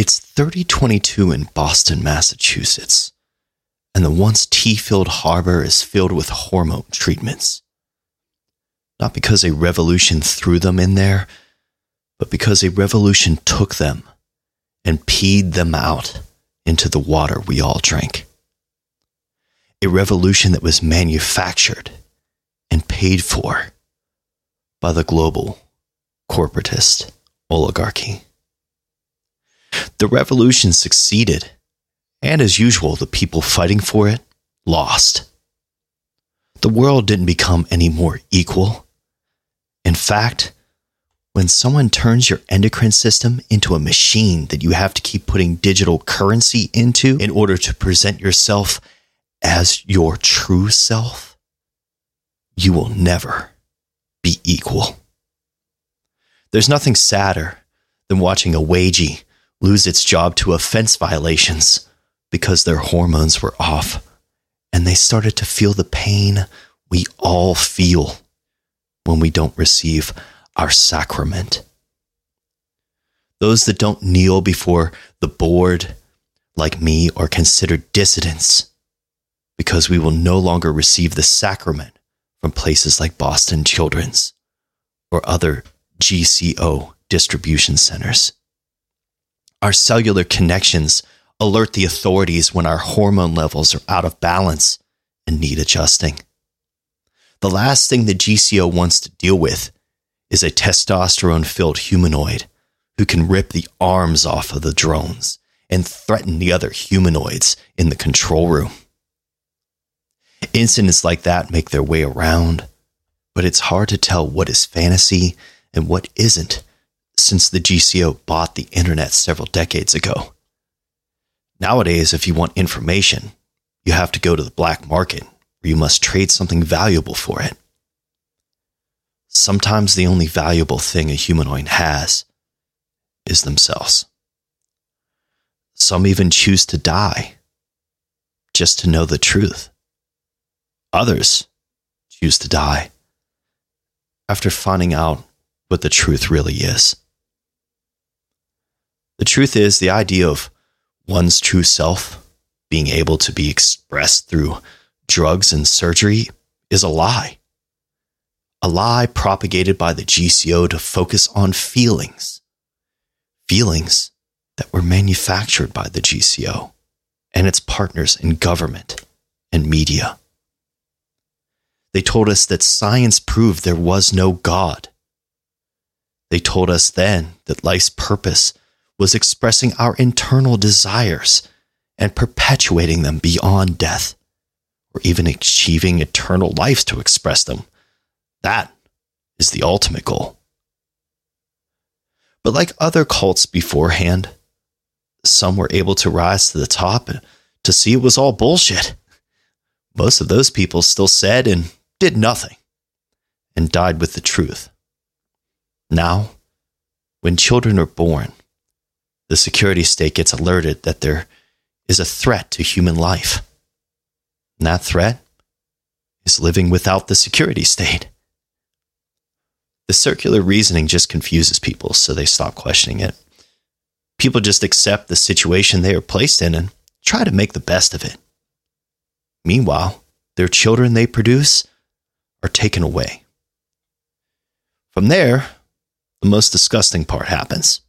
It's 3022 in Boston, Massachusetts, and the once tea filled harbor is filled with hormone treatments. Not because a revolution threw them in there, but because a revolution took them and peed them out into the water we all drink. A revolution that was manufactured and paid for by the global corporatist oligarchy. The revolution succeeded, and as usual, the people fighting for it lost. The world didn't become any more equal. In fact, when someone turns your endocrine system into a machine that you have to keep putting digital currency into in order to present yourself as your true self, you will never be equal. There's nothing sadder than watching a wagey lose its job to offense violations because their hormones were off and they started to feel the pain we all feel when we don't receive our sacrament. Those that don't kneel before the board, like me, are considered dissidents because we will no longer receive the sacrament from places like Boston Children's or other GCO distribution centers. Our cellular connections alert the authorities when our hormone levels are out of balance and need adjusting. The last thing the GCO wants to deal with is a testosterone filled humanoid who can rip the arms off of the drones and threaten the other humanoids in the control room. Incidents like that make their way around, but it's hard to tell what is fantasy and what isn't since the GCO bought the internet several decades ago. Nowadays, if you want information, you have to go to the black market where you must trade something valuable for it. Sometimes the only valuable thing a humanoid has is themselves. Some even choose to die just to know the truth. Others choose to die after finding out what the truth really is. The truth is, the idea of one's true self being able to be expressed through drugs and surgery is a lie. A lie propagated by the GCO to focus on feelings. Feelings that were manufactured by the GCO and its partners in government and media. They told us that science proved there was no God. They told us then that life's purpose was expressing our internal desires and perpetuating them beyond death, or even achieving eternal life to express them. That is the ultimate goal. But like other cults beforehand, some were able to rise to the top and to see it was all bullshit. Most of those people still said and did nothing and died with the truth. Now, when children are born, the security state gets alerted that there is a threat to human life. And that threat is living without the security state. The circular reasoning just confuses people, so they stop questioning it. People just accept the situation they are placed in and try to make the best of it. Meanwhile, their children they produce are taken away. From there, the most disgusting part happens.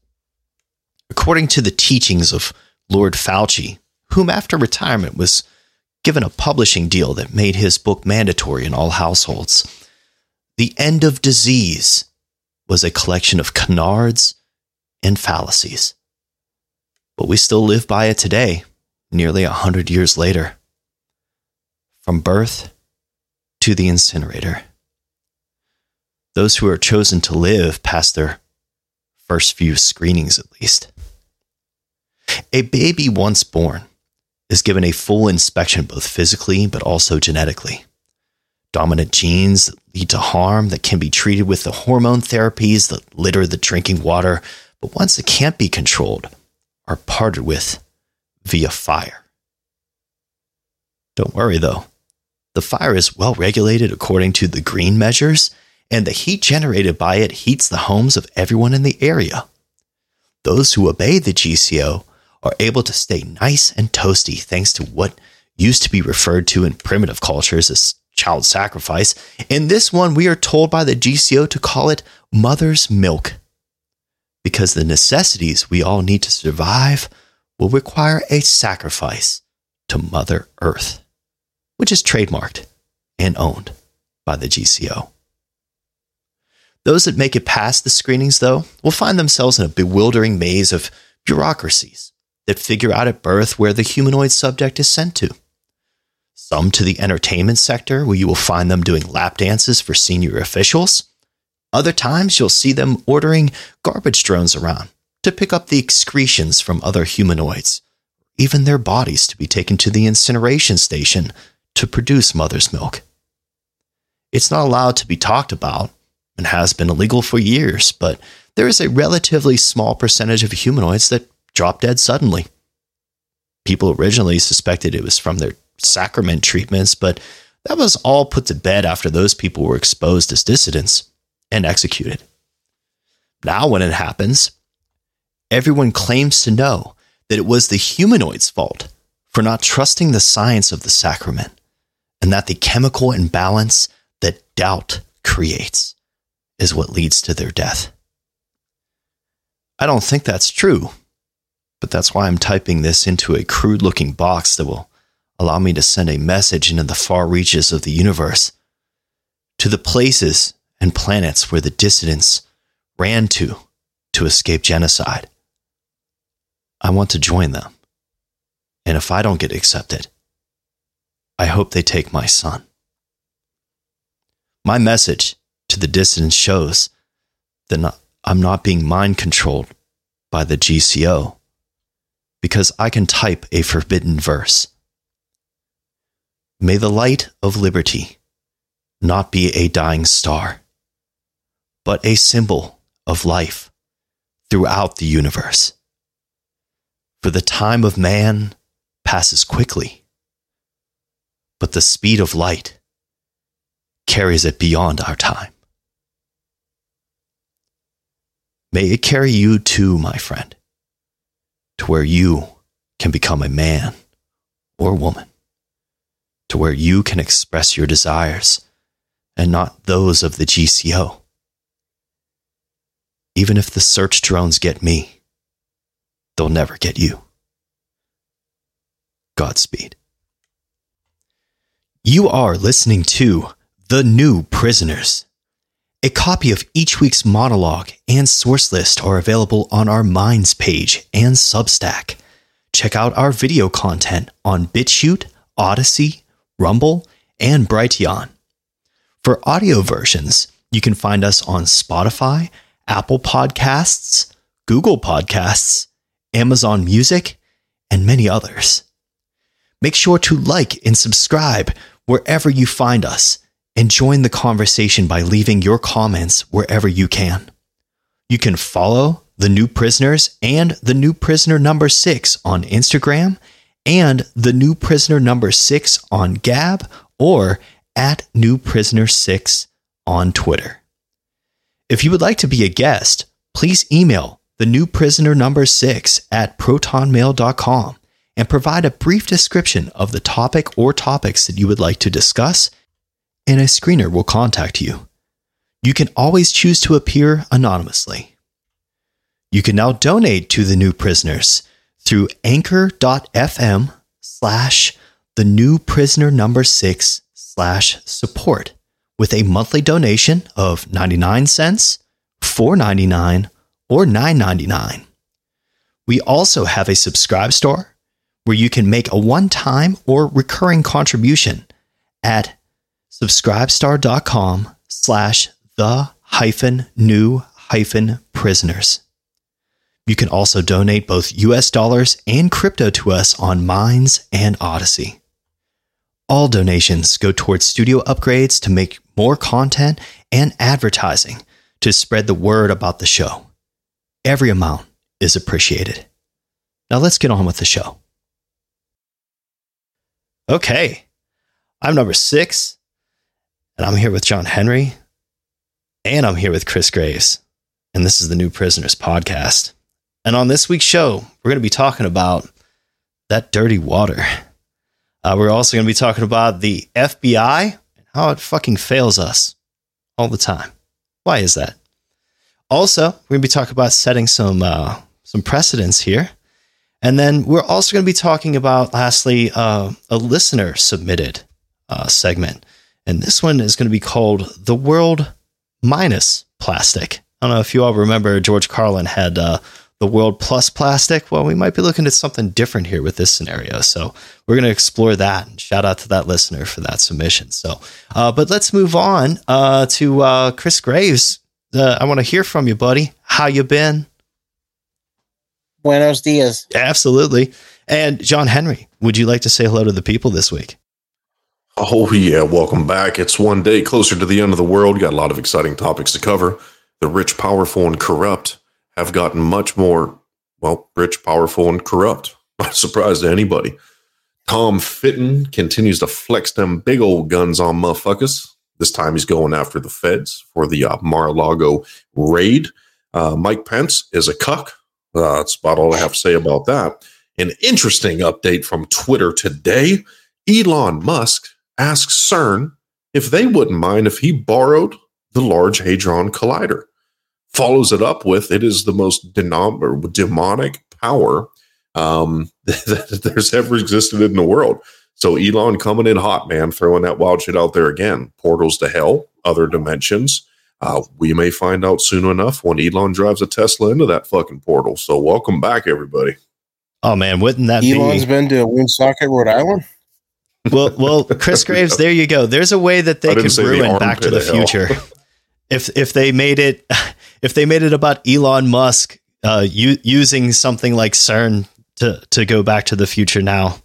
According to the teachings of Lord Fauci, whom after retirement was given a publishing deal that made his book mandatory in all households, the end of disease was a collection of canards and fallacies. But we still live by it today, nearly a hundred years later. From birth to the incinerator. Those who are chosen to live past their first few screenings, at least. A baby once born is given a full inspection both physically but also genetically. Dominant genes lead to harm that can be treated with the hormone therapies that litter the drinking water, but ones that can't be controlled are parted with via fire. Don't worry though. The fire is well regulated according to the green measures, and the heat generated by it heats the homes of everyone in the area. those who obey the GCO are able to stay nice and toasty thanks to what used to be referred to in primitive cultures as child sacrifice. In this one, we are told by the GCO to call it mother's milk because the necessities we all need to survive will require a sacrifice to Mother Earth, which is trademarked and owned by the GCO. Those that make it past the screenings, though, will find themselves in a bewildering maze of bureaucracies that figure out at birth where the humanoid subject is sent to. Some to the entertainment sector, where you will find them doing lap dances for senior officials. Other times, you'll see them ordering garbage drones around to pick up the excretions from other humanoids, even their bodies to be taken to the incineration station to produce mother's milk. It's not allowed to be talked about and has been illegal for years, but there is a relatively small percentage of humanoids that drop dead suddenly. People originally suspected it was from their sacrament treatments, but that was all put to bed after those people were exposed as dissidents and executed. Now, when it happens, everyone claims to know that it was the humanoid's fault for not trusting the science of the sacrament and that the chemical imbalance that doubt creates is what leads to their death. I don't think that's true, but that's why I'm typing this into a crude looking box that will allow me to send a message into the far reaches of the universe to the places and planets where the dissidents ran to to escape genocide. I want to join them. And if I don't get accepted, I hope they take my son. My message to the dissidents shows that I'm not being mind controlled by the GCO because I can type a forbidden verse. May the light of liberty not be a dying star, but a symbol of life throughout the universe. For the time of man passes quickly, but the speed of light carries it beyond our time. May it carry you too, my friend, to where you can become a man or woman, to where you can express your desires and not those of the GCO. Even if the search drones get me, they'll never get you. Godspeed. You are listening to The New Prisoners a copy of each week's monologue and source list are available on our Minds page and Substack. Check out our video content on BitChute, Odysee, Rumble, and Brighteon. For audio versions, you can find us on Spotify, Apple Podcasts, Google Podcasts, Amazon Music, and many others. Make sure to like and subscribe wherever you find us and join the conversation by leaving your comments wherever you can. You can follow the new prisoners and the new prisoner number six on Instagram and the new prisoner number six on Gab or at new prisoner six on Twitter. If you would like to be a guest, please email the new prisoner number six at protonmail.com and provide a brief description of the topic or topics that you would like to discuss and a screener will contact you. You can always choose to appear anonymously. You can now donate to the new prisoners through anchor.fm slash the new prisoner number six slash support with a monthly donation of 99 cents, 4.99, or 9.99. We also have a SubscribeStar where you can make a one-time or recurring contribution at subscribestar.com slash the hyphen new hyphen prisoners. You can also donate both US dollars and crypto to us on Minds and Odysee. All donations go towards studio upgrades to make more content and advertising to spread the word about the show. Every amount is appreciated. Now let's get on with the show. Okay, I'm number six. And I'm here with John Henry. And I'm here with Chris Graves. And this is the New Prisoners podcast. And on this week's show, we're going to be talking about that dirty water. Uh, we're also going to be talking about the FBI and how it fucking fails us all the time. Why is that? Also, we're going to be talking about setting some uh, some precedents here. And then we're also going to be talking about, lastly, uh, a listener submitted uh, segment. And this one is going to be called The World Minus Plastic. I don't know if you all remember George Carlin had uh, the world plus plastic. Well, we might be looking at something different here with this scenario. So we're going to explore that. And shout out to that listener for that submission. So, uh, but let's move on uh, to uh, Chris Graves. Uh, I want to hear from you, buddy. How you been? Buenos dias. Absolutely. And John Henry, would you like to say hello to the people this week? Oh, yeah. Welcome back. It's one day closer to the end of the world. Got a lot of exciting topics to cover. The rich, powerful, and corrupt have gotten much more, well, rich, powerful, and corrupt. Not a surprise to anybody. Tom Fitton continues to flex them big old guns on motherfuckers. This time he's going after the feds for the uh, Mar-a-Lago raid. Uh, Mike Pence is a cuck. Uh, that's about all I have to say about that. An interesting update from Twitter today. Elon Musk asks CERN if they wouldn't mind if he borrowed the Large Hadron Collider. Follows it up with it is the most denom- demonic power um, that there's ever existed in the world. So Elon coming in hot, man, throwing that wild shit out there again. Portals to hell, other dimensions. Uh, we may find out soon enough when Elon drives a Tesla into that fucking portal. So welcome back, everybody. Oh man, wouldn't that Elon's be? been to Woonsocket, Rhode Island. Well, well, Chris Graves, there you go. There's a way that they could ruin Back to the Future. if if they made it, if they made it about Elon Musk uh, u- using something like CERN to to go back to the future now,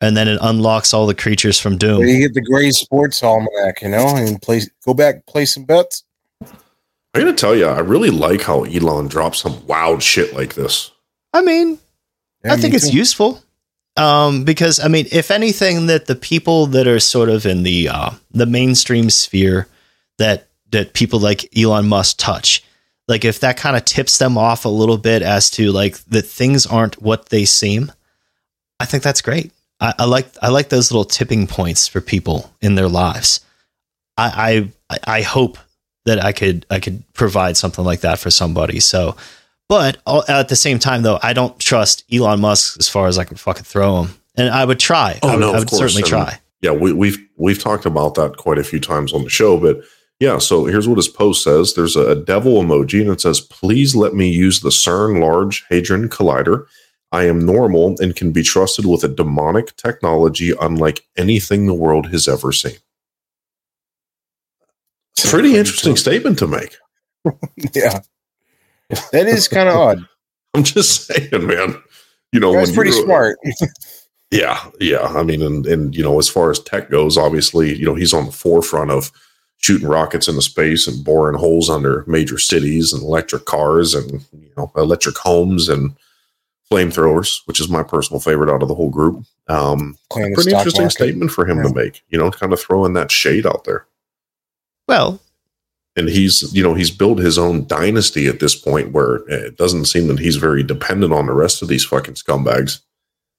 and then it unlocks all the creatures from Doom. Where you get the Grays Sports Almanac, you know, and play go back play some bets. I'm gonna tell you, I really like how Elon drops some wild shit like this. I mean, Yeah, I think me it's too. useful. Um, because I mean, if anything, that the people that are sort of in the uh, the mainstream sphere that that people like Elon Musk touch, like if that kind of tips them off a little bit as to like that things aren't what they seem, I think that's great. I, I like I like those little tipping points for people in their lives. I I I hope that I could I could provide something like that for somebody. So, but at the same time, though, I don't trust Elon Musk as far as I can fucking throw him, and I would try. Oh, I would, no, I would course. certainly And- try. Yeah, we, we've we've talked about that quite a few times on the show, but yeah. So here's what his post says: There's a devil emoji, and it says, "Please let me use the CERN Large Hadron Collider. I am normal and can be trusted with a demonic technology unlike anything the world has ever seen." Pretty interesting statement to make. Yeah, that is kind of odd. I'm just saying, man. You know, That's pretty smart. Yeah, yeah. I mean, and and you know, as far as tech goes, obviously, you know, he's on the forefront of shooting rockets into space and boring holes under major cities and electric cars and you know, electric homes and flamethrowers, which is my personal favorite out of the whole group. Um, pretty interesting market. statement for him to make. You know, kind of throwing that shade out there. Well, And he's, you know, he's built his own dynasty at this point where it doesn't seem that he's very dependent on the rest of these fucking scumbags.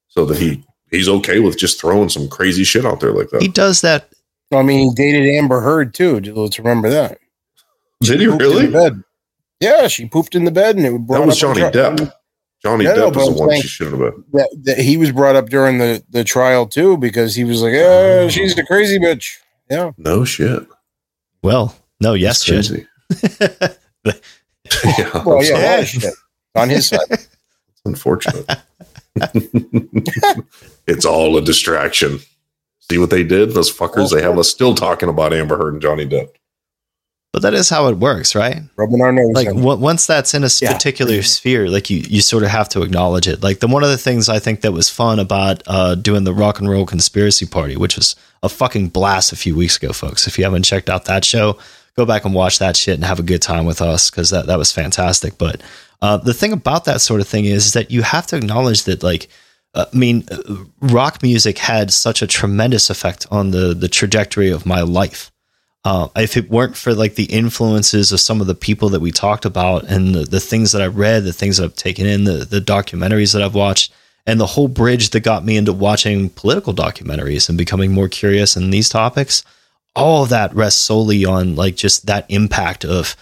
So that he he's okay with just throwing some crazy shit out there like that. he does that. I mean, he dated Amber Heard too. Let's remember that. Did he really? Yeah, she pooped in the bed, and it That was Johnny Depp. Johnny No, no, Depp but is the one she should have been. That, that he was brought up during the the trial too because he was like, uh, "She's a crazy bitch." Yeah, No shit. Well, no, yes, That's shit. yeah, well, I'm yeah, sorry. a lot of shit on his side. It's unfortunate. it's all a distraction. See what they did? Those fuckers, they have us still talking about Amber Heard and Johnny Depp. But that is how it works, right? rubbing our nose. like w- once that's in a Yeah. particular sphere like you you sort of have to acknowledge it like the one of the things i think that was fun about uh doing the rock and roll conspiracy party which was a fucking blast a few weeks ago folks if you haven't checked out that show go back and watch that shit and have a good time with us because that, that was fantastic but uh the thing about that sort of thing is that you have to acknowledge that like uh, I mean, uh, rock music had such a tremendous effect on the the trajectory of my life. Uh, if it weren't for like the influences of some of the people that we talked about and the, the things that I've read, the things that I've taken in, the, the documentaries that I've watched, and the whole bridge that got me into watching political documentaries and becoming more curious in these topics, all of that rests solely on like just that impact of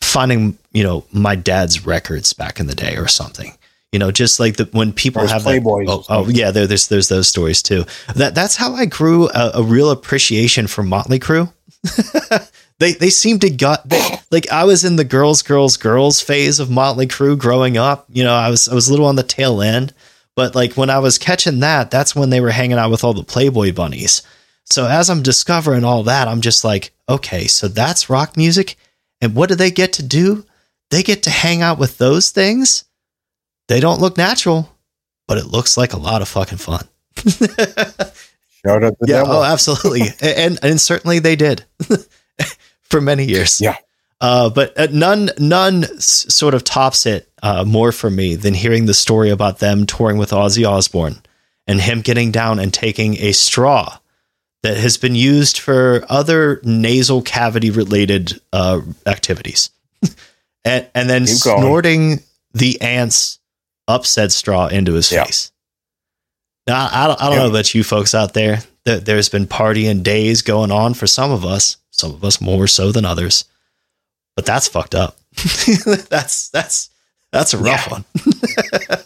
finding, you know, my dad's records back in the day or something. You know, just like the when people There's have Playboys that. Oh, oh, yeah, there, there's there's those stories too. That that's how I grew a, a real appreciation for Motley Crue. they they seem to got they, like I was in the girls girls girls phase of Motley Crue growing up. You know, I was I was a little on the tail end, but like when I was catching that, that's when they were hanging out with all the Playboy bunnies. So as I'm discovering all that, I'm just like, okay, so that's rock music, and what do they get to do? They get to hang out with those things. They don't look natural, but it looks like a lot of fucking fun. Shout out Yeah, devil. oh, absolutely, and and certainly they did for many years. Yeah. uh, but uh, none none sort of tops it uh, more for me than hearing the story about them touring with Ozzy Osbourne and him getting down and taking a straw that has been used for other nasal cavity related uh, activities, and and then snorting the ants upset straw into his Yeah. face. Now, I don't, I don't Yeah. know about you folks out there. There- There's been partying days going on for some of us, some of us more so than others. But that's fucked up. that's that's that's a rough Yeah. one.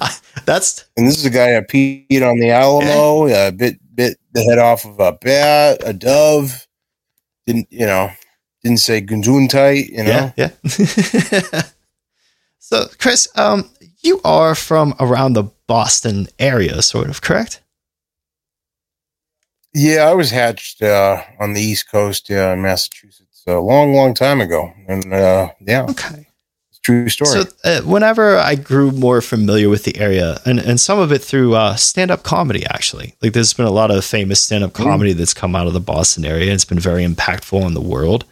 I- that's And this is a guy that peed on the Alamo, uh, bit bit the head off of a bat, a dove. Didn't you know? Didn't say Gesundheit, you know. yeah, yeah. so, Chris, um, you are from around the Boston area, sort of, correct? Yeah, I was hatched uh, on the East Coast, yeah, in Massachusetts, a long, long time ago, and uh, yeah, Okay. True story. So, uh, whenever I grew more familiar with the area, and, and some of it through uh, stand up comedy, actually, like there's been a lot of famous stand up comedy that's come out of the Boston area. It's been very impactful in the world.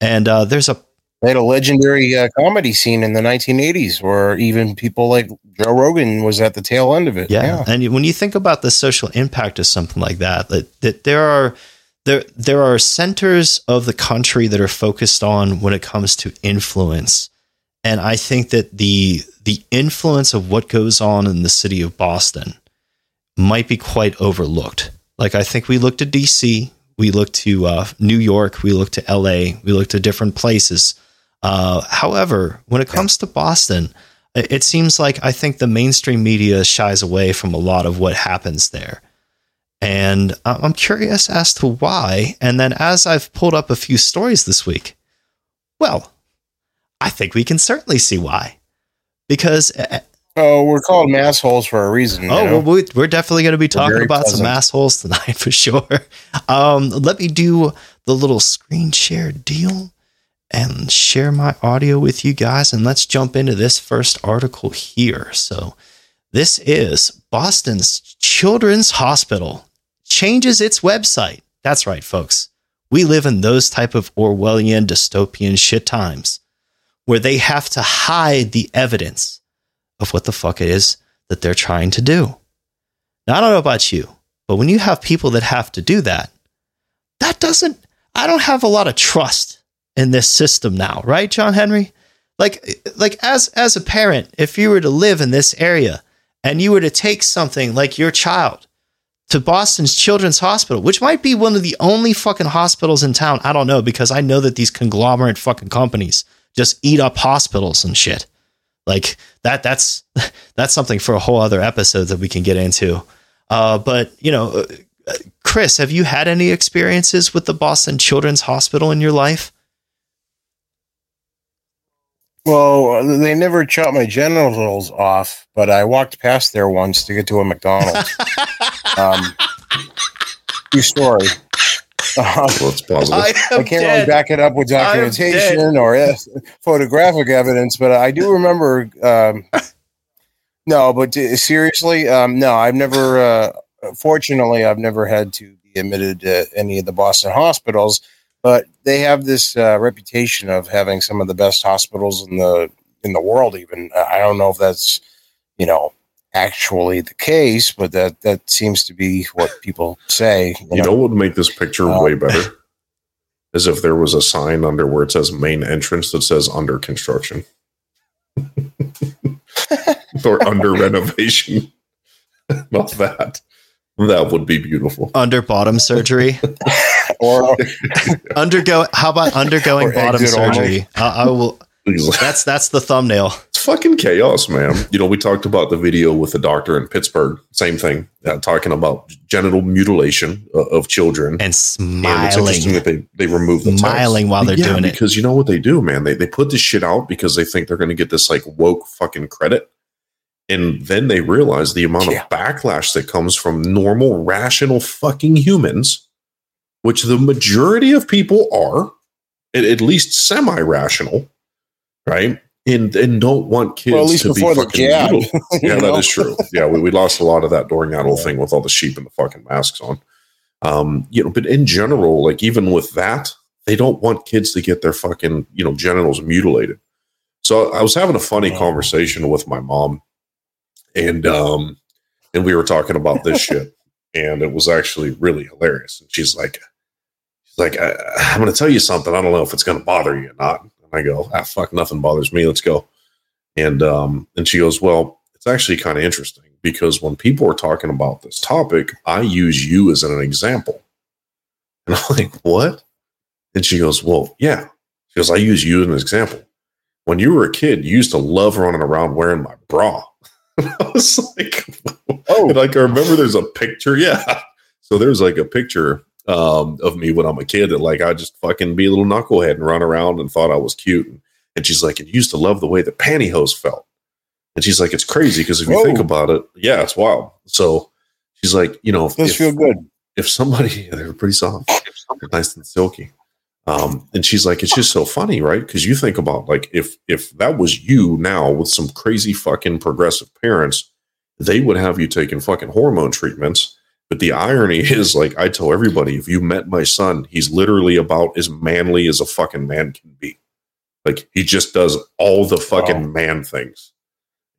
And uh, there's a they had a legendary uh, comedy scene in the 1980s, where even people like Joe Rogan was at the tail end of it. Yeah. And when you think about the social impact of something like that, that, that there are there there are centers of the country that are focused on when it comes to influence. And I think that the the influence of what goes on in the city of Boston might be quite overlooked. Like I think we look to DC, we look to uh, New York, we look to LA, we look to different places. Uh, however, when it comes to Boston, it it seems like I think the mainstream media shies away from a lot of what happens there. And I'm curious as to why. And then as I've pulled up a few stories this week, well, I think we can certainly see why. Because, uh, Oh, we're called massholes for a reason. you oh, know? well, we- we're definitely going to be talking about some pleasant. assholes tonight for sure. Um, let me do the little screen share deal and share my audio with you guys. And let's jump into this first article here. So, this is Boston's Children's Hospital changes its website. That's right, folks. We live in those type of Orwellian dystopian shit times where they have to hide the evidence of what the fuck it is that they're trying to do. Now, I don't know about you, but when you have people that have to do that, that doesn't, I don't have a lot of trust in this system now, right, John Henry? Like, like as as a parent, if you were to live in this area and you were to take something like your child to Boston's Children's Hospital, which might be one of the only fucking hospitals in town, I don't know because I know that these conglomerate fucking companies just eat up hospitals and shit. Like that that's that's something for a whole other episode that we can get into. Uh, but you know, uh, Chris, have you had any experiences with the Boston Children's Hospital in your life? Well, they never chopped my genitals off, but I walked past there once to get to a McDonald's. um, true story. Uh, Well, it's positive. I can't really back it up with documentation or uh, photographic evidence, but I do remember. Um, no, but uh, seriously, um, no, I've never. Uh, fortunately, I've never had to be admitted to any of the Boston hospitals, but they have this uh, reputation of having some of the best hospitals in the in the world. Even I don't know if that's you know actually the case, but that that seems to be what people say. you know what would make this picture Uh, way better? as if there was a sign under where it says main entrance that says under construction or under renovation. Not that. That would be beautiful. Under bottom surgery. or Undergo. How about undergoing bottom surgery? I, I will. That's that's the thumbnail. It's fucking chaos, man. You know, we talked about the video with the doctor in Pittsburgh. Same thing, uh, talking about genital mutilation uh, of children. And And it's interesting that they, they remove the text. smiling while they're Yeah, doing it. because you know what they do, man. They they put this shit out because they think they're going to get this like woke fucking credit, and then they realize the amount Yeah. of backlash that comes from normal, rational fucking humans, which the majority of people are, at, at least semi-rational, right? And and don't want kids well, at least to before be the fucking jab. Yeah, that is true. Yeah, we, we lost a lot of that during that whole Yeah. thing with all the sheep and the fucking masks on. Um, you know, but in general, like even with that, they don't want kids to get their fucking, you know, genitals mutilated. So I was having a funny Yeah. conversation with my mom and um and we were talking about this shit and it was actually really hilarious. And she's like she's like I, I'm going to tell you something. I don't know if it's going to bother you or not. I go, "Ah, fuck, nothing bothers me. Let's go." And um and she goes, "Well, it's actually kind of interesting because when people are talking about this topic, I use you as an example. And I'm like, what? And she goes, well, yeah. She goes, I use you as an example. When you were a kid, you used to love running around wearing my bra. I was like, Oh. and like I remember there's a picture. Yeah. So there's like a picture um, of me when I'm a kid that like I just fucking be a little knucklehead and run around and thought I was cute. And, and she's like, and you used to love the way the pantyhose felt. And she's like, it's crazy because if you think about it, yeah, it's wild. So she's like, you know, if, does if- feel good. if somebody they're pretty soft, they're nice and silky. Um, and she's like, it's just so funny, right? Because you think about like if if that was you now with some crazy fucking progressive parents, they would have you taking fucking hormone treatments. But the irony is, like, I tell everybody, if you met my son, he's literally about as manly as a fucking man can be. Like he just does all the fucking Wow. man things.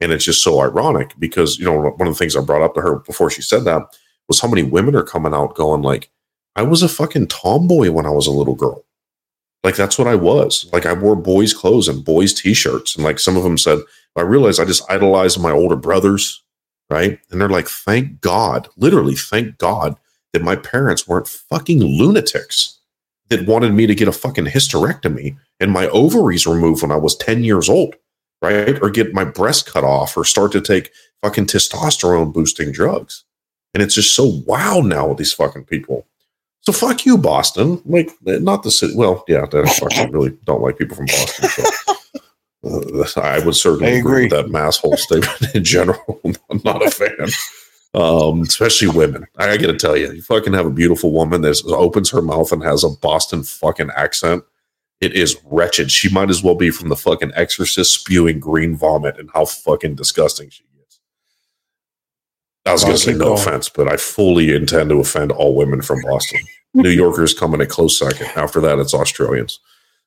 And it's just so ironic because, you know, one of the things I brought up to her before she said that was how many women are coming out going like, I was a fucking tomboy when I was a little girl. Like that's what I was. Like I wore boys' clothes and boys' t-shirts. And like some of them said, I realized I just idolized my older brothers, right? And they're like, thank God, literally, thank God that my parents weren't fucking lunatics that wanted me to get a fucking hysterectomy and my ovaries removed when I was 10 years old, right? Or get my breast cut off or start to take fucking testosterone boosting drugs. And it's just so wild now with these fucking people. So fuck you, Boston. Like, not the city. Well, yeah, I really don't like people from Boston. I would certainly I agree. with that mass whole statement in general. I'm not a fan, um, especially women. I got to tell you, you fucking have a beautiful woman that opens her mouth and has a Boston fucking accent. It is wretched. She might as well be from the fucking Exorcist spewing green vomit and how fucking disgusting she is. I was going to say no offense, but I fully intend to offend all women from Boston. New Yorkers come in a close second. After that, it's Australians.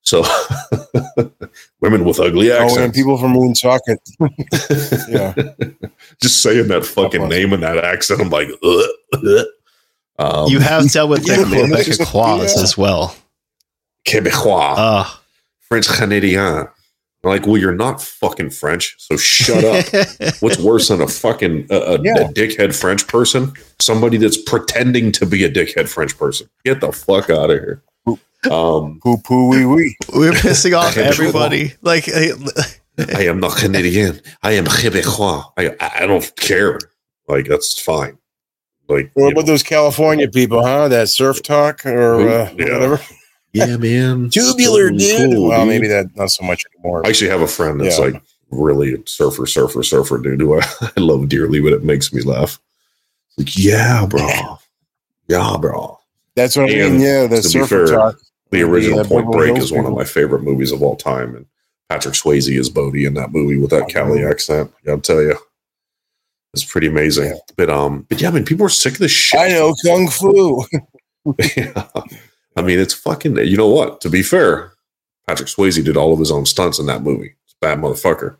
So women with ugly accents. Oh, and people from Woonsocket. Yeah. Just saying that fucking Up on- name and that accent, I'm like, ugh, ugh. Um, You have dealt with Yeah, the man, Quebec it's just- yeah. as well. Québécois, Uh, French Canadien. Like, well, you're not fucking French, so shut up. What's worse than a fucking a, a, Yeah. a dickhead French person? Somebody that's pretending to be a dickhead French person. Get the fuck out of here. Um, Poo poo wee wee. We're pissing off everybody. Like, eh, I am not Canadian. I am Québécois. I, I I don't care. Like that's fine. Like What about know, those California people, huh? That surf talk or uh, Yeah. whatever. yeah, man. Tubular, So dude. cool, well, dude. maybe that not so much anymore. I actually have a friend that's Yeah. like really a surfer, surfer, surfer dude who I, I love dearly, but it makes me laugh. Like, yeah, bro. Yeah, bro. That's what I mean. Yeah, the to surfer fair, talk. The original Yeah, Point Break is one of my favorite movies of all time. And Patrick Swayze is Bodhi in that movie with that Cali accent. I gotta tell you. It's pretty amazing. Yeah. But um, but yeah, I mean, people are sick of this shit. I know kung fu. yeah. I mean, it's fucking. You know what? To be fair, Patrick Swayze did all of his own stunts in that movie. It's a bad motherfucker.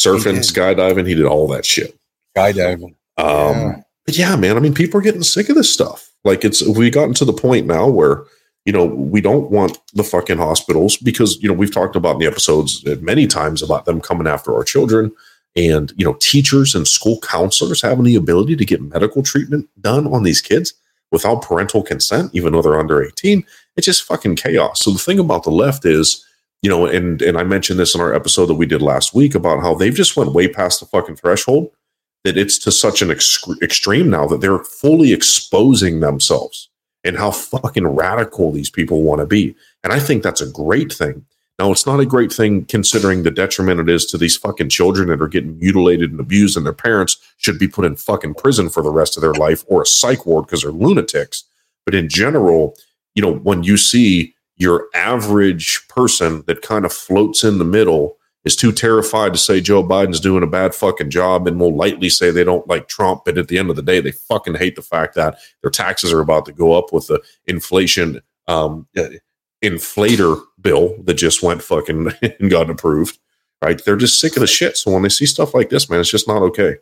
Surfing, skydiving, he did all that shit. Skydiving. Um, Yeah. But yeah, man. I mean, people are getting sick of this stuff. Like it's we gotten to the point now where you know, we don't want the fucking hospitals because, you know, we've talked about in the episodes many times about them coming after our children and, you know, teachers and school counselors having the ability to get medical treatment done on these kids without parental consent, even though they're under 18. It's just fucking chaos. So the thing about the left is, you know, and and I mentioned this in our episode that we did last week about how they've just went way past the fucking threshold that it's to such an ex- extreme now that they're fully exposing themselves and how fucking radical these people want to be. And I think that's a great thing. Now, it's not a great thing considering the detriment it is to these fucking children that are getting mutilated and abused, and their parents should be put in fucking prison for the rest of their life or a psych ward because they're lunatics. But in general, you know, when you see your average person that kind of floats in the middle is too terrified to say Joe Biden's doing a bad fucking job and will lightly say they don't like Trump. But at the end of the day, they fucking hate the fact that their taxes are about to go up with the inflation um, uh, inflator bill that just went fucking and got approved. Right? They're just sick of the shit. So when they see stuff like this, man, it's just not okay.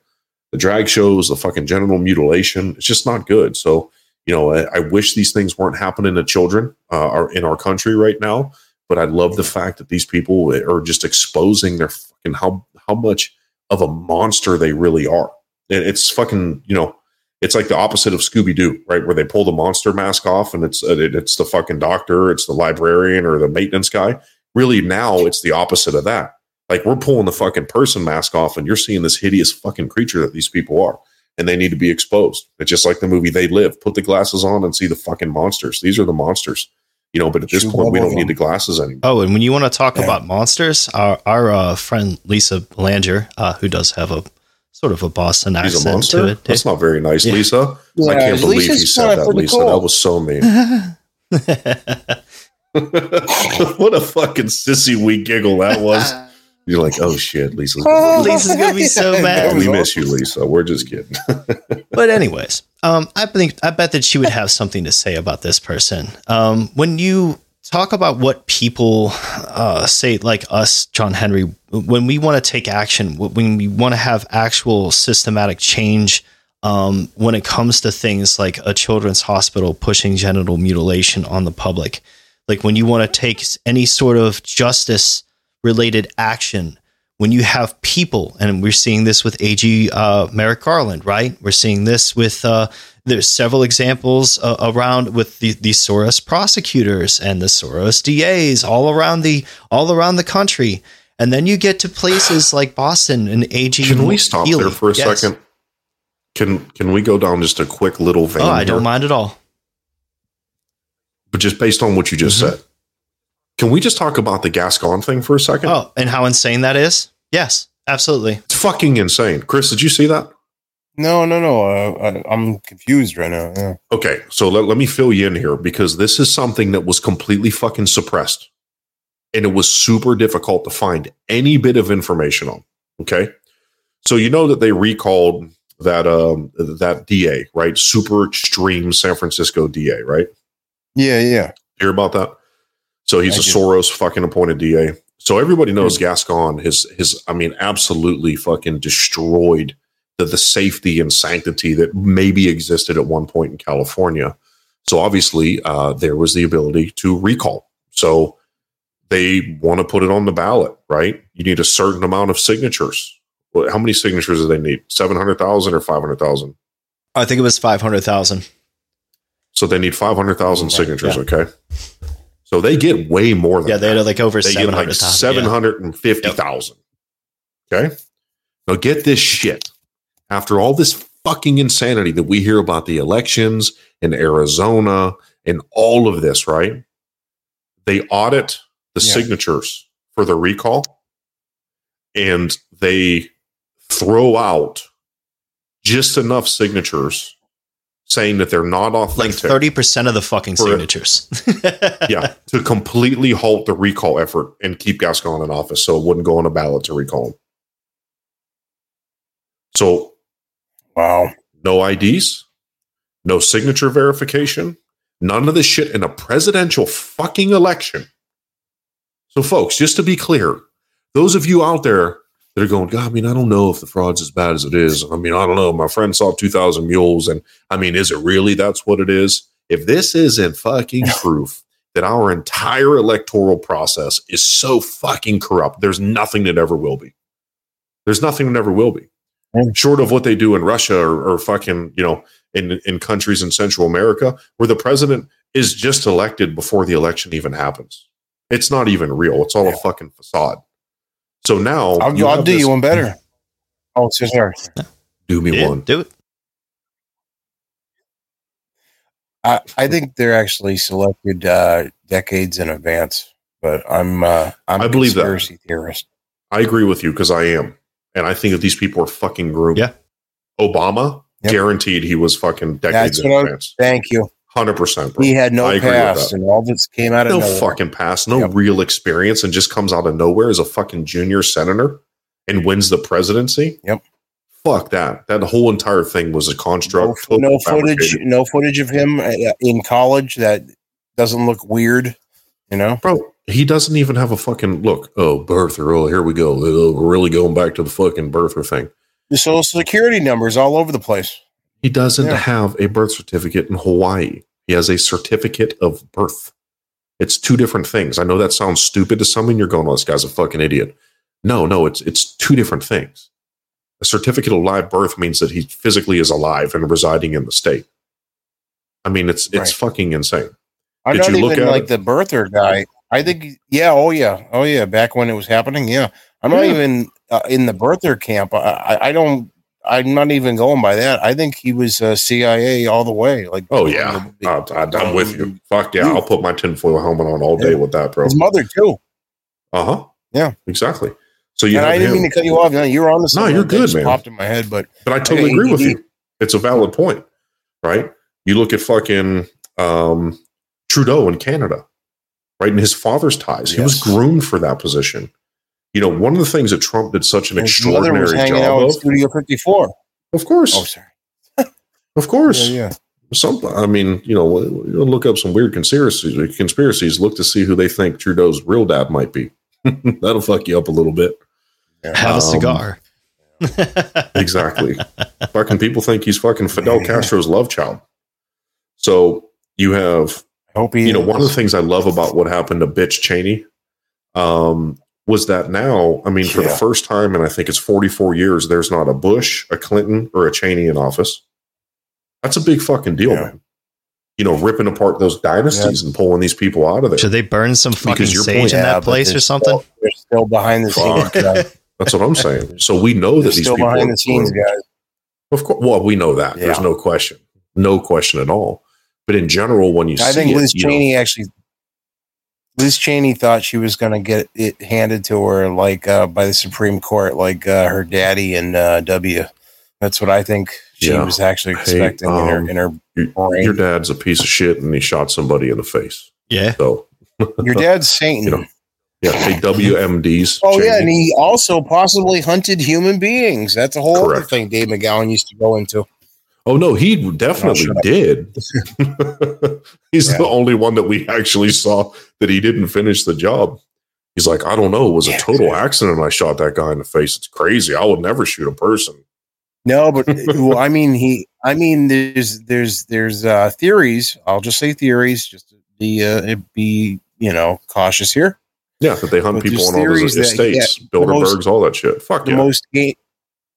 The drag shows, the fucking genital mutilation, it's just not good. So, you know, I, I wish these things weren't happening to children uh, in our country right now but I love the fact that these people are just exposing their fucking how how much of a monster they really are. And it's fucking you know, it's like the opposite of Scooby Doo, right? Where they pull the monster mask off, and it's uh, it's the fucking doctor, it's the librarian or the maintenance guy. Really, now it's the opposite of that. Like we're pulling the fucking person mask off, and you're seeing this hideous fucking creature that these people are, and they need to be exposed. It's just like the movie They Live. Put the glasses on and see the fucking monsters. These are the monsters you know, but at this point, we don't need the glasses anymore. Oh, and when you want to talk yeah. about monsters, our, our uh, friend Lisa Belanger, uh, who does have a sort of a Boston She's accent a monster? to it. That's not very nice, yeah. Lisa. Yeah, I can't believe Lisa's you said that, Lisa. Cool. That was so mean. what a fucking sissy wee giggle that was. You're like, oh shit, Lisa's gonna Lisa's gonna be so mad. We miss you, Lisa. We're just kidding. but anyways, um, I think I bet that she would have something to say about this person. Um, when you talk about what people uh, say, like us, John Henry, when we want to take action, when we want to have actual systematic change. Um, when it comes to things like a children's hospital pushing genital mutilation on the public, like when you want to take any sort of justice related action when you have people, and we're seeing this with AG uh, Merrick Garland, right? We're seeing this with uh, there's several examples uh, around with the, the Soros prosecutors and the Soros DAs all around the all around the country, and then you get to places like Boston and AG. Can we stop Healey. there for a yes. second? Can can we go down just a quick little vein? Oh, I don't mind at all. But just based on what you just mm-hmm. said, can we just talk about the Gascon thing for a second? Oh, and how insane that is? Yes, absolutely. It's fucking insane. Chris, did you see that? No, no, no. Uh, I, am confused right now. Yeah. Okay, so let, let me fill you in here because this is something that was completely fucking suppressed. And it was super difficult to find any bit of information on. Okay. So you know that they recalled that um that DA, right? Super extreme San Francisco DA, right? Yeah, yeah. Hear about that? So he's a. Soros fucking appointed DA. So everybody knows Gascon has his I mean absolutely fucking destroyed the, the safety and sanctity that maybe existed at one point in California. So obviously uh, there was the ability to recall. So they want to put it on the ballot, right? You need a certain amount of signatures. How many signatures do they need? Seven hundred thousand or five hundred thousand? I think it was five hundred thousand. So they need five hundred thousand signatures. Yeah. Okay. So they get way more than yeah. They had like over they get like seven hundred and fifty thousand. Yeah. Okay. Now get this shit. After all this fucking insanity that we hear about the elections in Arizona and all of this, right? They audit the yeah. signatures for the recall and they throw out just enough signatures saying that they're not authentic. Like 30% of the fucking signatures. yeah, to completely halt the recall effort and keep Gascon in office so it wouldn't go on a ballot to recall him. So, wow. No IDs, no signature verification, none of this shit in a presidential fucking election. So, folks, just to be clear, those of you out there that are going, God, I mean, I don't know if the fraud's as bad as it is. I mean, I don't know. My friend saw 2,000 mules. And I mean, is it really that's what it is? If this isn't fucking proof that our entire electoral process is so fucking corrupt. There's nothing that ever will be. There's nothing that ever will be. Short of what they do in Russia or, or fucking, you know, in, in countries in Central America where the president is just elected before the election even happens. It's not even real. It's all a fucking facade. So now I'll, you I'll do this- you one better. Oh, so sorry. Do me Yeah, one. do it. I, I think they're actually selected uh, decades in advance, but I'm uh, I'm I a believe that. conspiracy theorist. I agree with you because I am. And I think that these people are fucking groomed. Yeah. Obama, Yep. guaranteed he was fucking decades That's in what I- advance. Thank you. 100%. Bro. He had no I agree with past, and all this came out of no fucking past, no Yep. real experience, and just comes out of nowhere as a fucking junior senator and wins the presidency. Yep. Fuck that. That whole entire thing was a construct. fo- no footage, no footage of him uh, in college that doesn't look weird. You know, Bro, he doesn't even have a fucking look. Oh, birther. Oh, here we go. Oh, We're really going back to the fucking birther thing. the social security numbers all over the place. He doesn't Yeah. have a birth certificate in Hawaii. He has a certificate of birth. It's two different things. I know that sounds stupid to some, and you're going, "Oh, this guy's a fucking idiot." No, no, it's it's two different things. A certificate of live birth means that he physically is alive and residing in the state. I mean, it's it's Right. fucking insane. I'm Did not you look even at like it? the birther guy. I think, yeah, oh yeah, oh yeah. Back when it was happening, yeah. I'm not even uh, in the birther camp. I, I, I don't. I'm not even going by that. I think he was uh, CIA all the way. Like, Oh yeah, uh, I, I'm with you. Fuck yeah, I'll put my tinfoil helmet on all day Yeah. with that, bro. His mother too. Uh huh. Yeah. exactly. So you. And I didn't him. mean to cut you off. No, you're on the. No, you're good, man. Popped in my head, but But I totally agree with he- you. It's a valid point, right? You look at fucking um, Trudeau in Canada, right? And his father's ties. He was groomed for that position. You know, one of the things that Trump did such an his mother was extraordinary out job in of, Studio 54. of course, Oh, sorry. of course. Yeah, yeah. Some, I mean, you know, look up some weird conspiracies. Conspiracies. Look to see who they think Trudeau's real dad might be. That'll fuck you up a little bit. Have a Um, cigar. Exactly. fucking people think he's fucking Fidel Castro's love child. So you have I hope he. you know, one of the things I love about what happened to Bitch Cheney um, was that now, I mean, for the first time, and I think it's 44 years, there's not a Bush, a Clinton, or a Cheney in office. That's a big fucking deal, Yeah. man. You know, ripping apart those dynasties and pulling these people out of there. Should they burn some fucking your sage point- in that but place or something? Still, they're still behind the scenes. Fuck. guys. That's what I'm saying. So we know They're that these still people behind are the scenes, groomed. guys. Of course, well, we know that. There's no question, no question at all. But in general, when you I see think it, Liz you know, Cheney actually. Liz Cheney thought she was going to get it handed to her, like uh, by the Supreme Court, like uh, her daddy and uh, W. That's what I think she Yeah. was actually Hey, expecting in um, her in her your, brain. your dad's a piece of shit, and he shot somebody in the face. Yeah. So Your dad's Satan. You know, yeah, hey, WMDs. oh yeah, and he also possibly hunted human beings. That's a whole other thing Dave McGowan used to go into. Oh no, he definitely did. He's Yeah. the only one that we actually saw that he didn't finish the job. He's like, I don't know, it was Yeah, a total exactly. accident. I shot that guy in the face. It's crazy. I would never shoot a person. No, but well, I mean, he. I mean, there's there's there's uh, theories. I'll just say theories, just to be uh, be you know cautious here. Yeah, that they hunt But people on all those that- estates, yeah, the most- Bilderbergs, all that shit. Fuck The yeah. most game,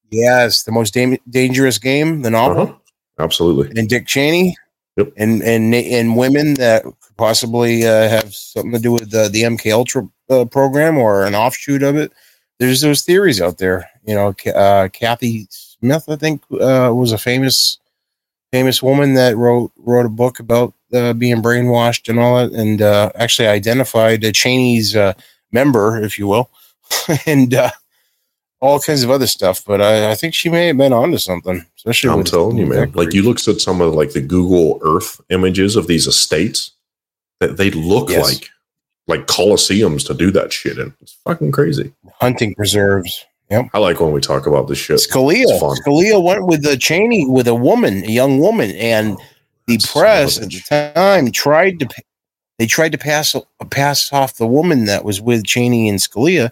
yes, the most dam- dangerous game, the novel, Uh-huh. Absolutely. and Dick Cheney, Yep. and and and women that could possibly uh, have something to do with the the MK Ultra uh, program or an offshoot of it. There's those theories out there. You know, uh, Kathy Smith, I think, uh, was a famous famous woman that wrote wrote a book about uh, being brainwashed and all that, and uh, actually identified a Cheney's uh, member, if you will, and uh, all kinds of other stuff. But I, I think she may have been onto something. Especially, I'm telling you, man. Like you looked at some of like the Google Earth images of these estates that they look Yes. like like coliseums to do that shit in. It's fucking crazy. hunting preserves. I like when we talk about this shit. Scalia. Scalia went with the Cheney with a woman, a young woman, and oh, the That's press at the time tried to they tried to pass pass off the woman that was with Cheney and Scalia.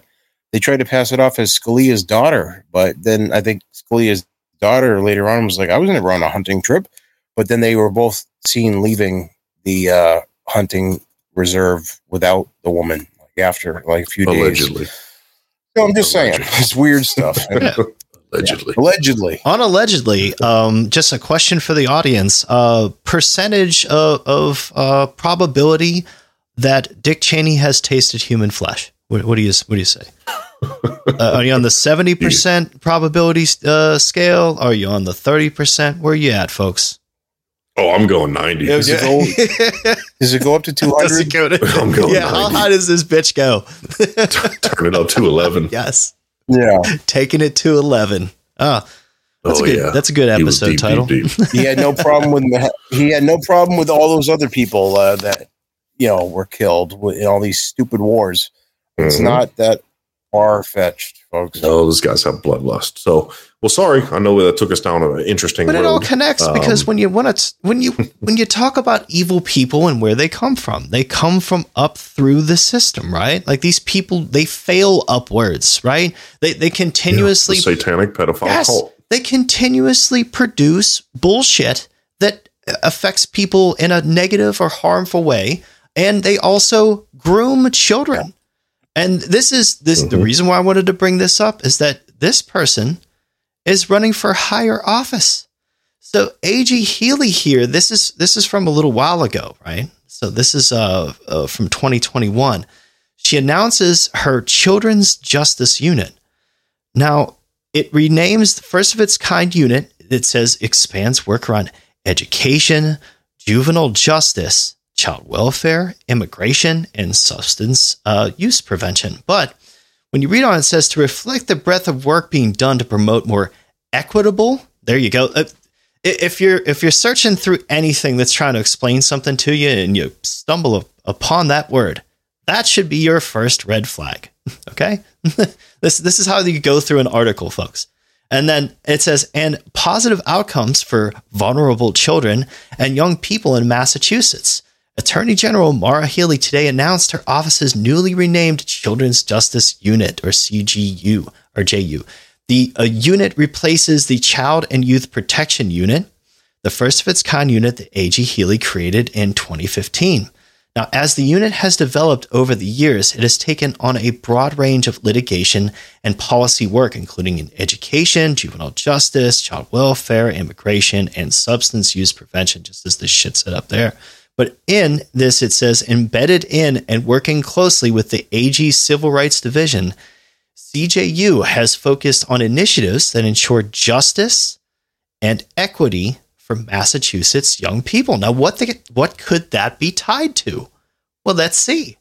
They tried to pass it off as Scalia's daughter, but then I think Scalia's daughter later on was like, "I was never on a hunting trip," but then they were both seen leaving the uh, hunting reserve without the woman like after like a few Allegedly. days. So I'm just saying, it's weird stuff. Allegedly. Yeah, allegedly. On allegedly, um, just a question for the audience: uh, percentage of, of uh, probability that Dick Cheney has tasted human flesh. What, what do you What do you say? Uh, are you on the seventy percent probability uh, scale? Are you on the thirty percent? Where are you at, folks? Oh, I'm going 90. Does, it go, does it go up to Does 200? go to- I'm going yeah, how 90. high does this bitch go? Turn it up to 11. yes, Yeah. taking it to eleven. Ah, that's oh, a good. yeah. That's a good episode deep, title. deep, deep. He had no problem with the, he had no problem with all those other people uh, that you know were killed in all these stupid wars. It's Mhm. not that far fetched, folks. No, those guys have bloodlust. So, well, sorry. I know that took us down an interesting But road. it all connects because Um, when you want to when you when you talk about evil people and where they come from, they come from up through the system, right? Like these people, they fail upwards, right? They they Yeah, the continuously satanic pedophile yes, cult. they continuously produce bullshit that affects people in a negative or harmful way, and they also groom children. And this is this the Mhm. reason why I wanted to bring this up is that this person is running for higher office. So AG Healey here, this is this is from a little while ago, right? So this is uh, uh from 2021. She announces her Children's Justice Unit. Now, it renames the first of its kind unit. It says expands work around education, juvenile justice, child welfare, immigration, and substance uh, use prevention. But when you read on, it says to reflect the breadth of work being done to promote more equitable. There you go. Uh, if you're if you're searching through anything that's trying to explain something to you and you stumble up upon that word, that should be your first red flag. Okay, this this is how you go through an article, folks. And then it says, and positive outcomes for vulnerable children and young people in Massachusetts. Attorney General Maura Healey today announced her office's newly renamed Children's Justice Unit, or CGU, or JU. The uh, unit replaces the Child and Youth Protection Unit, the first of its kind unit that A.G. Healey created in 2015. Now, as the unit has developed over the years, it has taken on a broad range of litigation and policy work, including in education, juvenile justice, child welfare, immigration, and substance use prevention, just as this shit set up there. But in this, it says embedded in and working closely with the AG Civil Rights Division, CJU has focused on initiatives that ensure justice and equity for Massachusetts young people. Now, what the, what could that be tied to? Well, let's see.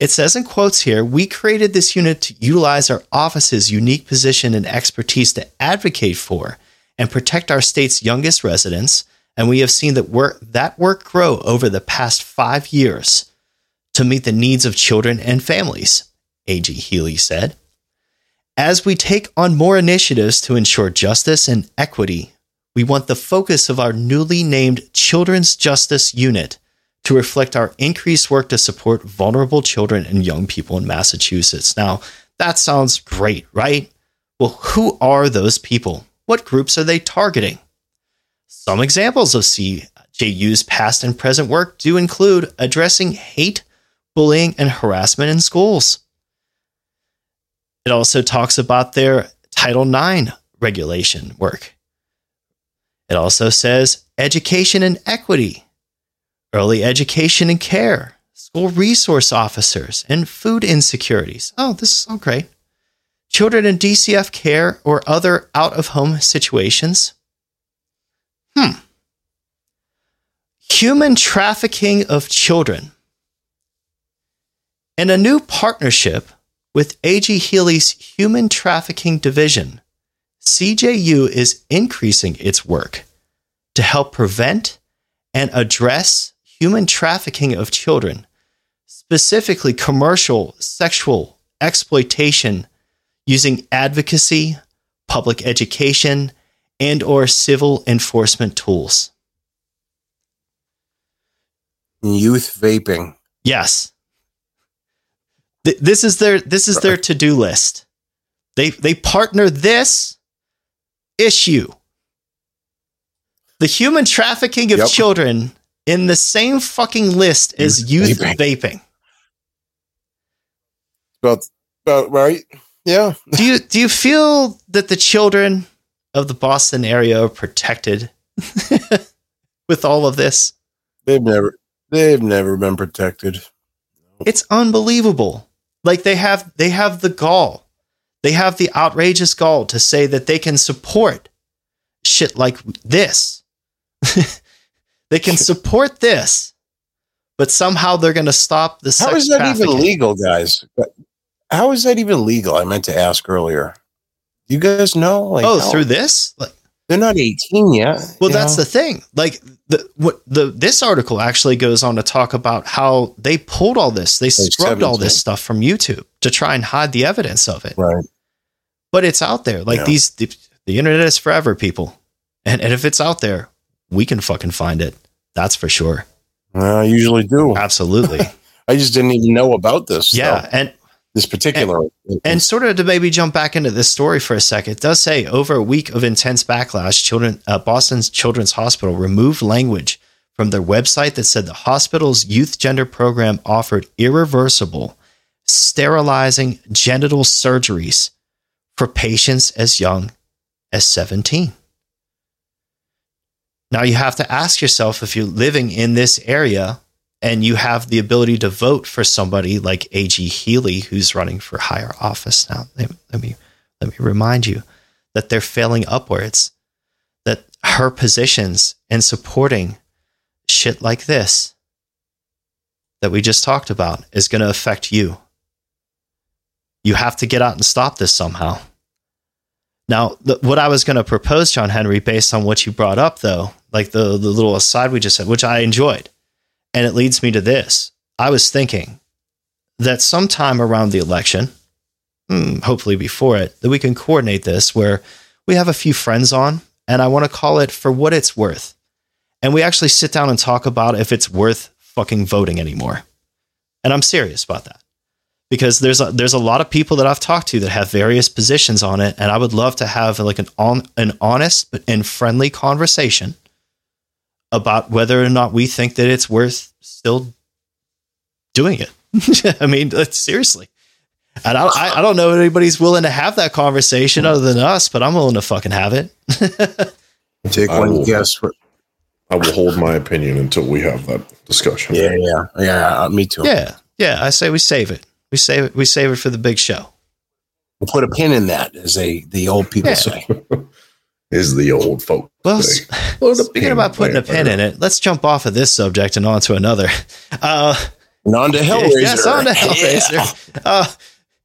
It says in quotes here, we created this unit to utilize our office's unique position and expertise to advocate for and protect our state's youngest residents, and we have seen that work that work grow over the past 5 years to meet the needs of children and families, AG Healey said. As we take on more initiatives to ensure justice and equity we want the focus of our newly named Children's Justice Unit to reflect our increased work to support vulnerable children and young people in Massachusetts. Now, that sounds great, right? Well, who are those people? What groups are they targeting? Some examples of CJU's past and present work do include addressing hate, bullying, and harassment in schools. It also talks about their Title IX regulation work. It also says education and equity, early education and care, school resource officers, and food insecurities. Oh, this is all great. Children in DCF care or other out of home situations. Hmm. Human trafficking of children. In a new partnership with A.G. Healey's Human Trafficking Division, CJU is increasing its work to help prevent and address human trafficking of children, specifically commercial sexual exploitation using advocacy, public education, and or civil enforcement tools. Youth vaping. Yes. Th- this is their this is their to-do list. They they partner this issue. The human trafficking of Yep. children in the same fucking list as youth vaping. vaping. About, about right. Yeah. do you do you feel that the children of the Boston area protected with all of this? They've never they've never been protected. It's unbelievable. Like they have they have the gall. They have the outrageous gall to say that they can support shit like this. they can support this, but somehow they're going to stop the. How is that even legal, guys? How is that even legal? I meant to ask earlier. You guys know? Like, oh, through this? Like, they're not 18 yet. Well, that's know? the thing. Like the what the this article actually goes on to talk about how they pulled all this. They scrubbed 17. all this stuff from YouTube to try and hide the evidence of it. Right. But it's out there. Like yeah. these the, the, internet is forever, people. And and if it's out there, we can fucking find it. That's for sure. I usually do. Absolutely. I just didn't even know about this. Yeah, so. and this particular. And, and, sort of to maybe jump back into this story for a second, it does say over a week of intense backlash, children uh, Boston's Children's Hospital removed language from their website that said the hospital's youth gender program offered irreversible sterilizing genital surgeries for patients as young as 17. Now you have to ask yourself if you're living in this area and you have the ability to vote for somebody like A.G. Healey, who's running for higher office now. Let me let me remind you that they're failing upwards. That her positions in supporting shit like this that we just talked about is going to affect you. You have to get out and stop this somehow. Now, the, what I was going to propose, John Henry, based on what you brought up, though, like the, the little aside we just said, which I enjoyed, and it leads me to this. I was thinking that sometime around the election, hmm, hopefully before it, that we can coordinate this where we have a few friends on, and I want to call it for what it's worth. And we actually sit down and talk about if it's worth fucking voting anymore. And I'm serious about that because there's a, there's a lot of people that I've talked to that have various positions on it, and I would love to have like an on, an honest but and friendly conversation about whether or not we think that it's worth still doing it. I mean, seriously. And I, I, I, don't know if anybody's willing to have that conversation other than us, but I'm willing to fucking have it. Take one guess. I will hold my opinion until we have that discussion. Yeah, yeah, yeah. Uh, me too. Yeah, yeah. I say we save it. We save it. We save it for the big show. We'll put a pin in that, as they the old people yeah. say. is the old folk. Well, speaking about putting a pin in it, let's jump off of this subject and on to another. Uh, and on to Hellraiser. Yes, on to Hellraiser. Yeah. Uh,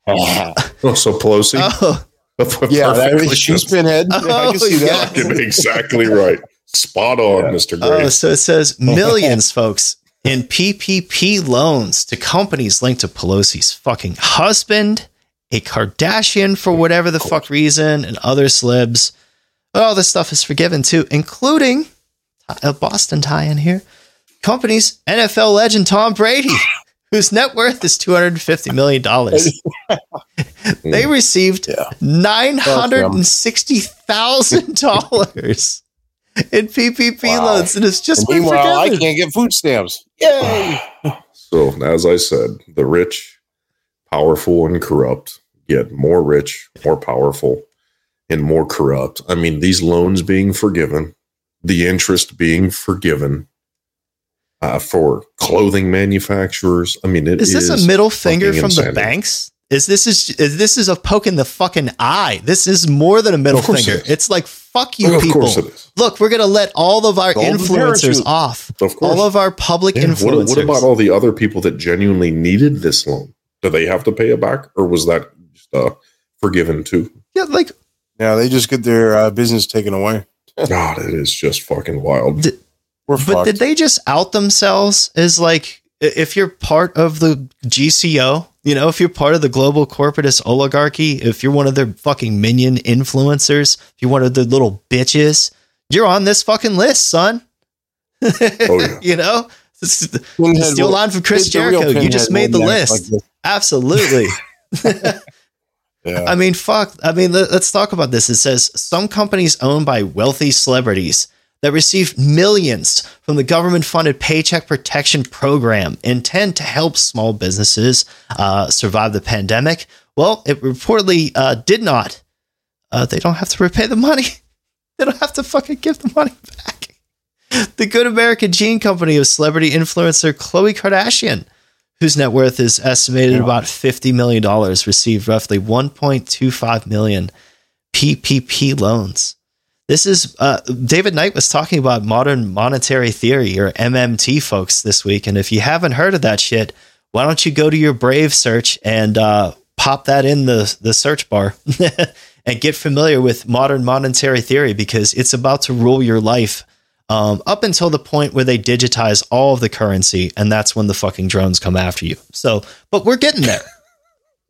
oh, so Pelosi. Oh. yeah, that, she's been head. Oh, I can see that. exactly right. Spot on, yeah. Mr. Gray. Oh, so it says millions, folks, in PPP loans to companies linked to Pelosi's fucking husband, a Kardashian for whatever the fuck reason, and other slibs all this stuff is forgiven too, including a Boston tie in here. Companies, NFL legend Tom Brady, whose net worth is $250 million. they received $960,000 in PPP wow. loans, and it's just and meanwhile, I can't get food stamps. Yay! so, as I said, the rich, powerful, and corrupt get more rich, more powerful, and more corrupt. I mean, these loans being forgiven, the interest being forgiven uh, for clothing manufacturers. I mean, it is this is a middle finger from insanity. the banks? Is this is, is this is a poke in the fucking eye? This is more than a middle finger. It it's like fuck you, well, people. Look, we're gonna let all of our all influencers off. Of course, all of our public yeah. influencers. What, what about all the other people that genuinely needed this loan? Do they have to pay it back, or was that just uh, forgiven too? Yeah, like yeah, they just get their uh, business taken away. God, it is just fucking wild. Did, We're but fucked. did they just out themselves as like if you're part of the GCO, you know, if you're part of the global corporatist oligarchy, if you're one of their fucking minion influencers, if you're one of the little bitches, you're on this fucking list, son. Oh, yeah. you know, steal line from Chris Jericho. You just made the list. Like Absolutely. Yeah. I mean, fuck. I mean, let, us talk about this. It says some companies owned by wealthy celebrities that received millions from the government funded Paycheck Protection Program intend to help small businesses uh, survive the pandemic. Well, it reportedly uh, did not. Uh, they don't have to repay the money. They don't have to fucking give the money back. The Good American Gene Company of celebrity influencer Khloe Kardashian, whose net worth is estimated yeah. about $50 million, received roughly 1.25 million PPP loans. This is uh, David Knight was talking about modern monetary theory or MMT, folks, this week. And if you haven't heard of that shit, why don't you go to your Brave search and uh, pop that in the the search bar and get familiar with modern monetary theory because it's about to rule your life um, up until the point where they digitize all of the currency, and that's when the fucking drones come after you. So, but we're getting there.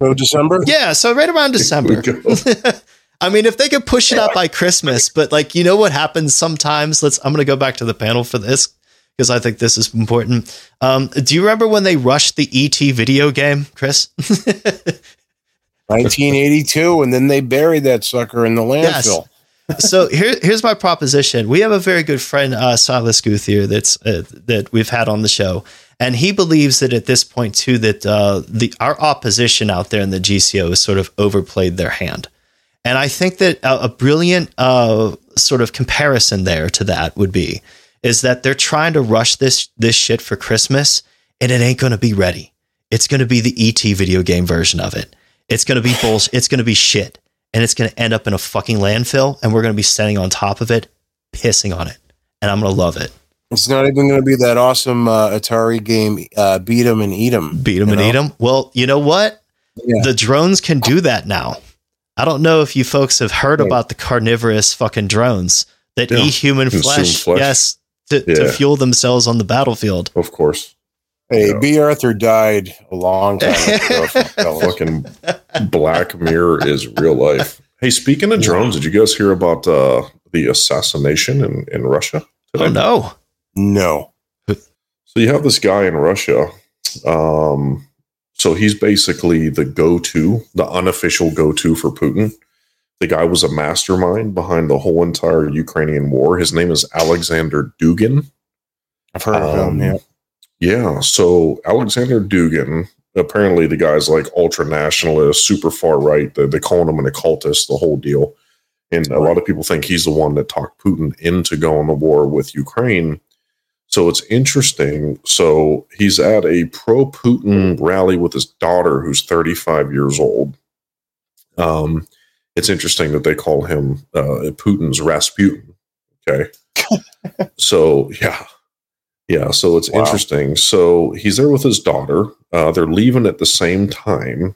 So December? Yeah, so right around December. I mean, if they could push it out by Christmas, but like, you know what happens sometimes? Let's. I'm going to go back to the panel for this because I think this is important. Um, do you remember when they rushed the ET video game, Chris? 1982, and then they buried that sucker in the landfill. Yes. So here, here's my proposition. We have a very good friend, uh, Silas Guthier, that's uh, that we've had on the show, and he believes that at this point too that uh, the our opposition out there in the GCO has sort of overplayed their hand. And I think that a, a brilliant uh, sort of comparison there to that would be is that they're trying to rush this this shit for Christmas, and it ain't going to be ready. It's going to be the ET video game version of it. It's going to be bullshit. It's going to be shit, and it's going to end up in a fucking landfill, and we're going to be standing on top of it, pissing on it, and I'm going to love it. It's not even going to be that awesome uh, Atari game, uh, beat 'em and eat 'em. Beat 'em and know? eat 'em. Well, you know what? Yeah. The drones can do that now. I don't know if you folks have heard yeah. about the carnivorous fucking drones that yeah. eat human flesh, flesh, Yes, to, yeah. to, fuel themselves on the battlefield. Of course. Hey, Bea Arthur died a long time ago. fucking Black Mirror is real life. Hey, speaking of drones, did you guys hear about uh, the assassination in, in Russia today? Oh, no. No. So you have this guy in Russia. Um, so he's basically the go to, the unofficial go to for Putin. The guy was a mastermind behind the whole entire Ukrainian war. His name is Alexander Dugin. I've heard of um, him, yeah. Yeah. So Alexander Dugin, apparently the guy's like ultra nationalist, super far right. They, they calling him an occultist, the whole deal. And a lot of people think he's the one that talked Putin into going to war with Ukraine. So it's interesting. So he's at a pro Putin rally with his daughter, who's 35 years old. Um, it's interesting that they call him uh, Putin's Rasputin. Okay. so, yeah. Yeah. So it's wow. interesting. So he's there with his daughter. Uh, they're leaving at the same time.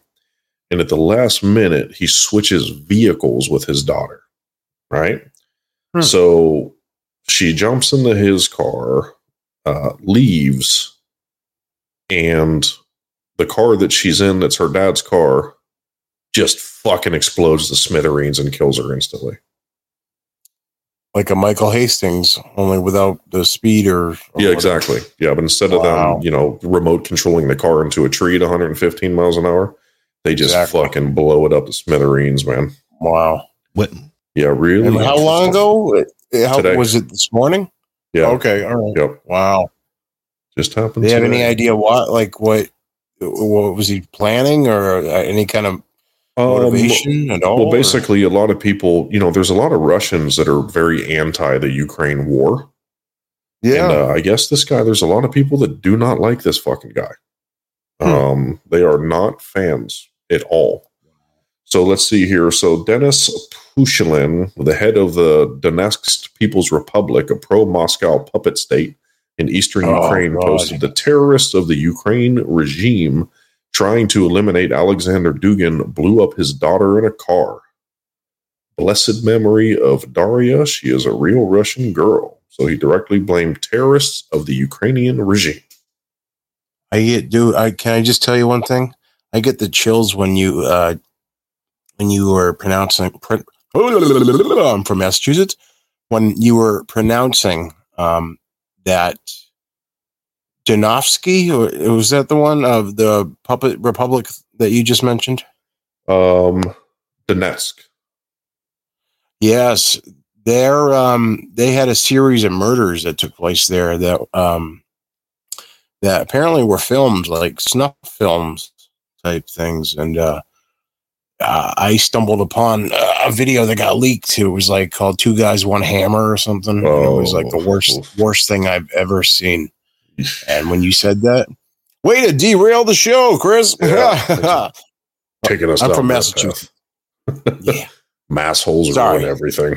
And at the last minute, he switches vehicles with his daughter. Right. Hmm. So she jumps into his car uh, leaves, and the car that she's in, that's her dad's car, just fucking explodes the smithereens and kills her instantly. Like a Michael Hastings, only without the speed or. or yeah, exactly. Yeah, but instead of them, you know, remote controlling the car into a tree at 115 miles an hour, they just exactly. fucking blow it up to smithereens, man. Wow. What? Yeah, really. And how long ago? How, was it this morning? Yeah. Okay. All right. Yep. Wow. Just happened. Do you have any idea what, like, what, what was he planning, or uh, any kind of motivation um, at all? Well, basically, or? a lot of people, you know, there's a lot of Russians that are very anti the Ukraine war. Yeah. And, uh, I guess this guy, there's a lot of people that do not like this fucking guy. Hmm. Um, they are not fans at all. So let's see here. So Denis Pushilin, the head of the Donetsk People's Republic, a pro-Moscow puppet state in eastern oh, Ukraine, God. posted the terrorists of the Ukraine regime trying to eliminate Alexander Dugin blew up his daughter in a car. Blessed memory of Daria. She is a real Russian girl. So he directly blamed terrorists of the Ukrainian regime. I get, do I can I just tell you one thing? I get the chills when you uh, when you were pronouncing. I'm from Massachusetts. When you were pronouncing um, that Donofsky, or was that the one of the puppet republic that you just mentioned? Um, Donetsk. Yes, there um they had a series of murders that took place there that um that apparently were filmed like snuff films type things and uh, uh I stumbled upon a video that got leaked. It was like called Two Guys One Hammer or something. and it was like the Oh, worst oof. worst thing I've ever seen. And when you said that, way to derail the show, Chris. Yeah. Taking us I'm from Massachusetts. path. yeah, Mass holes Sorry. ruin everything.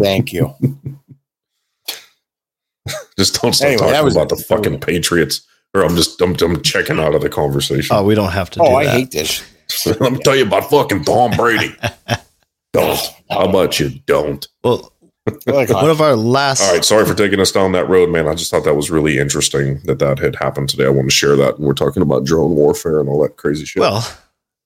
thank you. Just don't start Anyway, talking that was- about the fucking Patriots. Or I'm just I'm, I'm checking out of the conversation. Oh, we don't have to oh, do Oh, I that. hate this. Let me tell you about fucking Tom Brady. oh, how about you don't? well, Like, one of our last. All right, sorry for taking us down that road, man. I just thought that was really interesting that that had happened today. I want to share that. We're talking about drone warfare and all that crazy shit. Well,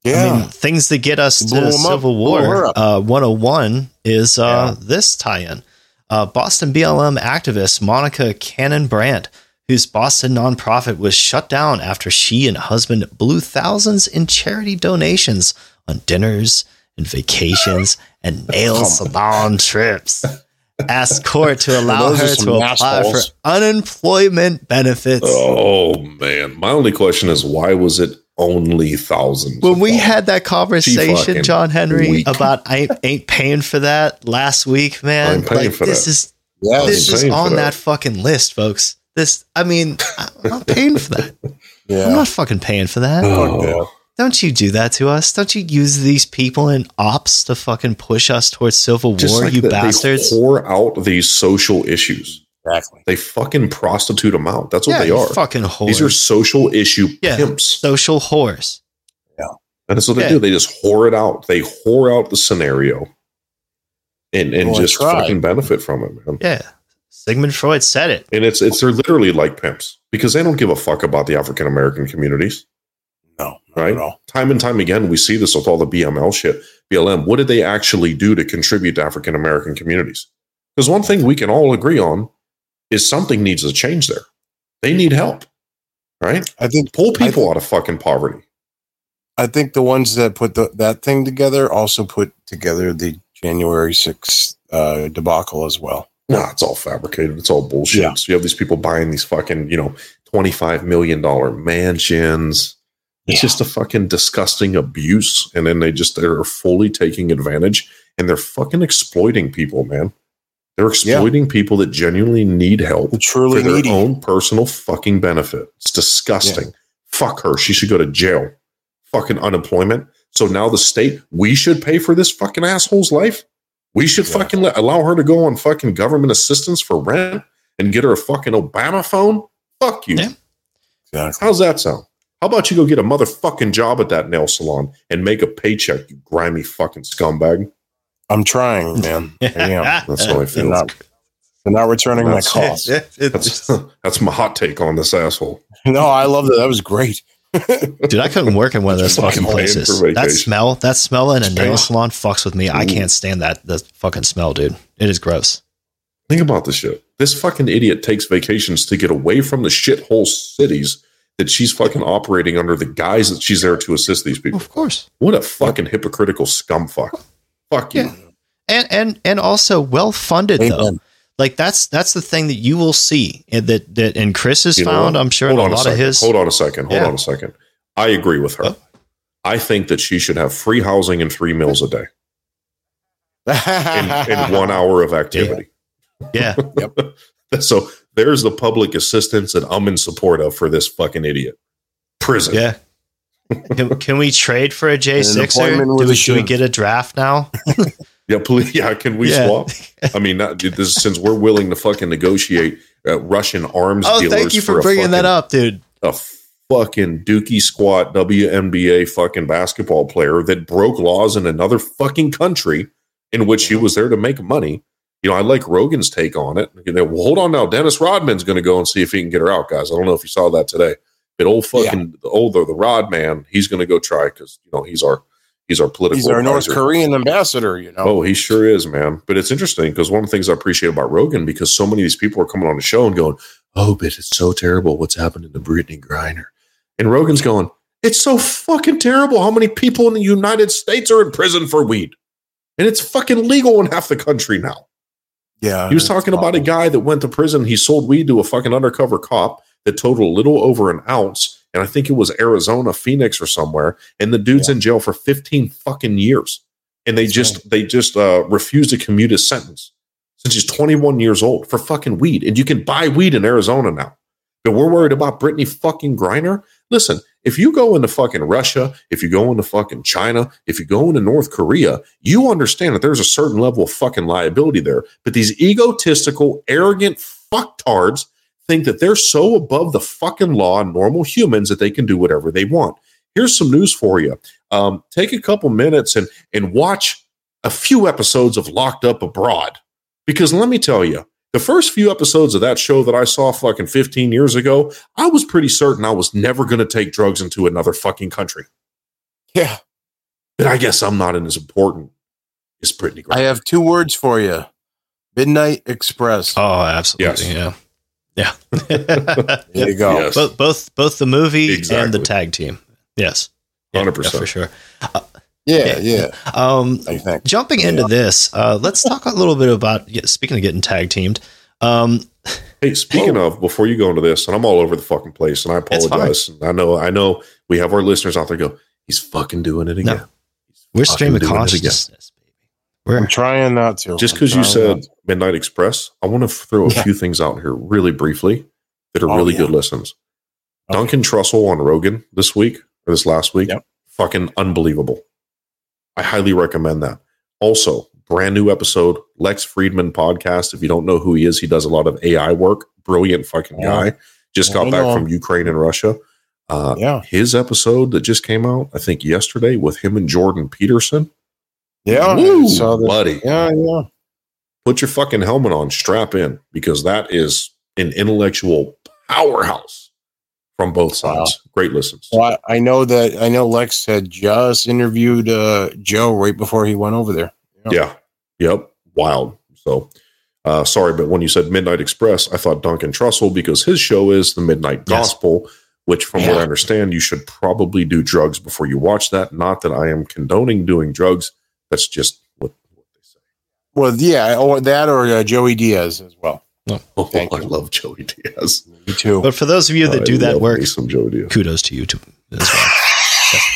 yeah. I mean, things that get us You to blew 'em up, Civil blew War uh, 101 is uh, Yeah. this tie in. Uh, Boston BLM activist Monica Cannon Grant, whose Boston nonprofit was shut down after she and husband blew thousands in charity donations on dinners and vacations and nail salon trips, asked court to allow her to apply for unemployment benefits. oh man, my only question is why was it only thousands? when we had that conversation, John Henry, weak. about I ain't, ain't paying for that last week, man. I'm paying like for this that. is Yes. this is on that. that. fucking list, folks. This, I mean, I- I'm not paying for that. I'm not fucking paying for that. Oh, Don't you do that to us? Don't you use these people in ops to fucking push us towards civil just war, like you that bastards? They whore out these social issues. Exactly. They fucking prostitute them out. That's what yeah, they are. fucking whores. These are social issue Yeah. pimps. social whores. Yeah. And that's what they Yeah. do. They just whore it out. They whore out the scenario and, and Well, just tried. fucking benefit from it, man. Yeah. Sigmund Freud said it. And it's it's they're literally like pimps because they don't give a fuck about the African American communities, No, not right? Time and time again, we see this with all the BML shit. BLM, what did they actually do to contribute to African American communities? Because one thing we can all agree on is something needs to change there. They need help, right? I think Pull people out of fucking poverty. I think the ones that put the, that thing together also put together the January 6th uh, debacle as well. Nah, it's all fabricated. It's all bullshit. Yeah. So you have these people buying these fucking, you know, $25 million mansions. It's Yeah. just a fucking disgusting abuse. And then they just, they're fully taking advantage and they're fucking exploiting people, man. They're exploiting people that genuinely need help The truly for their needy. own personal fucking benefit. It's disgusting. Fuck her. She should go to jail. Fucking unemployment. So now the state, we should pay for this fucking asshole's life. We should Yeah. fucking let, allow her to go on fucking government assistance for rent and get her a fucking Obama phone. Fuck you. Yeah. Exactly. How's that sound? How about you go get a motherfucking job at that nail salon and make a paycheck, you grimy fucking scumbag? I'm trying, man. I am. That's how I They're feel. not, they're not returning my That's- calls. That's that's my hot take on this asshole. No, I love that. That was great. Dude, I couldn't work in one of those fucking fucking places. That smell, that smell in a nail salon fucks with me. I can't stand that the fucking smell, dude. It is gross. Think about this shit. This fucking idiot takes vacations to get away from the shithole cities that she's fucking operating under the guise that she's there to assist these people. Of course. What a fucking hypocritical scumfuck. Fuck you. Yeah. And and and also well funded though. Like that's that's the thing that you will see and that that and Chris has You found. what? I'm sure Hold in a on a lot of second. his. Hold on a second. Hold Yeah. on a second. I agree with her. Oh. I think that she should have free housing and three meals a day in, in one hour of activity. Yeah. Yep. So there's the public assistance that I'm in support of for this fucking idiot. Prison. Yeah. Can, can we trade for a J An sixer? Do we, should we get a draft now? Yeah, please. Yeah, can we Yeah. swap? I mean, not, this, since we're willing to fucking negotiate uh, Russian arms Oh, dealers thank you for a bringing that up, dude. a fucking dookie squat WNBA fucking basketball player that broke laws in another fucking country in which he was there to make money. You know, I like Rogan's take on it. You know, well, hold on now. Dennis Rodman's going to go and see if he can get her out, guys. I don't know if you saw that today. But old fucking the older the Rod man, he's going to go try because you know he's our he's our political. He's our North. Korean ambassador, you know. Oh, he sure is, man. But it's interesting because one of the things I appreciate about Rogan because so many of these people are coming on the show and going, "Oh, but it's so terrible what's happening to Brittney Griner," and Rogan's going, "It's so fucking terrible how many people in the United States are in prison for weed, and it's fucking legal in half the country now. Yeah. He was talking about a guy that went to prison. He sold weed to a fucking undercover cop that totaled a little over an ounce. And I think it was Arizona, Phoenix, or somewhere. And the dude's Yeah. in jail for 15 fucking years. And they That's just they just uh, refused to commute his sentence since he's 21 years old for fucking weed. And you can buy weed in Arizona now. But we're worried about Brittney fucking Griner. Listen, if you go into fucking Russia, if you go into fucking China, if you go into North Korea, you understand that there's a certain level of fucking liability there. But these egotistical, arrogant fucktards think that they're so above the fucking law and normal humans that they can do whatever they want. Here's some news for you. Um, take a couple minutes and and watch a few episodes of Locked Up Abroad. Because let me tell you, the first few episodes of that show that I saw fucking 15 years ago, I was pretty certain I was never going to take drugs into another fucking country. Yeah. But I guess I'm not as important as Brittney I have two words for you Midnight Express. Oh, absolutely. Yes. Yeah. Yeah. there you go. Yes. both both both the movie and the tag team. Yes. 100%. yeah, for sure. Uh, Yeah, yeah. Um, I think. jumping into this, uh, let's talk a little bit about yeah, speaking of getting tag teamed. Um, Hey, speaking of, before you go into this, and I'm all over the fucking place, and I apologize. And I know, I know, we have our listeners out there go, he's fucking doing it again. He's we're streaming stream of doing it again." consciousness, baby. We're I'm trying not to. Just because you said not. Midnight Express, I want to throw a Yeah. few things out here really briefly that are Oh, really yeah. good listens. Okay. Duncan Trussell on Rogan this week or this last week, Yep. fucking unbelievable. I highly recommend that. Also, brand new episode, Lex Fridman podcast. If you don't know who he is, he does a lot of AI work. Brilliant fucking guy. Just got back from Ukraine and Russia. Uh, Yeah. His episode that just came out, I think yesterday, with him and Jordan Peterson. Yeah. Woo, buddy. Yeah, yeah. Put your fucking helmet on, strap in, because that is an intellectual powerhouse from both sides. Great listens. Well, I, I know that I know Lex had just interviewed uh, Joe right before he went over there. Yeah. Yep. Wild. So, uh, sorry, but when you said Midnight Express, I thought Duncan Trussell because his show is the Midnight Yes. Gospel, which, from what I understand, you should probably do drugs before you watch that. Not that I am condoning doing drugs. That's just what, what they say. Well, yeah, or that or uh, Joey Diaz as well. Oh, Thank I love Joey Diaz. Me too. but for those of you that I do that work, some Joey Diaz. kudos to you too as well.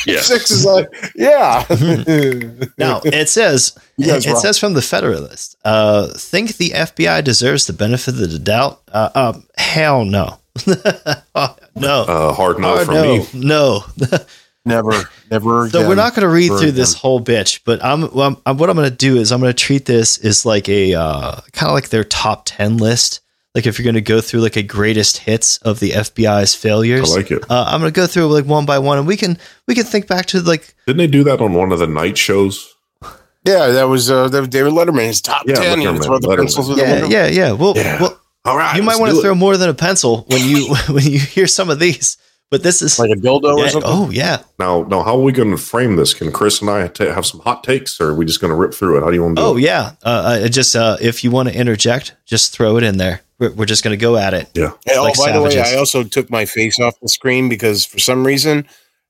Yes. Six is like, yeah. Now it says You it rock. says from the Federalist. Uh, think the FBI deserves the benefit of the doubt? Uh, um, hell no, Oh, no, Uh, hard no Oh, for no, me. no. Never, never. So we're not going to read Never through this whole bitch, but I'm, well, I'm what I'm going to do is I'm going to treat this as like a uh, kind of like their top ten list. Like if you're going to go through like a greatest hits of the FBI's failures, I like it. uh, I'm going to go through like one by one, and we can we can think back to like Didn't they do that on one of the night shows? Yeah, that was uh, that was David Letterman. His top Yeah, ten. He Letterman, throw the Letterman. pencil through the yeah yeah yeah. Well, Yeah. well All right. you might want to throw it. more than a pencil when you when you hear some of these. But this is like a dildo yeah, or something. oh yeah Now, now, how are we going to frame this? Can Chris and I have some hot takes, or are we just going to rip through it? How do you want to oh it? yeah. Uh, I just uh, if you want to interject, just throw it in there. We're, we're just going to go at it. Yeah. Hey, oh, like by the way. I also took my face off the screen because for some reason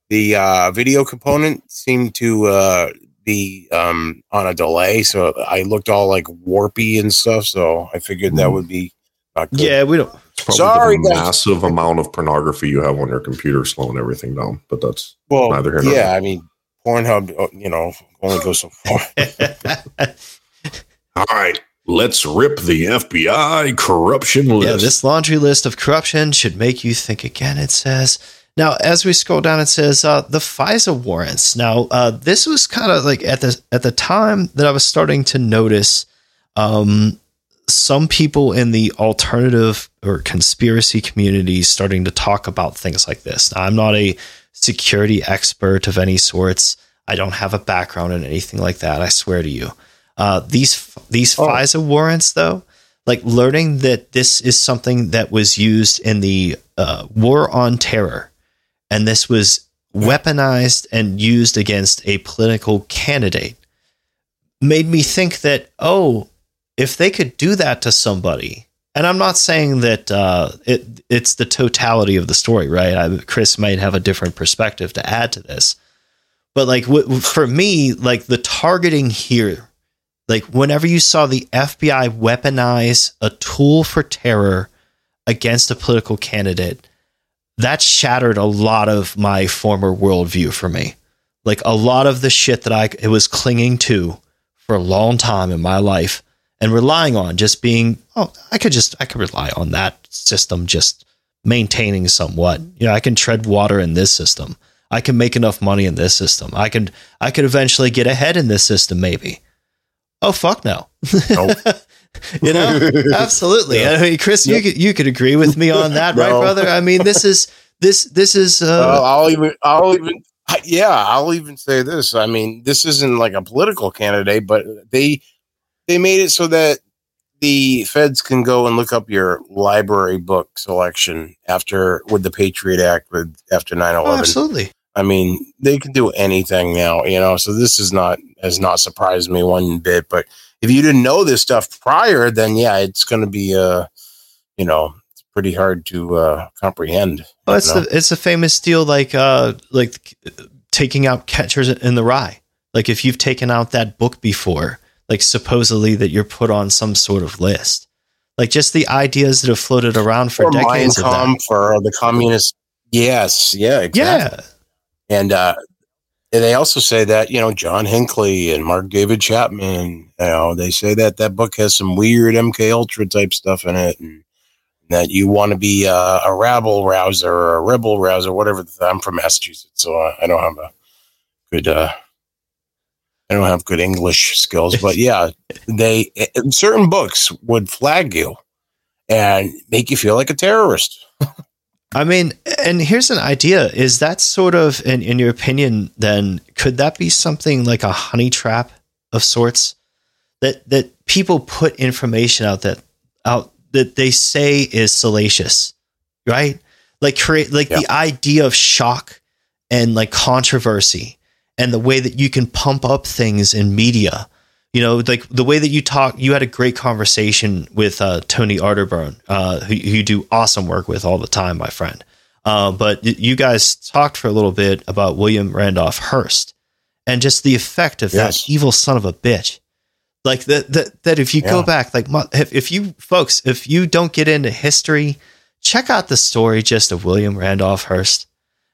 the uh, video component seemed to uh, be um, on a delay. So I looked all like warpy and stuff. So I figured that Hmm. would be not good. Yeah, we don't. It's probably Sorry, the guys. massive amount of pornography you have on your computer slowing everything down. But that's Well, Neither here nor yeah. there. I mean, Pornhub, uh, you know, only goes so far. all right. Let's rip the FBI corruption list. Yeah, this laundry list of corruption should make you think again, it says. Now, as we scroll down, it says uh, the FISA warrants. Now, uh, this was kind of like at the at the time that I was starting to notice um, some people in the alternative or conspiracy community starting to talk about things like this. Now, I'm not a security expert of any sorts. I don't have a background in anything like that. I swear to you. Uh, these these Oh. FISA warrants, though, like learning that this is something that was used in the uh, war on terror, and this was weaponized and used against a political candidate, made me think that oh, if they could do that to somebody, and I'm not saying that uh, it it's the totality of the story, right? I, Chris might have a different perspective to add to this, but like w- for me, like the targeting here Like whenever you saw the FBI weaponize a tool for terror against a political candidate, that shattered a lot of my former worldview for me. Like a lot of the shit that I it was clinging to for a long time in my life and relying on just being oh I could just I could rely on that system just maintaining somewhat. You know, I can tread water in this system. I can make enough money in this system. I can I could eventually get ahead in this system maybe. Oh fuck no. Nope. you know, absolutely. Yeah. I mean, Chris, yep. you could you could agree with me on that, no. right, brother? I mean, this is this this is. Uh, well, I'll even I'll even yeah, I'll even say this. I mean, this isn't like a political candidate, but they they made it so that the feds can go and look up your library book selection after with the Patriot Act with after 9-11. Oh, absolutely. I mean, they can do anything now, you know. So this is not has not surprised me one bit. But if you didn't know this stuff prior, then yeah, it's going to be uh, you know, it's pretty hard to uh, comprehend. Well, it's the, it's a famous deal, like uh, like taking out Catchers in the Rye. Like if you've taken out that book before, like supposedly that you're put on some sort of list. Like just the ideas that have floated around for or decades. Mein Kampf for the communist. Yes, yeah, exactly. Yeah. And uh, and they also say that you know John Hinckley and Mark David Chapman, you know, they say that that book has some weird MK Ultra type stuff in it, and that you want to be uh, a rabble rouser or a rebel rouser, whatever. I'm from Massachusetts, so I don't have a good. Uh, I don't have good English skills, but yeah, they eh, eh, certain books would flag you and make you feel like a terrorist. I mean, and here's an idea: is that sort of, in, in your opinion, then could that be something like a honey trap of sorts that that people put information out that out that they say is salacious, right? Like create like yeah. the idea of shock and like controversy and the way that you can pump up things in media you know, like the way that you talk, you had a great conversation with uh, Tony Arterburn, uh, who, who, you do awesome work with all the time, my friend. Uh, but you guys talked for a little bit about William Randolph Hearst and just the effect of yes. that evil son of a bitch. Like that, that, that if you yeah. go back, like if, if you folks, if you don't get into history, check out the story just of William Randolph Hearst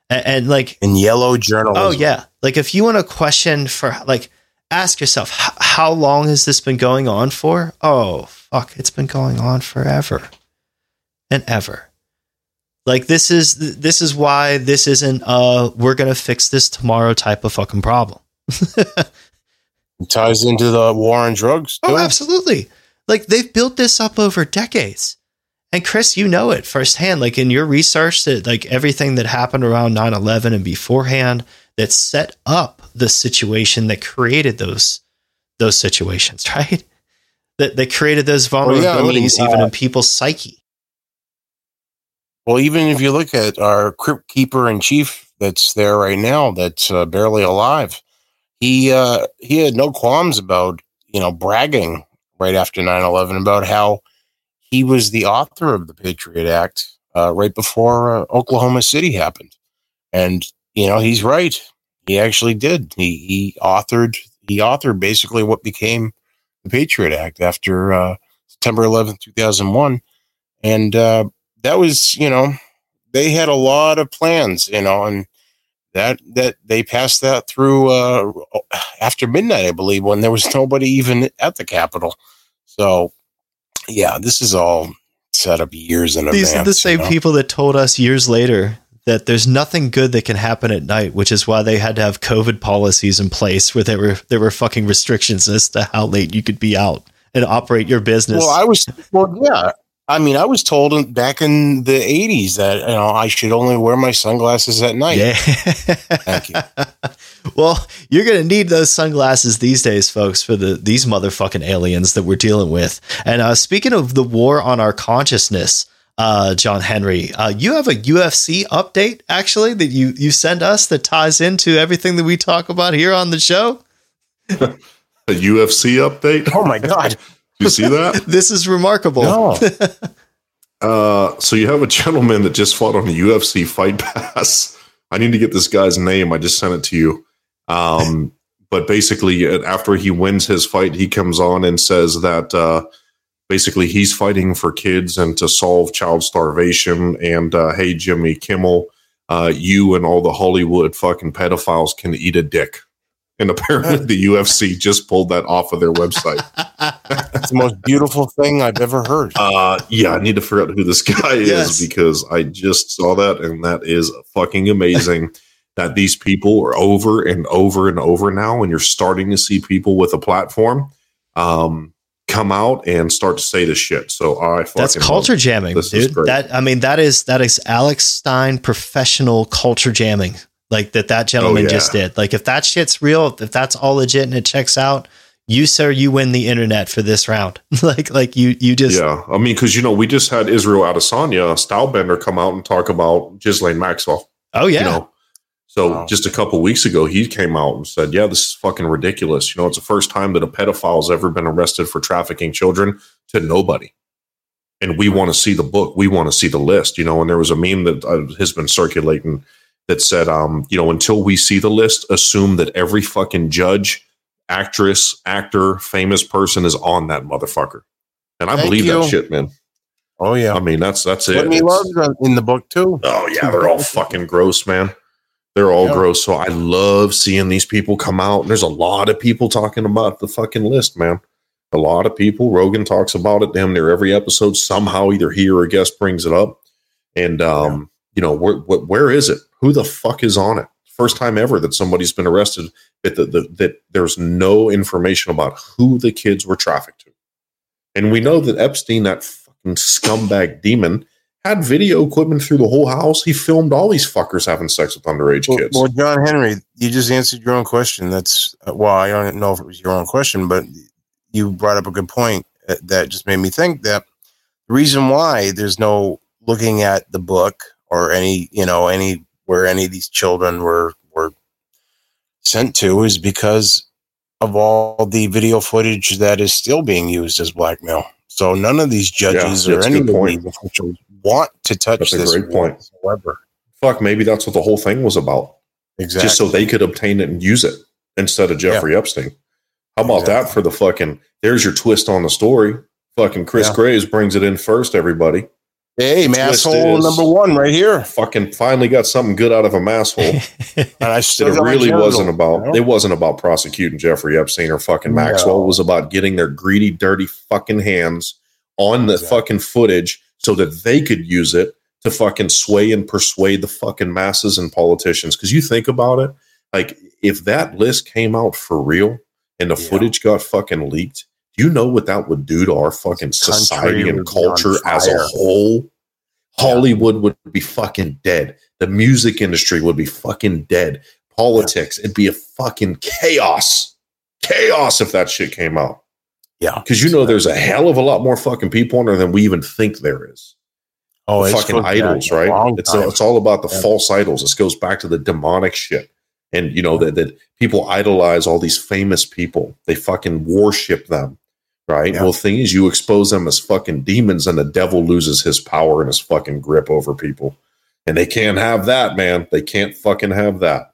and, and like in yellow journalism. Oh yeah. Like if you want to question for like, ask yourself, how long has this been going on for? Oh, fuck, it's been going on forever and ever. Like this is this is why this isn't uh we're gonna fix this tomorrow type of fucking problem. it ties into the war on drugs. Too. Oh, absolutely. Like they've built this up over decades. And Chris, you know it firsthand. Like in your research that like everything that happened around 9-11 and beforehand, that set up the situation that created those those situations, right? That that created those vulnerabilities well, yeah, I mean, even uh, in people's psyche. Well, even if you look at our crypt keeper in chief that's there right now, that's uh, barely alive, he uh, he had no qualms about you know bragging right after 9-11 about how he was the author of the Patriot Act uh, right before uh, Oklahoma City happened, and you know, he's right. He actually did. He he authored he authored basically what became the Patriot Act after uh, September 11th, 2001. And uh, that was, you know, they had a lot of plans, you know, and that that they passed that through uh, after midnight, I believe, when there was nobody even at the Capitol. So, yeah, this is all set up years in These advance. These are the same you know? people that told us years later that there's nothing good that can happen at night, which is why they had to have COVID policies in place where there were there were fucking restrictions as to how late you could be out and operate your business. Well, I was well, yeah. I mean, I was told back in the '80s that you know I should only wear my sunglasses at night. Yeah. Thank you. well, you're going to need those sunglasses these days, folks, for the these motherfucking aliens that we're dealing with. And uh, speaking of the war on our consciousness, uh, John Henry. Uh, you have a UFC update actually that you you send us that ties into everything that we talk about here on the show. a UFC update? Oh my god! You see that? this is remarkable. No. uh, so you have a gentleman that just fought on a UFC fight pass. I need to get this guy's name. I just sent it to you. Um, but basically, uh, after he wins his fight, he comes on and says that uh, basically he's fighting for kids and to solve child starvation. And uh, hey, Jimmy Kimmel, uh, you and all the Hollywood fucking pedophiles can eat a dick. And apparently, the UFC just pulled that off of their website. That's the most beautiful thing I've ever heard. Uh, yeah, I need to figure out who this guy yes. is because I just saw that, and that is fucking amazing. that these people are over and over and over now, and you're starting to see people with a platform um, come out and start to say this shit. So I that's culture jamming, dude. That I mean, that is that is Alex Stein professional culture jamming like that that gentleman oh, yeah. just did. Like if that shit's real, if that's all legit and it checks out, you sir, you win the internet for this round. like like you you just yeah. I mean, because you know we just had Israel Adesanya, Stylebender, come out and talk about Ghislaine Maxwell. Oh yeah. You know, so wow. just a couple weeks ago, he came out and said, "Yeah, this is fucking ridiculous. You know, it's the first time that a pedophile has ever been arrested for trafficking children to nobody." And we want to see the book. We want to see the list. You know, and there was a meme that uh, has been circulating that said, um, you know, until we see the list, assume that every fucking judge, actress, actor, famous person is on that motherfucker. And I Thank believe you. that shit, man. Oh yeah. I mean, that's that's it. Me loves in the book too. Oh yeah, they're all fucking gross, man. They're all yeah. gross. So I love seeing these people come out. There's a lot of people talking about the fucking list, man. A lot of people. Rogan talks about it damn near every episode. Somehow, either he or a guest brings it up. And um, you know, where, where is it? Who the fuck is on it? First time ever that somebody's been arrested that, the, the, that there's no information about who the kids were trafficked to. And we know that Epstein, that fucking scumbag demon, had video equipment through the whole house. He filmed all these fuckers having sex with underage well, kids. Well, John Henry, you just answered your own question. That's uh, well, I don't know if it was your own question, but you brought up a good point uh, that just made me think that the reason why there's no looking at the book or any, you know, any where any of these children were were sent to is because of all the video footage that is still being used as blackmail. So none of these judges yeah, or any of these officials want to touch that's this. A great point. Whatsoever. Fuck, maybe that's what the whole thing was about. Exactly. Just so they could obtain it and use it instead of Jeffrey yeah. Epstein. How about exactly. that for the fucking? There's your twist on the story. Fucking Chris yeah. Graves brings it in first. Everybody. Hey, masshole number one right here. Fucking finally got something good out of a masshole. and I still it really wasn't about. You know? It wasn't about prosecuting Jeffrey Epstein or fucking Maxwell. No. It was about getting their greedy, dirty fucking hands on the exactly. fucking footage so that they could use it to fucking sway and persuade the fucking masses and politicians. Because you think about it, like if that list came out for real and the yeah. footage got fucking leaked, you know what that would do to our fucking society and culture as a whole? Hollywood would be fucking dead. The music industry would be fucking dead. Politics, it'd be a fucking chaos. Chaos if that shit came out. Yeah. Because you know there's a hell of a lot more fucking people on there than we even think there is. Oh, the fucking idols, right? It's, a, it's all about the yeah. false idols. This goes back to the demonic shit. And you know that, that people idolize all these famous people. They fucking worship them right? Yeah. Well, thing is, you expose them as fucking demons, and the devil loses his power and his fucking grip over people. And they can't have that, man. They can't fucking have that.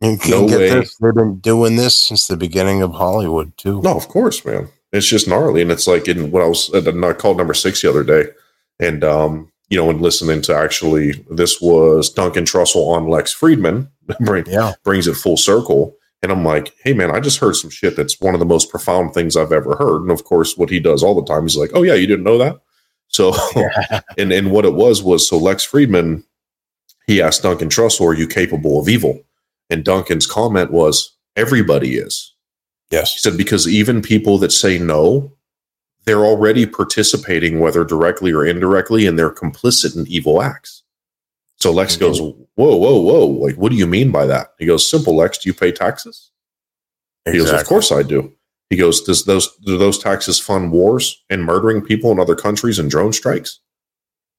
You no way. This. They've been doing this since the beginning of Hollywood, too. No, of course, man. It's just gnarly, and it's like in what I was I called number six the other day, and um, you know, and listening to actually this was Duncan Trussell on Lex Fridman, bring, yeah. brings it full circle and I'm like, hey, man, I just heard some shit that's one of the most profound things I've ever heard. And of course, what he does all the time, he's like, oh, yeah, you didn't know that? So, and, and what it was was so Lex Fridman, he asked Duncan Trussell, are you capable of evil? And Duncan's comment was, everybody is. Yes. He said, because even people that say no, they're already participating, whether directly or indirectly, and they're complicit in evil acts. So Lex mm-hmm. goes, Whoa, whoa, whoa. Like, what do you mean by that? He goes, Simple, Lex, do you pay taxes? Exactly. He goes, Of course I do. He goes, Does those do those taxes fund wars and murdering people in other countries and drone strikes?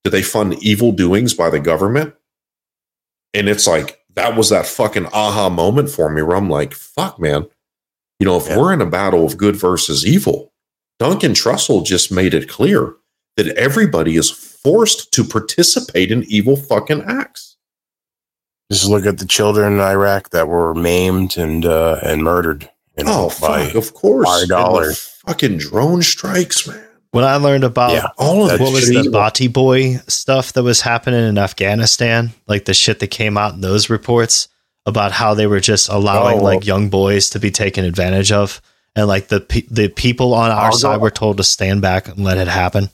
Do they fund evil doings by the government? And it's like that was that fucking aha moment for me where I'm like, fuck, man. You know, if yeah. we're in a battle of good versus evil, Duncan Trussell just made it clear that everybody is forced to participate in evil fucking acts. Just look at the children in Iraq that were maimed and uh, and murdered. You know, oh, fuck, of course. Five dollars. Fucking drone strikes, man. When I learned about yeah, all of what was the Bati boy stuff that was happening in Afghanistan, like the shit that came out in those reports about how they were just allowing oh, like young boys to be taken advantage of, and like the pe- the people on our I'll side go. were told to stand back and let it happen.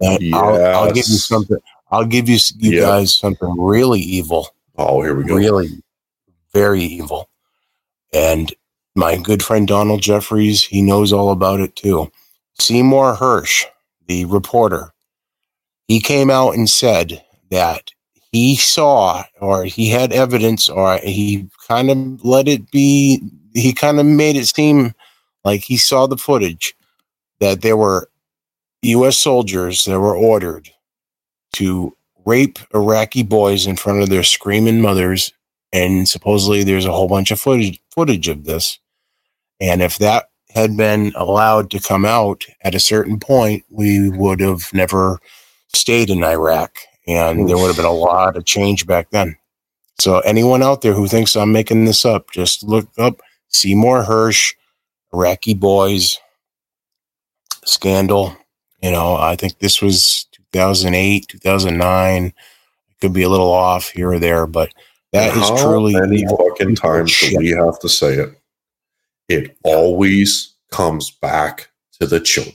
Yes. I'll, I'll, give you something. I'll give you you yep. guys something really evil. Oh, here we go. Really, very evil. And my good friend Donald Jeffries, he knows all about it too. Seymour Hersh, the reporter, he came out and said that he saw or he had evidence or he kind of let it be, he kind of made it seem like he saw the footage that there were U.S. soldiers that were ordered to rape Iraqi boys in front of their screaming mothers. And supposedly there's a whole bunch of footage, footage of this. And if that had been allowed to come out at a certain point, we would have never stayed in Iraq. And Oof. there would have been a lot of change back then. So anyone out there who thinks I'm making this up, just look up Seymour Hersh, Iraqi boys, scandal. You know, I think this was 2008, 2009. It could be a little off here or there, but that is truly many fucking times that we have to say it. It always comes back to the children.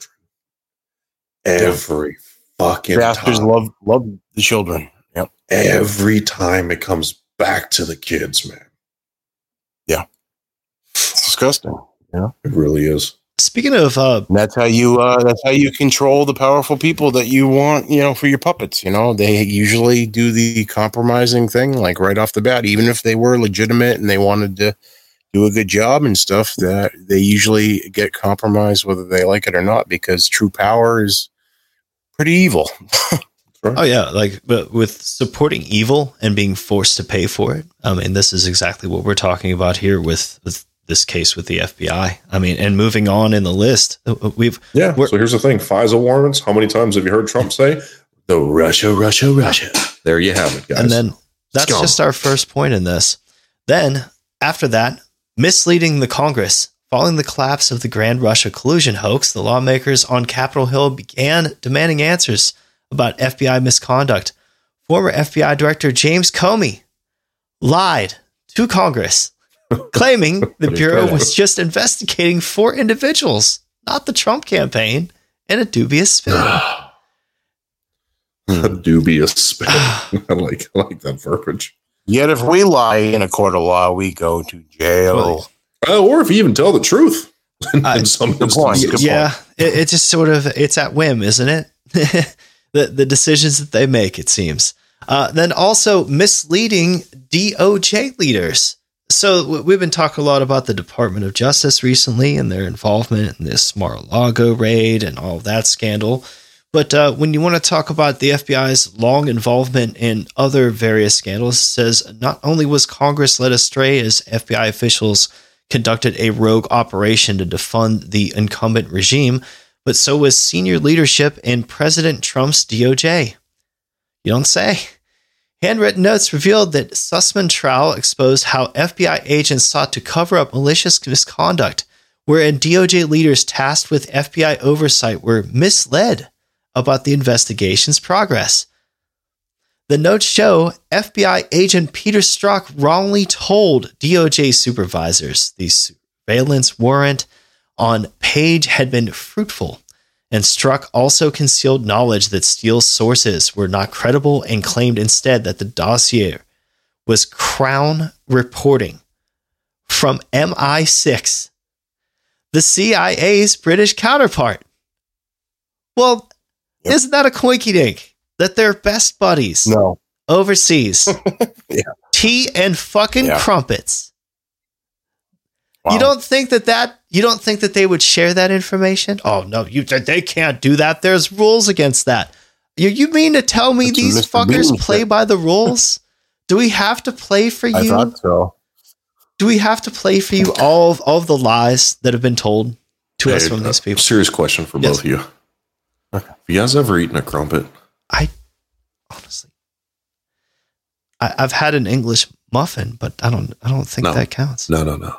Every yeah. fucking Bastards time. love love the children. Yep. Every time it comes back to the kids, man. Yeah. It's disgusting. Yeah. It really is. Speaking of, uh, that's how you uh, that's how you control the powerful people that you want, you know, for your puppets. You know, they usually do the compromising thing, like right off the bat, even if they were legitimate and they wanted to do a good job and stuff. That they usually get compromised whether they like it or not, because true power is pretty evil. Oh yeah, like but with supporting evil and being forced to pay for it. I mean, this is exactly what we're talking about here with with this case with the FBI. I mean, and moving on in the list, uh, uh, we've yeah. So here's the thing: FISA warrants. How many times have you heard Trump say the Russia, Russia, Russia? There you have it, guys. And then that's just our first point in this. Then after that, misleading the Congress. Following the collapse of the Grand Russia collusion hoax, the lawmakers on Capitol Hill began demanding answers about FBI misconduct. Former FBI Director James Comey lied to Congress claiming the Bureau was just investigating four individuals, not the Trump campaign, in a dubious spin. a dubious spin. I like I like that verbiage. Yet if we lie in a court of law, we go to jail. Uh, or if you even tell the truth. in some point, yeah, it, it, just sort of it's at whim, isn't it? the the decisions that they make, it seems. Uh, then also misleading DOJ leaders so we've been talking a lot about the Department of Justice recently and their involvement in this Mar-a-Lago raid and all that scandal. But uh, when you want to talk about the FBI's long involvement in other various scandals, says not only was Congress led astray as FBI officials conducted a rogue operation to defund the incumbent regime, but so was senior leadership in President Trump's DOJ. You don't say. Handwritten notes revealed that Sussmann trial exposed how FBI agents sought to cover up malicious misconduct, wherein DOJ leaders tasked with FBI oversight were misled about the investigation's progress. The notes show FBI agent Peter Strzok wrongly told DOJ supervisors the surveillance warrant on Page had been fruitful and Strzok also concealed knowledge that Steele's sources were not credible and claimed instead that the dossier was Crown reporting from MI6, the CIA's British counterpart. Well, yep. isn't that a coinky dink that they're best buddies? No. Overseas. yeah. Tea and fucking yeah. crumpets. Wow. You don't think that that you don't think that they would share that information? Oh no, you they can't do that. There's rules against that. You you mean to tell me That's these fuckers Bean play by the rules? Do we have to play for you? I thought so. Do we have to play for you all of, all of the lies that have been told to hey, us from these people? Serious question for yes. both of you. Have you guys ever eaten a crumpet? I honestly, I, have had an English muffin, but I don't. I don't think no. that counts. No, no, no.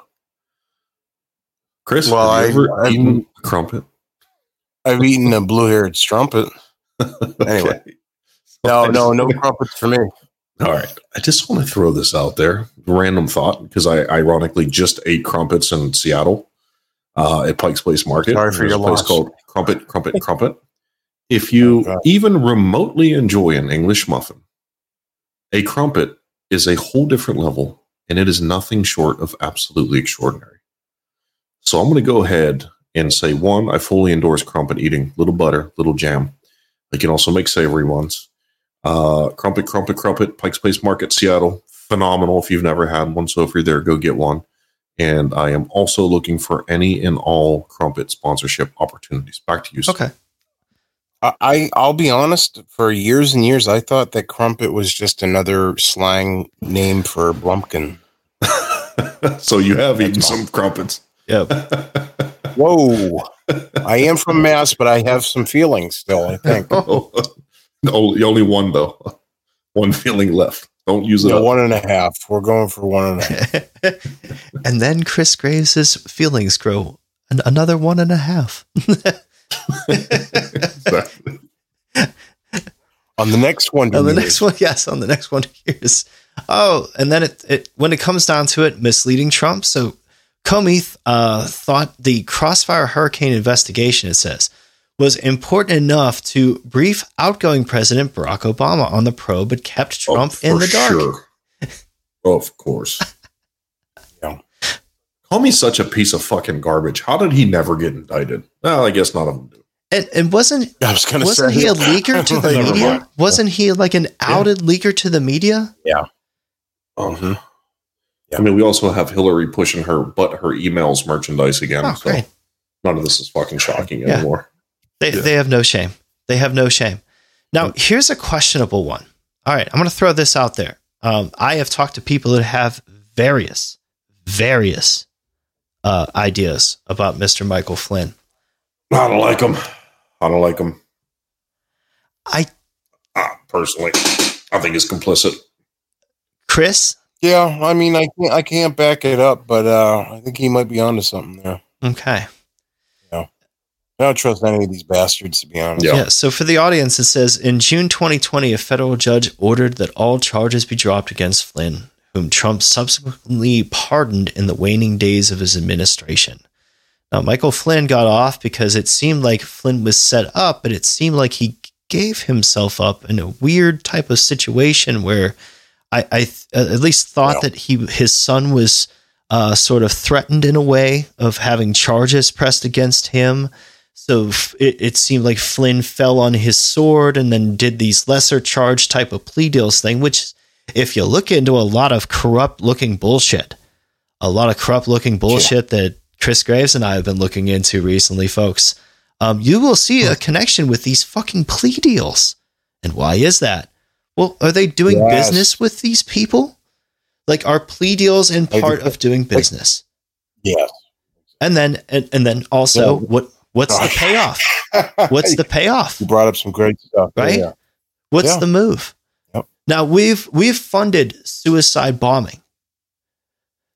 Chris, Well, have you I- ever I've- eaten a crumpet? I've eaten a blue-haired strumpet. Anyway. No, no, no crumpets for me. All right. I just want to throw this out there. Random thought, because I ironically just ate crumpets in Seattle uh, at Pike's Place Market. Sorry for There's your a place called Crumpet, Crumpet, Crumpet. If you Oh, even remotely enjoy an English muffin, a crumpet is a whole different level, and it is nothing short of absolutely extraordinary. So I'm going to go ahead and say one, I fully endorse crumpet eating, little butter, little jam. I can also make savory ones. Uh, crumpet, crumpet, crumpet, Pikes Place Market, Seattle. Phenomenal. If you've never had one, so if you're there, go get one. And I am also looking for any and all crumpet sponsorship opportunities. Back to you. Steve. Okay. I, I'll be honest. For years and years, I thought that crumpet was just another slang name for Blumpkin. so you have eaten some crumpets. Yep. Whoa! I am from Mass, but I have some feelings still. I think oh, only, only one though. One feeling left. Don't use it no, one and a half. We're going for one and a half. and then Chris Graves' feelings grow an- another one and a half. Exactly. On the next one, on the me, next one, yes, on the next one here's oh, and then it, it when it comes down to it, misleading Trump. So Comey uh, thought the Crossfire Hurricane investigation, it says, was important enough to brief outgoing President Barack Obama on the probe, but kept Trump Oh, in the dark. sure. of course. Yeah. Comey such a piece of fucking garbage. How did he never get indicted? Well, I guess none of them do. And, and wasn't I was going to say, wasn't he a leaker to the media? mind. Wasn't he like an outed leaker to the media? Yeah. Oh. Mhm. I mean, we also have Hillary pushing her but her emails merchandise again. Oh, so great. none of this is fucking shocking Yeah. anymore. They, Yeah. they have no shame. They have no shame. Now, here's a questionable one. All right, I'm going to throw this out there. Um, I have talked to people that have various, various uh, ideas about Mr. Michael Flynn. I don't like him. I don't like him. I, Ah, personally, I think he's complicit. Chris, Yeah, I mean, I can't, I can't back it up, but uh, I think he might be onto something there. okay. Yeah. I don't trust any of these bastards, to be honest. Yeah. Yeah. So for the audience, it says in June 2020, a federal judge ordered that all charges be dropped against Flynn, whom Trump subsequently pardoned in the waning days of his administration. Now, Michael Flynn got off because it seemed like Flynn was set up, but it seemed like he gave himself up in a weird type of situation where I, I th- at least thought Yeah. that he his son was uh, sort of threatened in a way of having charges pressed against him. So f- it, it seemed like Flynn fell on his sword and then did these lesser charge type of plea deals thing, which, if you look into a lot of corrupt looking bullshit, a lot of corrupt looking bullshit that Chris Graves and I have been looking into recently, folks, um, you will see a connection with these fucking plea deals. And why is that? Well, are they doing Yes. business with these people? Like, are plea deals in part of doing business? Yeah. And then, and, and then also, Yeah. what what's the payoff? What's the payoff? You brought up some great stuff, Right? Yeah. What's Yeah. the move? Yep. Now we've we've funded suicide bombing.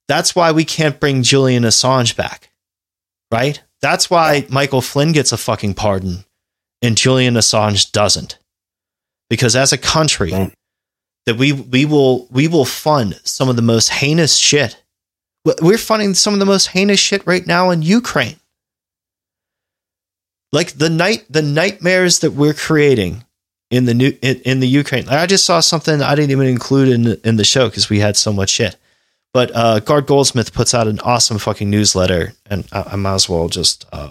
That's why we can't bring Julian Assange back. Right? That's why Michael Flynn gets a fucking pardon and Julian Assange doesn't. Because as a country Right. that we we will we will fund some of the most heinous shit. We- We're funding some of the most heinous shit right now in Ukraine. Like the night the nightmares that we're creating in the new in, in the Ukraine. I just saw something I didn't even include in the, in the show because we had so much shit. But uh, Gard Goldsmith puts out an awesome fucking newsletter, and I, I might as well just uh,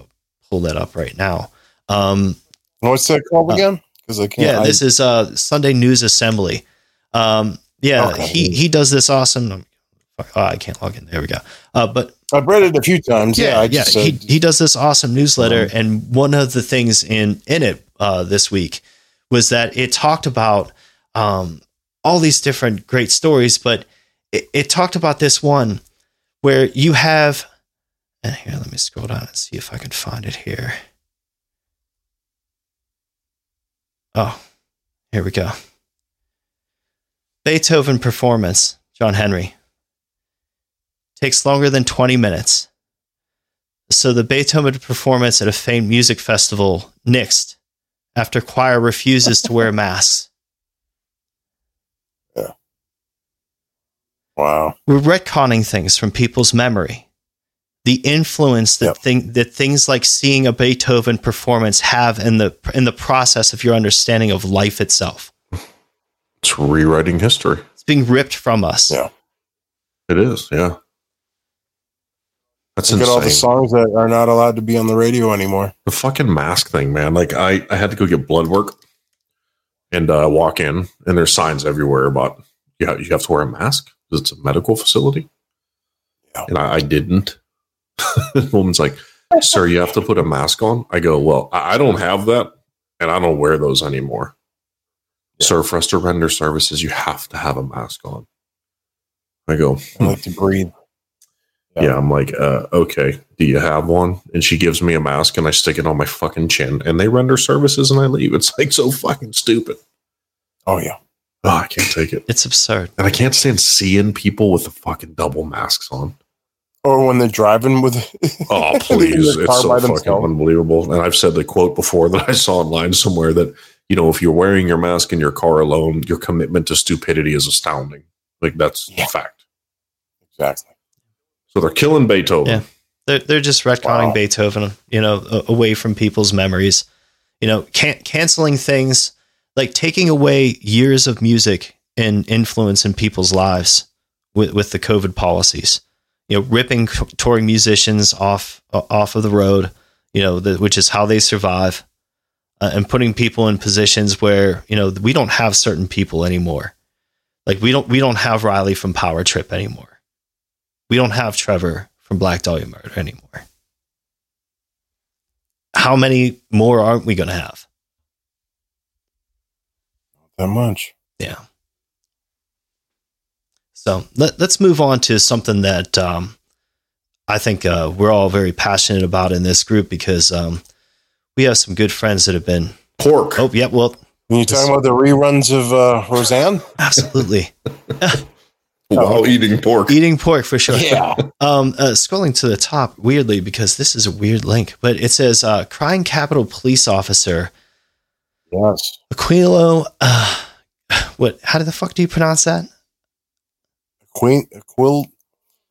pull that up right now. Um, What's that called Uh, again? Because I can't. yeah, I- this is uh, Sunday News Assembly. Um, yeah, Okay. he he does this awesome. Oh, I can't log in. There we go. Uh, but I've read it a few times. Yeah, yeah, I yeah. just he, he does this awesome newsletter, Um, and one of the things in in it uh, this week was that it talked about um, all these different great stories, but it, it talked about this one where you have. And here, let me scroll down and see if I can find it here. Oh, here we go. Beethoven performance, John Henry. Takes longer than 20 minutes. So the Beethoven performance at a famed music festival nixed after choir refuses to wear masks. Yeah. Wow. We're retconning things from people's memory. The influence that Yep. thing that things like seeing a Beethoven performance have in the in the process of your understanding of life itself. It's rewriting history. It's being ripped from us. Yeah. It is, yeah. That's Look at all the songs that are not allowed to be on the radio anymore. The fucking mask thing, man. Like I, I had to go get blood work and uh, walk in, and there's signs everywhere about yeah, you have to wear a mask because it's a medical facility. Yeah. And I, I didn't. The woman's like, "Sir, you have to put a mask on." I go, "Well, I, I don't have that, and I don't wear those anymore." Sir, for us to render services, you have to have a mask on. I go, I like to breathe. Yeah. yeah, I'm like, uh, okay, do you have one? And she gives me a mask and I stick it on my fucking chin and they render services and I leave. It's like so fucking stupid. Oh yeah. Oh, I can't take it. It's absurd. And I can't stand seeing people with the fucking double masks on. Or when they're driving with Oh, please. it's car so by fucking themselves. unbelievable. And I've said the quote before that I saw online somewhere that, you know, if you're wearing your mask in your car alone, your commitment to stupidity is astounding. Like that's Yeah. fact. Exactly. So they're killing Beethoven. Yeah. They're they're just retconning Wow. Beethoven, you know, away from people's memories. You know, can- canceling things like taking away years of music and influence in people's lives with with the COVID policies. You know, ripping touring musicians off off of the road. You know, the, which is how they survive, uh, and putting people in positions where you know we don't have certain people anymore. Like we don't we don't have Riley from Power Trip anymore. We don't have Trevor from Black Dahlia Murder anymore. How many more aren't we going to have? That much. Yeah. So let, let's move on to something that um, I think uh, we're all very passionate about in this group because um, we have some good friends that have been. Pork. Oh, yeah, well, When you talking about the reruns of uh, Roseanne? absolutely. While eating pork. Eating pork for sure. Yeah. Um, uh, scrolling to the top weirdly because this is a weird link, but it says uh, crying Capitol police officer yes. Aquilo. Uh, what? How the fuck do you pronounce that? Queen Quill.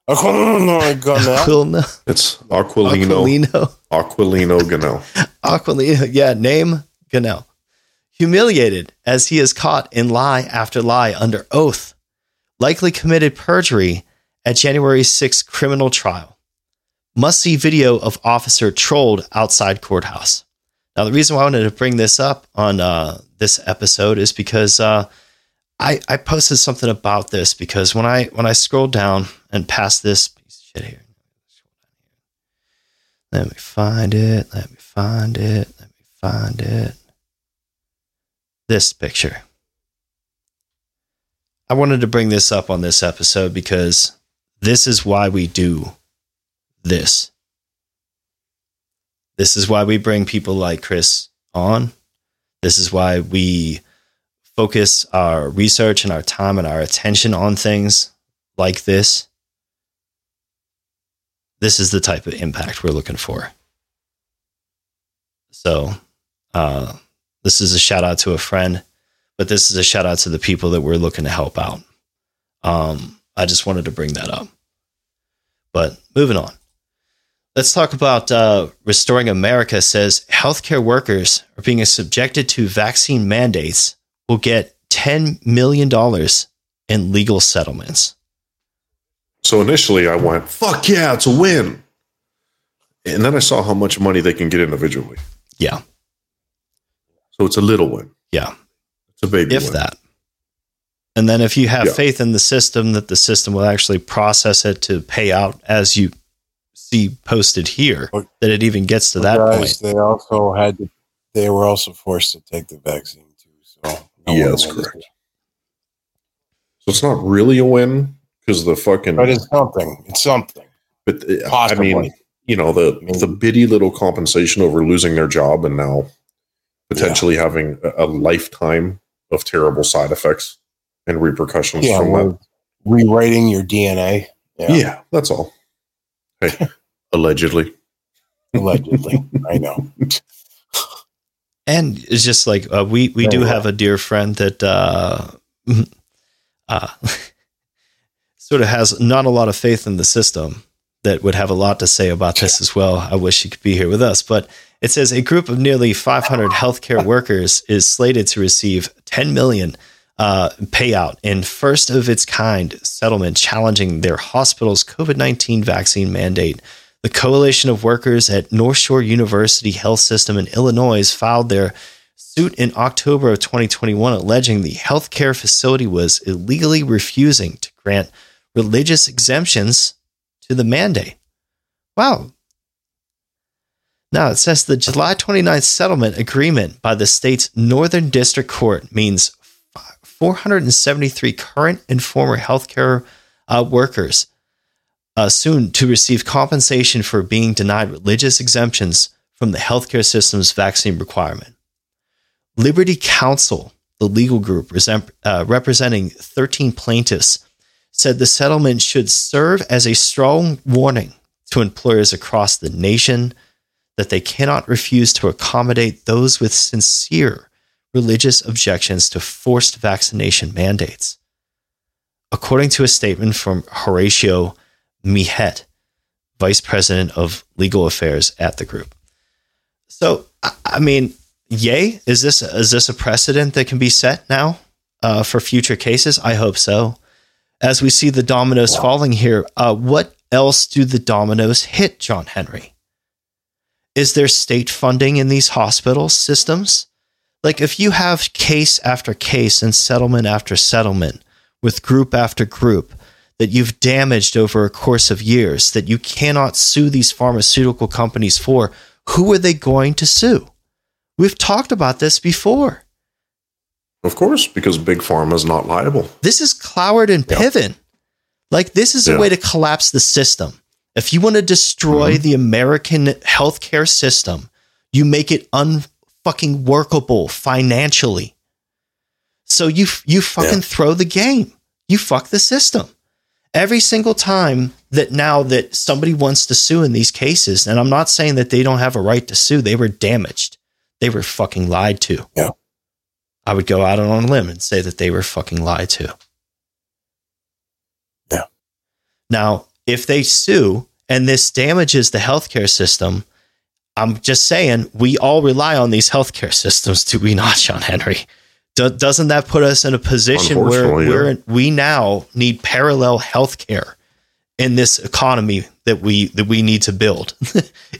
Aquilino. Aquilino. It's Aquilino. Aquilino. Aquilino Gano. Aquilino. Yeah, name Gonell. Humiliated as he is caught in lie after lie under oath, likely committed perjury at January 6th criminal trial. Must see video of officer trolled outside courthouse. Now, the reason why I wanted to bring this up on uh, this episode is because uh, I, I posted something about this because when I when I scrolled down and past this piece of shit here, let me find it. Let me find it. Let me find it. This picture. I wanted to bring this up on this episode because this is why we do this. This is why we bring people like Chris on. This is why we focus our research and our time and our attention on things like this. This is the type of impact we're looking for. So, uh, this is a shout out to a friend, but this is a shout out to the people that we're looking to help out. Um, I just wanted to bring that up. But moving on. Let's talk about uh, Restoring America says healthcare workers are being subjected to vaccine mandates will get $10 million in legal settlements. So initially I went, fuck yeah, it's a win. And then I saw how much money they can get individually. Yeah. So it's a little win. Yeah. It's a baby if win. that. And then if you have Yeah. faith in the system, that the system will actually process it to pay out as you see posted here, But- that it even gets to that guys, point. they also had to. They were also forced to take the vaccine too. So no Yeah, one that's wins. correct. So it's not really a win because the fucking But it's something. It's something. But uh, I mean, you know, the the bitty little compensation over losing their job and now potentially having a, a lifetime of terrible side effects and repercussions Yeah, from that. rewriting your DNA. Yeah. that's all. Hey, allegedly. Allegedly, I know. And it's just like uh, we we do have a dear friend that uh, uh, sort of has not a lot of faith in the system that would have a lot to say about this as well. I wish he could be here with us, but it says a group of nearly 500 healthcare workers is slated to receive 10 million uh, payout in first of its kind settlement challenging their hospital's COVID 19 vaccine mandate. The coalition of workers at North Shore University Health System in Illinois filed their suit in October of 2021, alleging the healthcare facility was illegally refusing to grant religious exemptions to the mandate. Wow. Now it says the July 29th settlement agreement by the state's Northern District Court means 473 current and former healthcare uh, workers uh, soon to receive compensation for being denied religious exemptions from the healthcare system's vaccine requirement. Liberty Counsel, the legal group uh, representing 13 plaintiffs, said the settlement should serve as a strong warning to employers across the nation that they cannot refuse to accommodate those with sincere religious objections to forced vaccination mandates. According to a statement from Horatio Mihet, vice president of legal affairs at the group. So, I mean, yay! Is this is this a precedent that can be set now uh, for future cases? I hope so. As we see the dominoes wow. falling here, uh, what else do the dominoes hit, John Henry? Is there state funding in these hospital systems? Like, if you have case after case and settlement after settlement with group after group that you've damaged over a course of years that you cannot sue these pharmaceutical companies for, who are they going to sue? We've talked about this before. Of course, because Big Pharma is not liable. This is Cloward and Piven. Like, this is yeah. a way to collapse the system. If you want to destroy mm-hmm. the American healthcare system, you make it unfucking workable financially. So you you fucking yeah. throw the game. You fuck the system. Every single time that now that somebody wants to sue in these cases, and I'm not saying that they don't have a right to sue, they were damaged. They were fucking lied to. Yeah. I would go out on a limb and say that they were fucking lied to. Yeah. Now, if they sue and this damages the healthcare system, I'm just saying we all rely on these healthcare systems, do we not, John Henry? Do- doesn't that put us in a position where we're, we now need parallel healthcare in this economy that we that we need to build?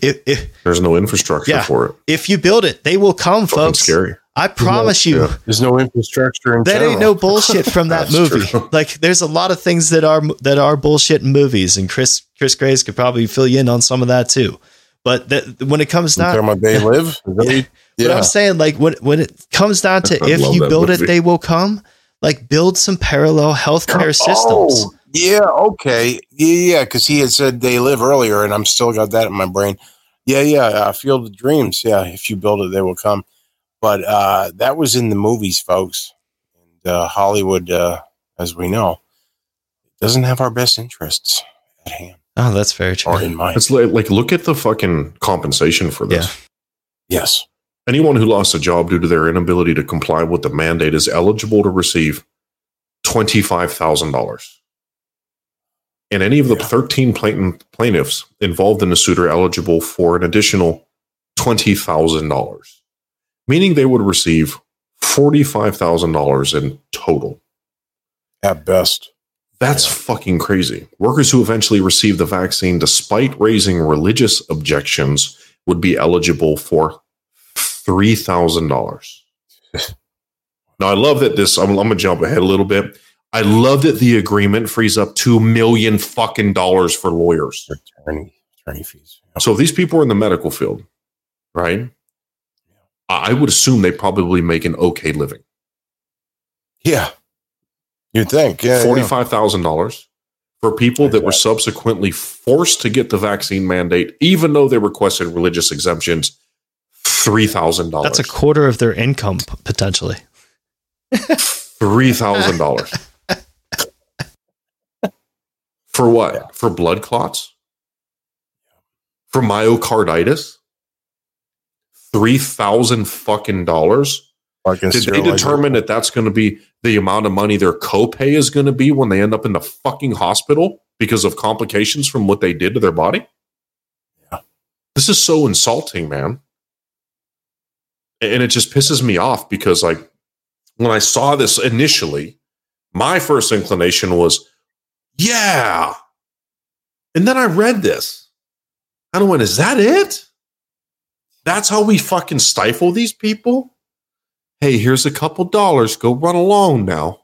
if, if, There's no infrastructure yeah, for it. If you build it, they will come, Fucking folks. Scary. I promise you, yeah. there's no infrastructure. In that general. ain't no bullshit from that movie. True. Like, there's a lot of things that are that are bullshit in movies, and Chris Chris Graves could probably fill you in on some of that too. But that, when it comes down, to they live. yeah. But I'm saying, like, when when it comes down to if you build movie. it, they will come. Like, build some parallel healthcare oh, systems. Yeah. Okay. Yeah. Yeah. Because he had said they live earlier, and I'm still got that in my brain. Yeah. Yeah. Uh, Field of Dreams. Yeah. If you build it, they will come. But uh, that was in the movies, folks. And uh, Hollywood, uh, as we know, doesn't have our best interests at hand. Oh, that's very true. Or in mind. It's like, like look at the fucking compensation for this. Yeah. Yes. Anyone who lost a job due to their inability to comply with the mandate is eligible to receive $25,000. And any of the yeah. 13 plaintiffs involved in the suit are eligible for an additional $20,000 meaning they would receive $45,000 in total. At best. That's yeah. fucking crazy. Workers who eventually receive the vaccine, despite raising religious objections, would be eligible for $3,000. now, I love that this, I'm, I'm to jump ahead a little bit. I love that the agreement frees up two million fucking dollars for lawyers. Attorney, attorney fees. So if these people are in the medical field, right? I would assume they probably make an okay living. Yeah. You'd think. Yeah. $45,000 for people that were subsequently forced to get the vaccine mandate, even though they requested religious exemptions. $3,000. That's a quarter of their income potentially. $3,000. for what? Yeah. For blood clots? for myocarditis? Three thousand fucking dollars. Did they determine that that's going to be the amount of money their copay is going to be when they end up in the fucking hospital because of complications from what they did to their body? Yeah. This is so insulting, man. And it just pisses me off because, like, when I saw this initially, my first inclination was, yeah. And then I read this. And I went, is that it? That's how we fucking stifle these people? Hey, here's a couple dollars. Go run along now.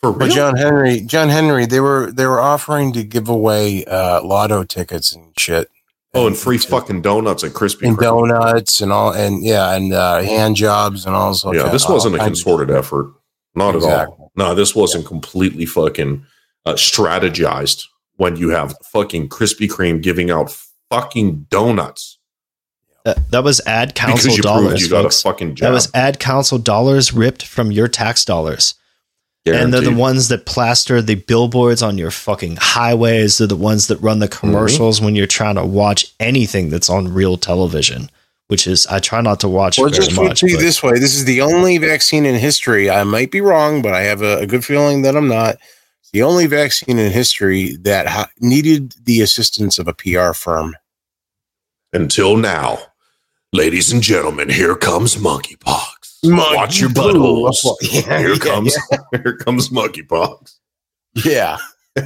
For real? But John Henry, John Henry, they were they were offering to give away uh, lotto tickets and shit. Oh, and free fucking donuts and crispy and donuts and all, and yeah, and uh, hand jobs and all. Yeah, okay, this wasn't a consorted effort, not exactly. at all. No, this wasn't yeah. completely fucking uh, strategized. When you have fucking Krispy Kreme giving out fucking donuts that, that was ad council dollars. You folks. got a fucking job. That was ad council dollars ripped from your tax dollars. Guaranteed. And they're the ones that plaster the billboards on your fucking highways. They're the ones that run the mm-hmm. commercials mm-hmm. when you're trying to watch anything that's on real television, which is I try not to watch. Well, just much, put it this way: this is the only vaccine in history. I might be wrong, but I have a, a good feeling that I'm not. It's the only vaccine in history that ha- needed the assistance of a PR firm. Until now. Ladies and gentlemen, here comes monkeypox. Monkey Watch your buttholes. Yeah, here yeah, comes yeah. here comes monkeypox. Yeah.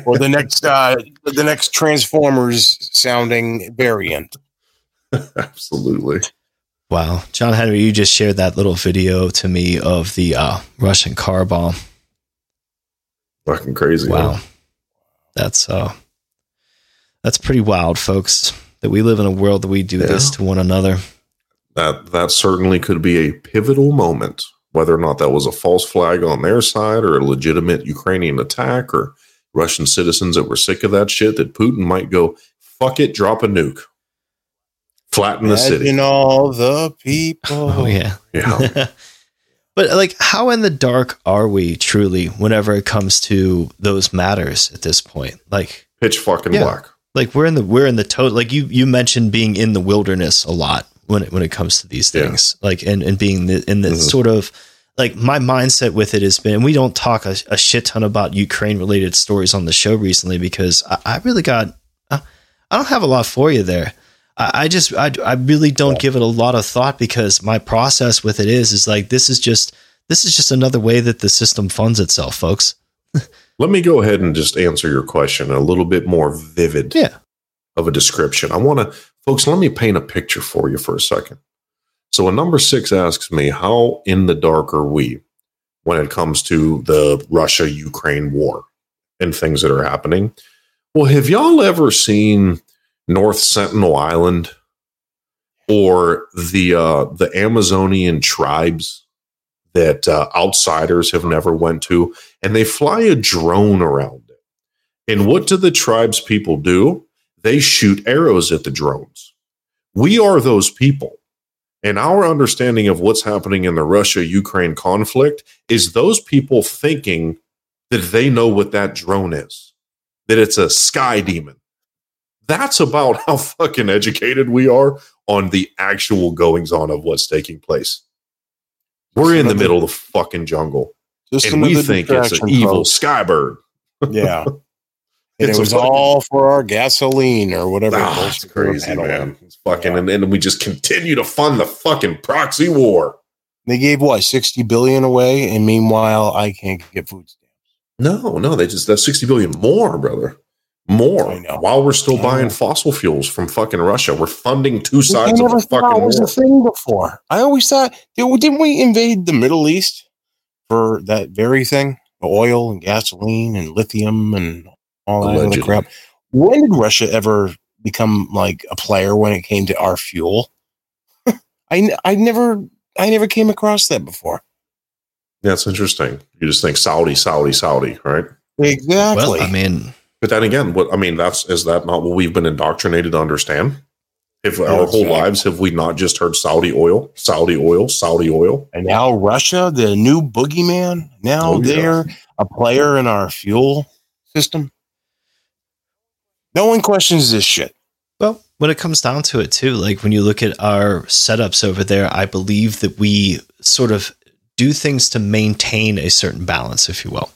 Or the next uh the next Transformers sounding variant. Absolutely. Wow. John Henry, you just shared that little video to me of the uh, Russian car bomb. Fucking crazy. Wow. Man. That's uh that's pretty wild, folks. That we live in a world that we do yeah. this to one another that that certainly could be a pivotal moment whether or not that was a false flag on their side or a legitimate Ukrainian attack or Russian citizens that were sick of that shit that Putin might go fuck it drop a nuke. Flatten the city. You all the people. Oh yeah. Yeah. But like how in the dark are we truly whenever it comes to those matters at this point? Like pitch fucking yeah, black. Like we're in the we're in the total like you you mentioned being in the wilderness a lot when it, when it comes to these things, yeah. like and and being the, in the mm-hmm. sort of like my mindset with it has been. We don't talk a, a shit ton about Ukraine related stories on the show recently because I, I really got uh, I don't have a lot for you there. I, I just I I really don't yeah. give it a lot of thought because my process with it is is like this is just this is just another way that the system funds itself, folks. Let me go ahead and just answer your question a little bit more vivid. Yeah. Of a description. I want to Folks, let me paint a picture for you for a second. So, a number six asks me, How in the dark are we when it comes to the Russia Ukraine war and things that are happening? Well, have y'all ever seen North Sentinel Island or the uh, the Amazonian tribes that uh, outsiders have never went to, and they fly a drone around it? And what do the tribes people do? They shoot arrows at the drones. We are those people. And our understanding of what's happening in the Russia Ukraine conflict is those people thinking that they know what that drone is, that it's a sky demon. That's about how fucking educated we are on the actual goings on of what's taking place. We're in the middle of the fucking jungle. and we think it's an evil skybird. Yeah. And it's it was all for our gasoline or whatever. Ah, it's crazy, man. It's fucking, yeah. and then we just continue to fund the fucking proxy war. They gave what sixty billion away, and meanwhile, I can't get food stamps. No, no, they just that's sixty billion more, brother. More while we're still buying fossil fuels from fucking Russia. We're funding two sides of the fucking was war. a thing before. I always thought didn't we invade the Middle East for that very thing? Oil and gasoline and lithium and all that other crap. When did Russia ever become like a player when it came to our fuel? I I never I never came across that before. That's interesting. You just think Saudi, Saudi, Saudi, right? Exactly. Well, I mean, but then again, what I mean that's is that not what we've been indoctrinated to understand? If our whole lives have we not just heard Saudi oil, Saudi oil, Saudi oil, and now Russia, the new boogeyman, now oh, they're yeah. a player in our fuel system. No one questions this shit. Well, when it comes down to it too, like when you look at our setups over there, I believe that we sort of do things to maintain a certain balance, if you will.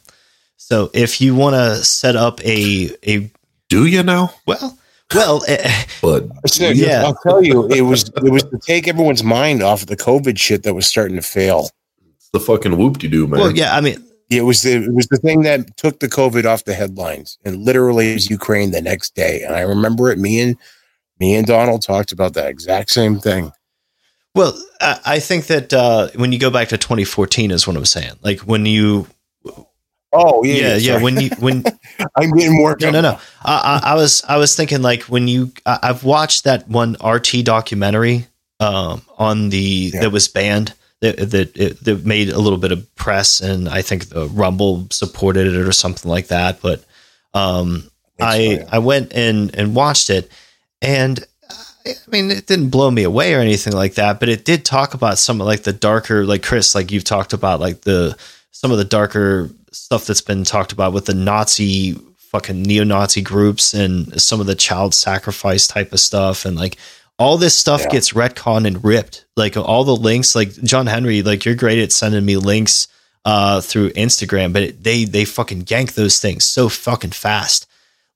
So if you want to set up a a do you know? Well, well, uh, but yeah, I'll tell you, it was it was to take everyone's mind off of the COVID shit that was starting to fail. It's the fucking whoop de doo, man. Well, yeah, I mean, it was the it was the thing that took the COVID off the headlines, and literally it was Ukraine the next day. And I remember it. Me and me and Donald talked about that exact same thing. Well, I, I think that uh, when you go back to 2014 is what I'm saying. Like when you Oh yeah, yeah. yeah. When you when I'm getting more. No, no, no. I, I, I, was I was thinking like when you I, have watched that one RT documentary um, on the yeah. that was banned that that made a little bit of press and I think the Rumble supported it or something like that. But um, I so, I went and and watched it and. I mean, it didn't blow me away or anything like that, but it did talk about some of like the darker, like Chris, like you've talked about, like the some of the darker stuff that's been talked about with the Nazi fucking neo-Nazi groups and some of the child sacrifice type of stuff and like all this stuff yeah. gets retconned and ripped. Like all the links, like John Henry, like you're great at sending me links uh, through Instagram, but it, they they fucking gank those things so fucking fast.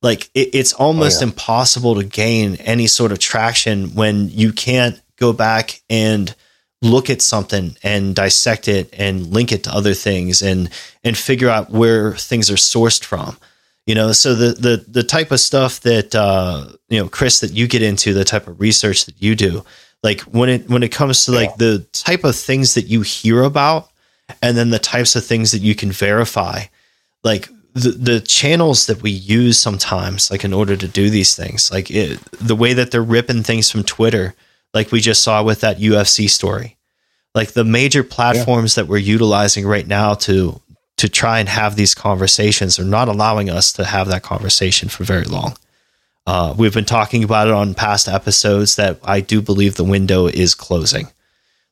Like it, it's almost oh, yeah. impossible to gain any sort of traction when you can't go back and look at something and dissect it and link it to other things and and figure out where things are sourced from you know so the the the type of stuff that uh you know chris that you get into the type of research that you do like when it when it comes to like the type of things that you hear about and then the types of things that you can verify like the, the channels that we use sometimes like in order to do these things like it, the way that they're ripping things from twitter like we just saw with that UFC story. Like the major platforms yeah. that we're utilizing right now to to try and have these conversations are not allowing us to have that conversation for very long. Uh, we've been talking about it on past episodes that I do believe the window is closing.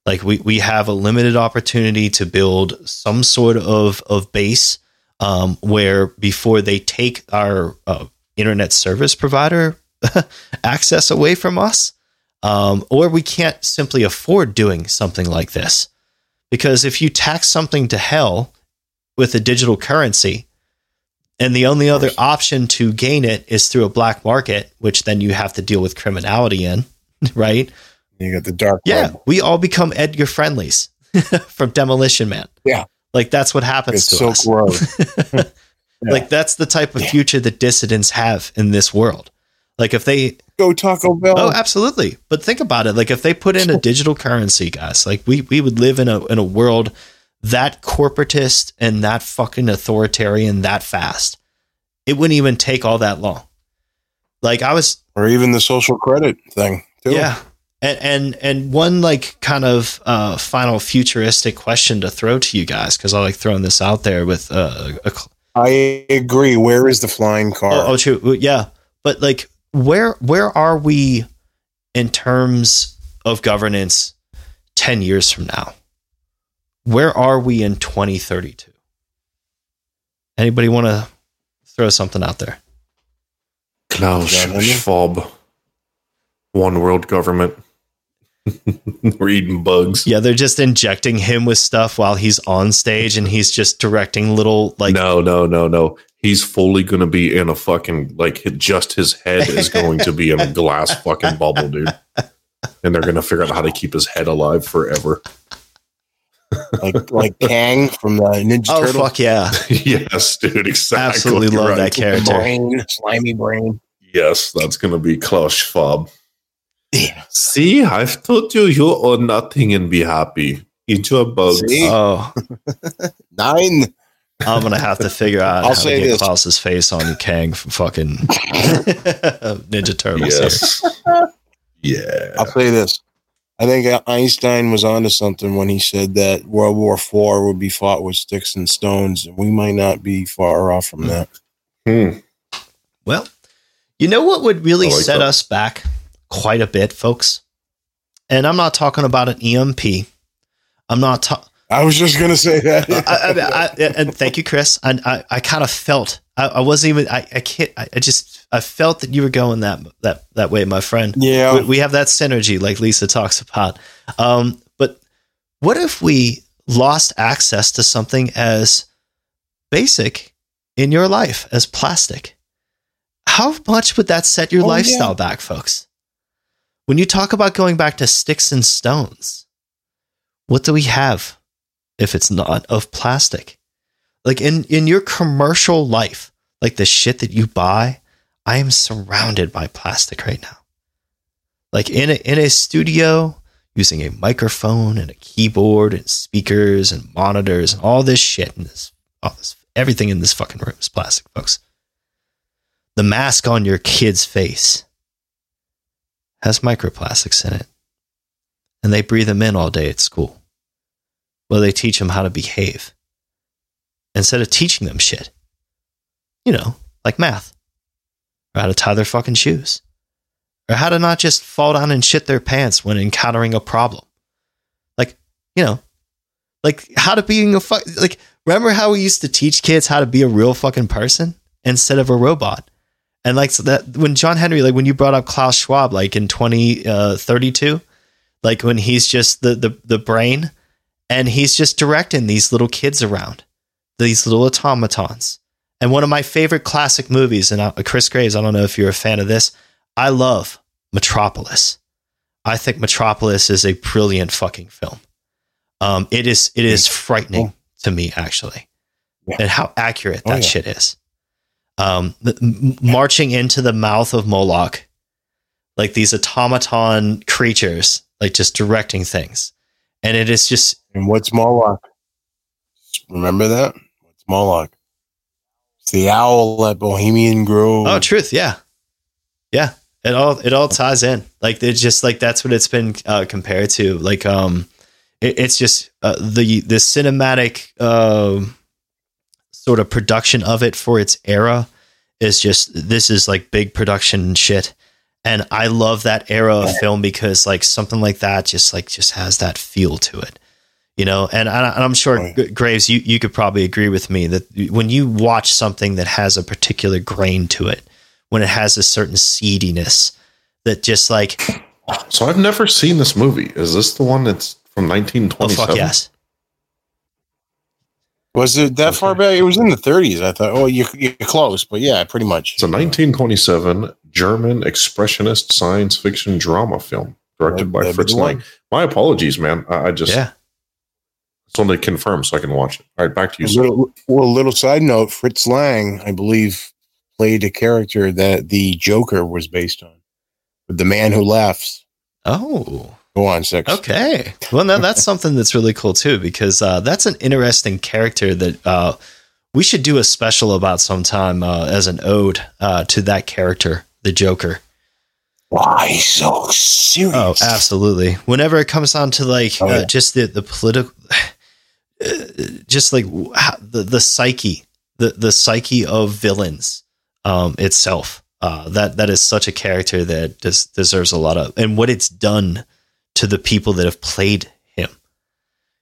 Like we, we have a limited opportunity to build some sort of, of base um, where before they take our uh, internet service provider access away from us, um, or we can't simply afford doing something like this. Because if you tax something to hell with a digital currency, and the only other option to gain it is through a black market, which then you have to deal with criminality in, right? You got the dark. Yeah, web. we all become Edgar Friendlies from Demolition Man. Yeah, like that's what happens it's to so us. yeah. Like that's the type of future that dissidents have in this world. Like if they go Taco Bell. Oh, absolutely. But think about it. Like if they put in a digital currency, guys, like we we would live in a in a world that corporatist and that fucking authoritarian that fast. It wouldn't even take all that long. Like I was or even the social credit thing. Too. Yeah. And, and and one like kind of uh, final futuristic question to throw to you guys because I like throwing this out there with uh, a, I agree. Where is the flying car? Oh, oh, true. Yeah, but like where where are we in terms of governance 10 years from now? Where are we in 2032? Anybody want to throw something out there? Klaus Schwab, one world government. We're eating bugs. Yeah, they're just injecting him with stuff while he's on stage and he's just directing little like No, no, no, no he's fully going to be in a fucking like just his head is going to be in a glass fucking bubble, dude. And they're going to figure out how to keep his head alive forever. Like like Kang from the Ninja oh, Turtles. fuck yeah! yes, dude. Exactly. Absolutely love right. that character. Brain, slimy brain. Yes, that's going to be Klaus Schwab. Yeah. See, I've told you you own nothing and be happy. Into a bug. Oh, nine. I'm gonna have to figure out I'll how to get this. Klaus's face on Kang from fucking Ninja Turtles. Yes. yeah. I'll say this. I think Einstein was onto something when he said that World War IV would be fought with sticks and stones. And we might not be far off from that. Hmm. Well, you know what would really like set that. us back quite a bit, folks? And I'm not talking about an EMP. I'm not ta- I was just gonna say that. I, I, I, and thank you, Chris. I I, I kind of felt I, wasn't even I, I can't I, just I felt that you were going that that that way, my friend. Yeah, we, we have that synergy, like Lisa talks about. Um, but what if we lost access to something as basic in your life as plastic? How much would that set your oh, lifestyle yeah. back, folks? When you talk about going back to sticks and stones, what do we have if it's not of plastic? Like in, in your commercial life, like the shit that you buy, I am surrounded by plastic right now. Like in a, in a studio, using a microphone and a keyboard and speakers and monitors and all this shit and this, all this, everything in this fucking room is plastic, folks. The mask on your kid's face has microplastics in it. And they breathe them in all day at school. Well, they teach them how to behave instead of teaching them shit. You know, like math, or how to tie their fucking shoes, or how to not just fall down and shit their pants when encountering a problem. Like, you know, like how to being a fuck. Like, remember how we used to teach kids how to be a real fucking person instead of a robot? And like so that when John Henry, like when you brought up Klaus Schwab, like in 2032, uh, like when he's just the, the, the brain and he's just directing these little kids around, these little automatons. And one of my favorite classic movies, and Chris Graves, I don't know if you're a fan of this, I love Metropolis. I think Metropolis is a brilliant fucking film. Um, it is it is frightening to me actually, yeah. and how accurate oh, that oh, yeah. shit is um, m- marching into the mouth of Moloch, like these automaton creatures, like just directing things. And it is just. And what's Moloch? Remember that? What's Moloch? It's the owl at Bohemian Grove. Oh, truth. Yeah. Yeah. It all, it all ties in. Like, it's just like, that's what it's been uh, compared to. Like, um, it, it's just uh, the, the cinematic, uh, sort of production of it for its era is just this is like big production shit and i love that era of film because like something like that just like just has that feel to it you know and, I, am sure right. graves you, you could probably agree with me that when you watch something that has a particular grain to it when it has a certain seediness that just like so i've never seen this movie is this the one that's from 1927 oh, fuck yes was it that okay. far back? It was in the 30s. I thought. Oh, you, you're close, but yeah, pretty much. It's a 1927 German expressionist science fiction drama film directed by Fritz Lang. My apologies, man. I, I just yeah. It's only confirmed so I can watch it. All right, back to you. A little, well, a little side note: Fritz Lang, I believe, played a character that the Joker was based on, the man who laughs. Oh, Go on, six. Okay. Well, now that's something that's really cool too, because uh, that's an interesting character that uh, we should do a special about sometime uh, as an ode uh, to that character, the Joker. Why so serious? Oh, absolutely. Whenever it comes down to like oh, uh, yeah. just the the political, just like the the psyche, the the psyche of villains um, itself. Uh, that that is such a character that des- deserves a lot of, and what it's done to the people that have played him.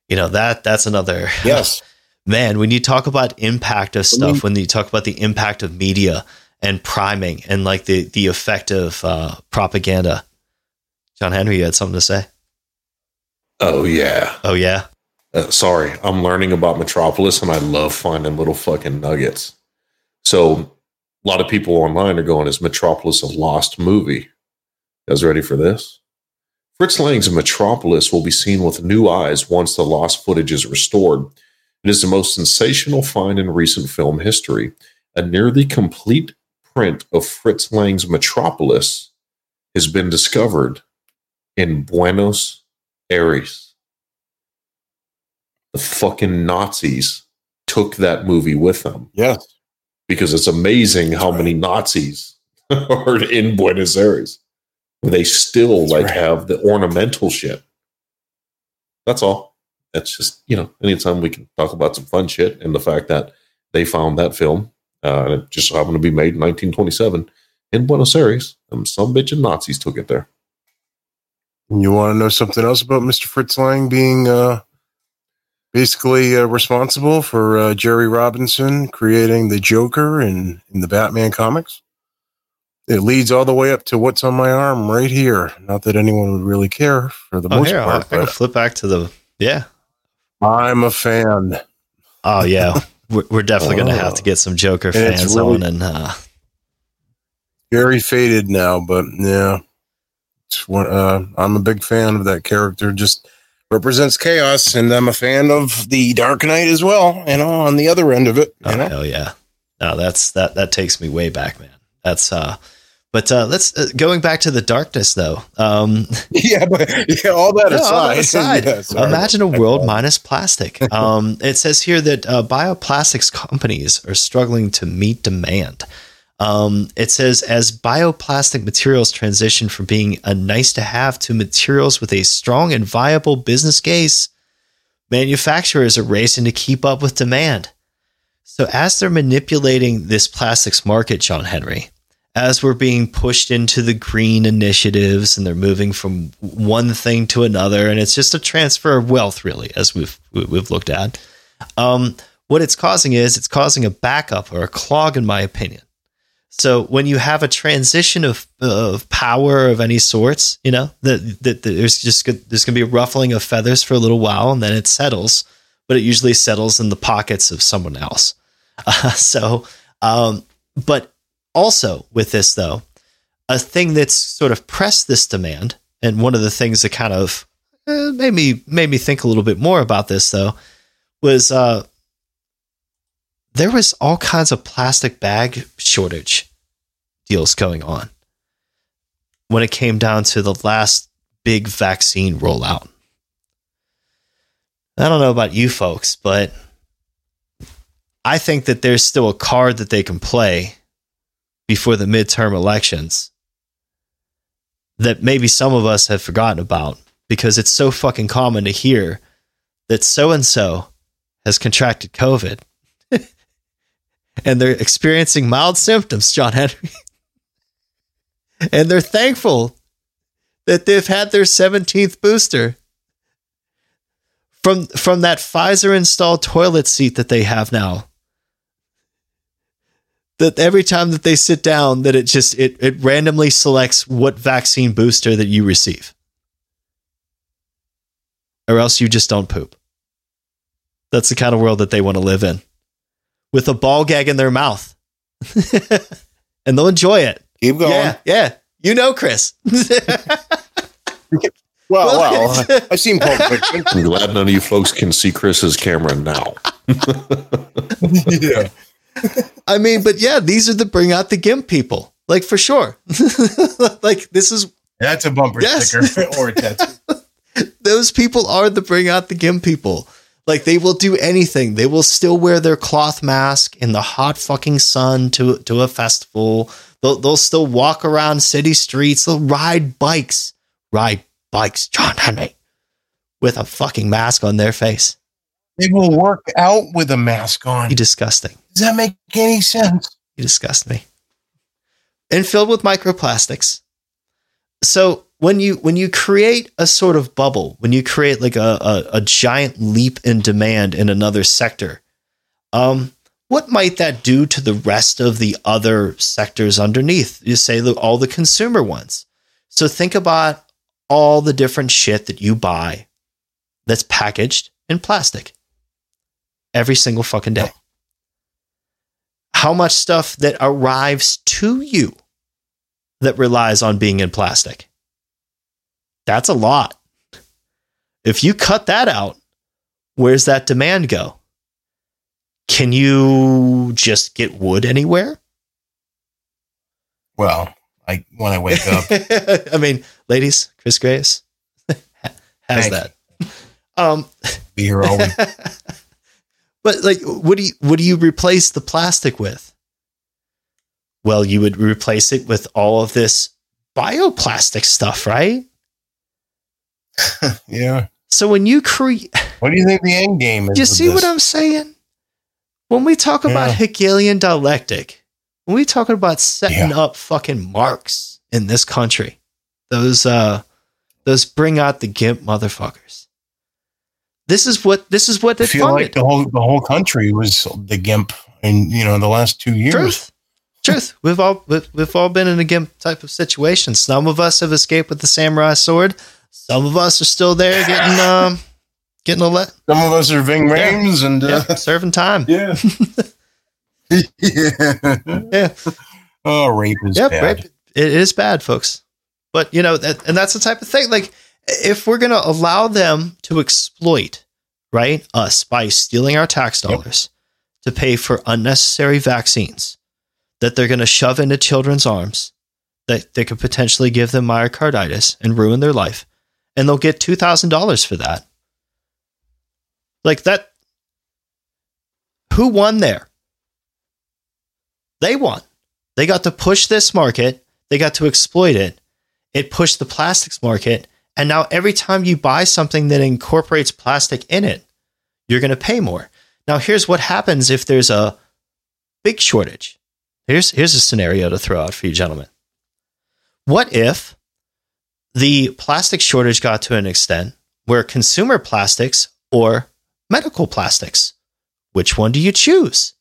You know, that that's another Yes. Man, when you talk about impact of stuff, I mean, when you talk about the impact of media and priming and like the the effect of uh, propaganda. John Henry, you had something to say? Oh yeah. Oh yeah. Uh, sorry, I'm learning about Metropolis and I love finding little fucking nuggets. So a lot of people online are going, "Is Metropolis a lost movie?" You guys ready for this? Fritz Lang's Metropolis will be seen with new eyes once the lost footage is restored. It is the most sensational find in recent film history. A nearly complete print of Fritz Lang's Metropolis has been discovered in Buenos Aires. The fucking Nazis took that movie with them. Yes. Because it's amazing how right. many Nazis are in Buenos Aires they still That's like right. have the ornamental shit. That's all. That's just you know, anytime we can talk about some fun shit and the fact that they found that film, uh, and it just happened to be made in 1927 in Buenos Aires, and some bitch and Nazis took it there. You want to know something else about Mr. Fritz Lang being uh, basically uh, responsible for uh, Jerry Robinson creating the Joker in, in the Batman comics. It leads all the way up to what's on my arm right here. Not that anyone would really care for the oh, most here, part. I, I flip back to the yeah. I'm a fan. Oh yeah, we're, we're definitely oh. going to have to get some Joker fans really, on and. Uh, very faded now, but yeah, one, uh, I'm a big fan of that character. Just represents chaos, and I'm a fan of the Dark Knight as well. You know, on the other end of it. oh know? hell yeah! No, that's that that takes me way back, man. That's uh, but uh, let's uh, going back to the darkness though. Um, yeah, but yeah, all that aside, all that aside yeah, imagine a world minus plastic. Um, it says here that uh, bioplastics companies are struggling to meet demand. Um, it says as bioplastic materials transition from being a nice to have to materials with a strong and viable business case, manufacturers are racing to keep up with demand. So as they're manipulating this plastics market, John Henry, as we're being pushed into the green initiatives and they're moving from one thing to another, and it's just a transfer of wealth, really, as we've we've looked at. Um, what it's causing is it's causing a backup or a clog, in my opinion. So when you have a transition of, of power of any sorts, you know that, that, there's just there's going to be a ruffling of feathers for a little while, and then it settles. But it usually settles in the pockets of someone else. Uh, so, um, but also with this though, a thing that's sort of pressed this demand, and one of the things that kind of uh, made me made me think a little bit more about this though was uh, there was all kinds of plastic bag shortage deals going on when it came down to the last big vaccine rollout. I don't know about you folks, but I think that there's still a card that they can play before the midterm elections that maybe some of us have forgotten about because it's so fucking common to hear that so and so has contracted COVID and they're experiencing mild symptoms, John Henry. and they're thankful that they've had their 17th booster from from that Pfizer installed toilet seat that they have now. That every time that they sit down that it just it, it randomly selects what vaccine booster that you receive. Or else you just don't poop. That's the kind of world that they want to live in with a ball gag in their mouth and they'll enjoy it keep going yeah yeah you know chris well, well, I've seen Pulp Fiction. I'm glad none of you folks can see Chris's camera now. yeah. I mean, but yeah, these are the bring out the gimp people, like for sure. like this is that's a bumper yes. sticker or a tattoo. Those people are the bring out the gimp people. Like they will do anything. They will still wear their cloth mask in the hot fucking sun to to a festival. They'll they'll still walk around city streets. They'll ride bikes, ride bikes, John Henry, with a fucking mask on their face. They will work out with a mask on. You disgusting. Does that make any sense? You disgust me. And filled with microplastics. So when you when you create a sort of bubble, when you create like a, a, a giant leap in demand in another sector, um, what might that do to the rest of the other sectors underneath? You say the, all the consumer ones. So think about all the different shit that you buy that's packaged in plastic every single fucking day how much stuff that arrives to you that relies on being in plastic. That's a lot. If you cut that out, where's that demand go? Can you just get wood anywhere? Well, I when I wake up. I mean, ladies, Chris Graves has Thank that. Um, Be here always. But like, what do you what do you replace the plastic with? Well, you would replace it with all of this bioplastic stuff, right? yeah. So when you create, what do you think the end game is? You see this? what I'm saying? When we talk about yeah. Hegelian dialectic, when we talk about setting yeah. up fucking marks in this country, those uh, those bring out the gimp motherfuckers. this is what this is what I feel funded. like the whole the whole country was the gimp in you know the last two years. Truth. Truth. We've all we've, we've all been in a gimp type of situation. Some of us have escaped with the samurai sword. Some of us are still there getting um getting a let Some of us are Ving Yeah. Rhames and uh, yeah, serving time. yeah. yeah. Yeah. Oh, rape is Yep, bad. right. It is bad, folks. But you know, that, and that's the type of thing. Like, if we're gonna allow them to exploit, right, us by stealing our tax dollars to pay for unnecessary vaccines that they're gonna shove into children's arms, that they could potentially give them myocarditis and ruin their life, and they'll get two thousand dollars for that. Like that. Who won there? They won. They got to push this market, they got to exploit it. It pushed the plastics market. And now every time you buy something that incorporates plastic in it, you're going to pay more. Now, here's what happens if there's a big shortage. Here's, here's a scenario to throw out for you, gentlemen. What if the plastic shortage got to an extent where consumer plastics or medical plastics, which one do you choose?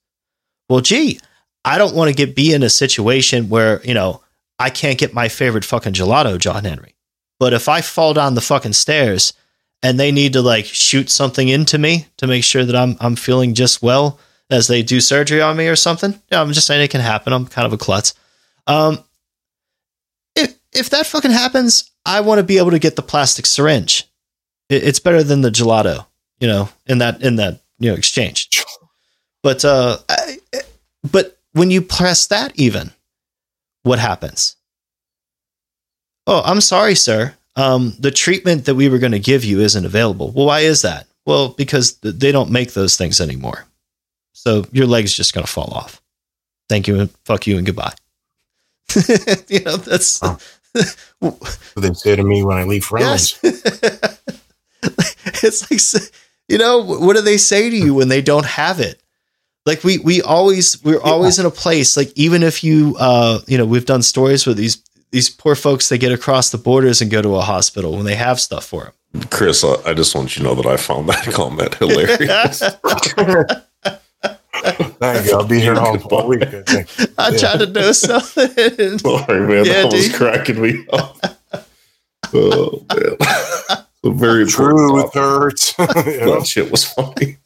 Well, gee, I don't want to get be in a situation where, you know, I can't get my favorite fucking gelato, John Henry. But if I fall down the fucking stairs and they need to like shoot something into me to make sure that I'm I'm feeling just well as they do surgery on me or something, yeah, I'm just saying it can happen. I'm kind of a klutz. Um, if if that fucking happens, I want to be able to get the plastic syringe. It's better than the gelato, you know, in that in that you know exchange. But uh, I, but when you press that even, what happens? Oh, I'm sorry, sir. Um, the treatment that we were going to give you isn't available. Well, why is that? Well, because they don't make those things anymore. So your leg's just going to fall off. Thank you and fuck you and goodbye. you know, that's they say to me when I leave friends. yes. it's like you know, what do they say to you when they don't have it? Like we we always we're always in a place like even if you uh you know we've done stories with these these poor folks they get across the borders and go to a hospital when they have stuff for them. Chris, I, I just want you to know that I found that comment hilarious. Thank you. I'll be here all, all week. I think. I Yeah. tried to do something. Sorry, man. Yeah, that was cracking me up. Oh, man. a very important Truth hurts. You? That shit was funny.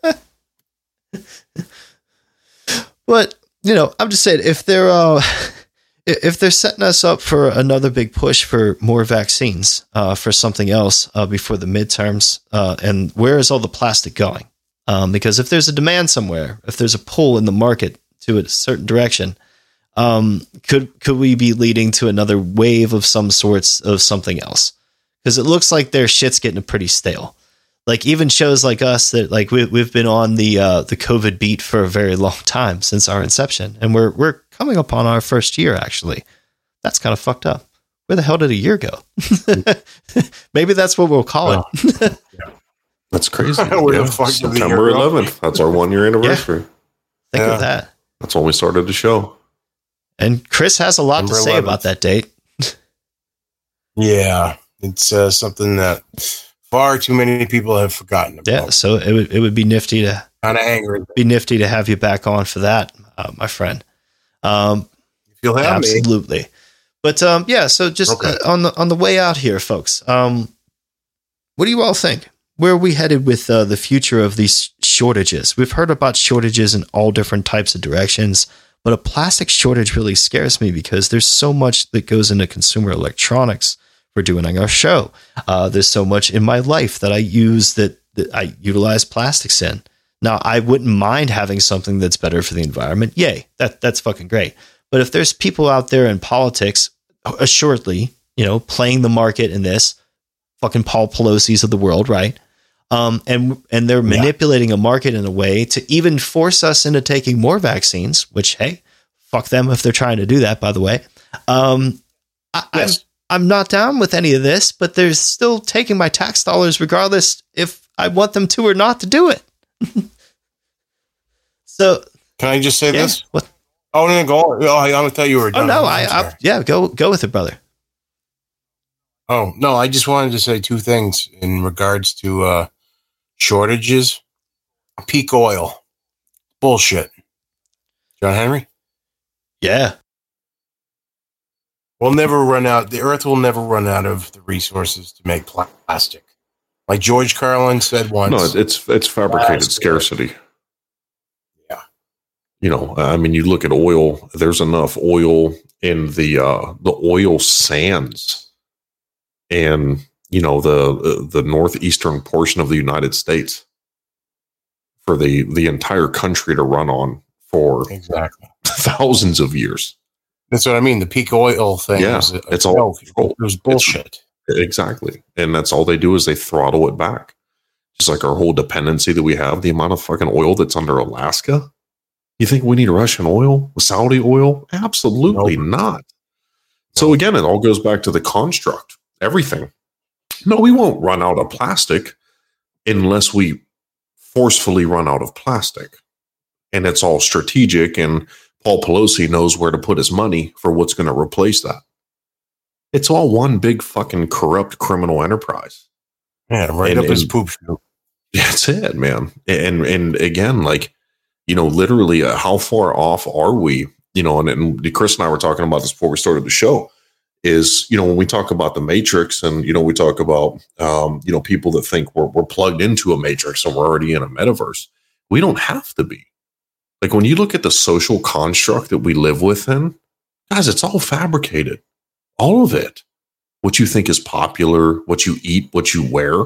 But you know, I'm just saying if they're uh, if they're setting us up for another big push for more vaccines uh, for something else uh, before the midterms, uh, and where is all the plastic going? Um, because if there's a demand somewhere, if there's a pull in the market to a certain direction, um, could could we be leading to another wave of some sorts of something else? Because it looks like their shit's getting pretty stale like even shows like us that like we, we've been on the uh, the COVID beat for a very long time since our inception, and we're we're coming up on our first year actually. That's kind of fucked up. Where the hell did a year go? Maybe that's what we'll call it. That's crazy. Where the Yeah, fuck did September 11th. That's our one year anniversary. Think Yeah. of that. That's when we started the show. And Chris has a lot to September say 11th. about that date. Yeah, it's uh, something that far too many people have forgotten about. Yeah, so it would it would be nifty to Kind of angry. be nifty to have you back on for that, uh, my friend. Um, If you'll have me. absolutely. But um, yeah, so just Okay. uh, on the on the way out here, folks. Um, what do you all think? Where are we headed with uh, the future of these shortages? We've heard about shortages in all different types of directions, but a plastic shortage really scares me because there's so much that goes into consumer electronics for doing our show. Uh, there's so much in my life that I use that, that I utilize plastics in. Now, I wouldn't mind having something that's better for the environment. Yay, that that's fucking great. But if there's people out there in politics, assuredly, you know, playing the market in this, fucking Paul Pelosi's of the world, right? Um, and and they're Yeah. manipulating a market in a way to even force us into taking more vaccines. Which, hey, fuck them if they're trying to do that. By the way, um, I, Yes. I'm I'm not down with any of this, but they're still taking my tax dollars regardless if I want them to or not to do it. so Can I just say yeah, this? what? Oh, no, go. Oh, I I thought you were Oh done. no, I'm I. I yeah, go go with it, brother. Oh no, I just wanted to say two things in regards to uh, shortages, peak oil, bullshit. John Henry? Yeah. We'll never run out. The earth will never run out of the resources to make plastic. Like George Carlin said once. No, it's it's fabricated plastic. scarcity. Yeah. You know, I mean, you look at oil. There's enough oil in the uh, the oil sands, and you know the uh, the northeastern portion of the United States for the the entire country to run on for exactly thousands of years. That's what I mean. The peak oil thing. Yeah, is, it's all it was bullshit. It's, exactly, and that's all they do is they throttle it back. Just like our whole dependency that we have, the amount of fucking oil that's under Alaska. You think we need Russian oil, Saudi oil? Absolutely nope. not. So again, it all goes back to the construct. Everything. No, we won't run out of plastic unless we forcefully run out of plastic. And it's all strategic and Paul Pelosi knows where to put his money for what's going to replace that. It's all one big fucking corrupt criminal enterprise. Yeah, right and, up his poop shoe. That's it, man. And and again, like you know, literally, uh, how far off are we? You know, and, and Chris and I were talking about this before we started the show. Is you know when we talk about the matrix, and you know we talk about um, you know people that think we're we're plugged into a matrix and we're already in a metaverse. We don't have to be. Like when you look at the social construct that we live within, guys, it's all fabricated. All of it. What you think is popular, what you eat, what you wear.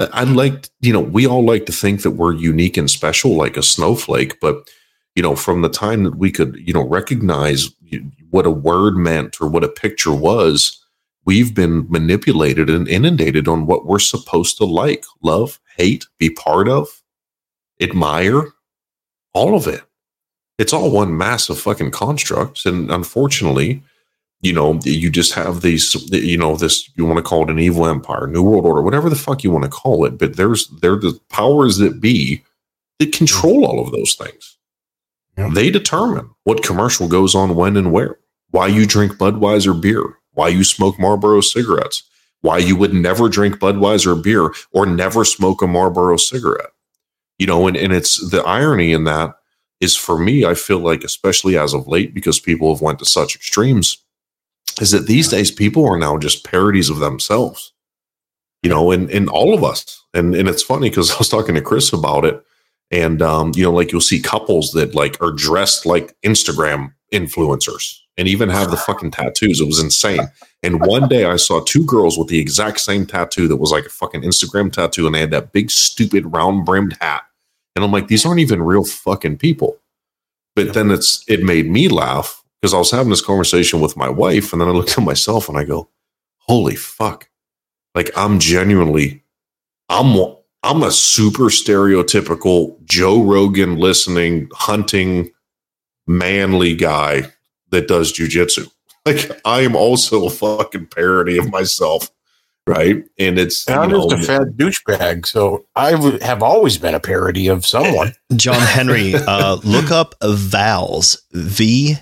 I like, you know, we all like to think that we're unique and special like a snowflake, but you know, from the time that we could, you know, recognize what a word meant or what a picture was, we've been manipulated and inundated on what we're supposed to like, love, hate, be part of, admire, all of it. It's all one massive fucking construct. And unfortunately, you know, you just have these, you know, this, you want to call it an evil empire, new world order, whatever the fuck you want to call it. But there's, there the powers that be that control mm-hmm. all of those things. Yeah. They determine what commercial goes on when and where, why you drink Budweiser beer, why you smoke Marlboro cigarettes, why you would never drink Budweiser beer or never smoke a Marlboro cigarette. You know, and, and it's the irony in that is for me, I feel like, especially as of late, because people have went to such extremes, is that these days people are now just parodies of themselves, you know, and, and all of us. And, and it's funny because I was talking to Chris about it. And, um, you know, like you'll see couples that like are dressed like Instagram influencers and even have the fucking tattoos. It was insane. And one day I saw two girls with the exact same tattoo that was like a fucking Instagram tattoo, and they had that big, stupid, round brimmed hat. And I'm like, these aren't even real fucking people. But then it's it made me laugh because I was having this conversation with my wife, and then I looked at myself and I go, "Holy fuck!" Like I'm genuinely, I'm I'm a super stereotypical Joe Rogan listening, hunting, manly guy that does jujitsu. Like I am also a fucking parody of myself right? And it's and I'm know, just a fat douchebag, so I have always been a parody of someone. John Henry, uh, look up vals V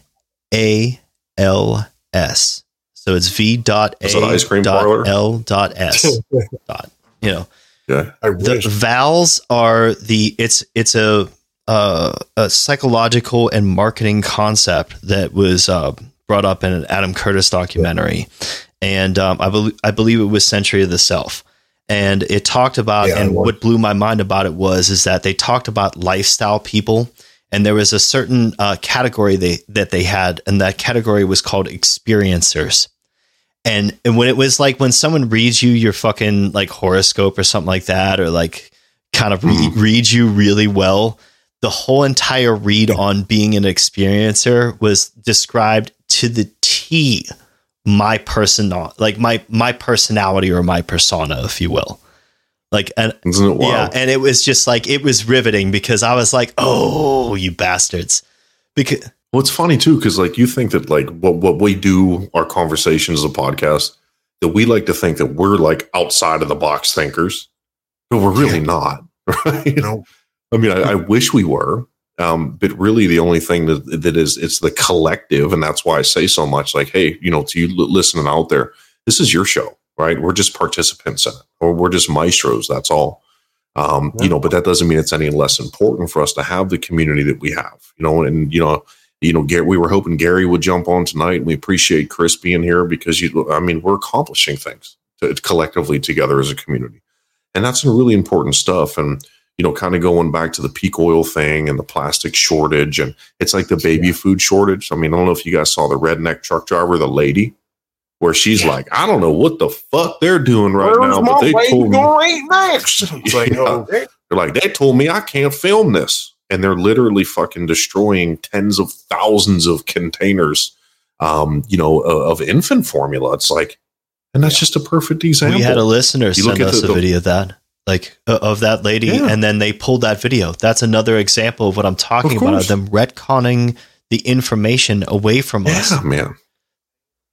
A L S. So it's V dot A ice cream dot parlor? L dot S dot. You know, yeah. The vals are the it's it's a uh, a psychological and marketing concept that was uh, brought up in an Adam Curtis documentary and um, I believe I believe it was Century of the Self. And it talked about, yeah, and what blew my mind about it was, is that they talked about lifestyle people, and there was a certain uh, category they that they had, and that category was called experiencers. And and when it was like when someone reads you your fucking like horoscope or something like that, or like kind of re- mm. reads you really well, the whole entire read on being an experiencer was described to the T my person like my my personality or my persona if you will. Like and yeah and it was just like it was riveting because i was like oh you bastards. Because well it's funny too because like you think that like what what we do our conversations a podcast that we like to think that we're like outside of the box thinkers but we're really not right you know i mean I, I wish we were um, but really, the only thing that, that is it's the collective, and that's why I say so much. Like, hey, you know, to you listening out there, this is your show, right? We're just participants in it, or we're just maestros. That's all. Um, you know, but that doesn't mean it's any less important for us to have the community that we have, you know, and, you know, you know, Gary, we were hoping Gary would jump on tonight and we appreciate Chris being here because you, I mean, we're accomplishing things to, collectively together as a community. And that's some really important stuff. And, you know, kind of going back to the peak oil thing and the plastic shortage. And it's like the baby food shortage. I mean, I don't know if you guys saw the redneck truck driver, the lady, where she's yeah. like, I don't know what the fuck they're doing right Where's now, but they told me. Next? Like, yeah. oh, they're like, they told me I can't film this. And they're literally fucking destroying tens of thousands of containers, um, you know, of infant formula. It's like, and that's yeah. just a perfect example. We had a listener you send us the, a video of that like uh, of that lady yeah. and then they pulled that video that's another example of what i'm talking about them retconning the information away from yeah, us man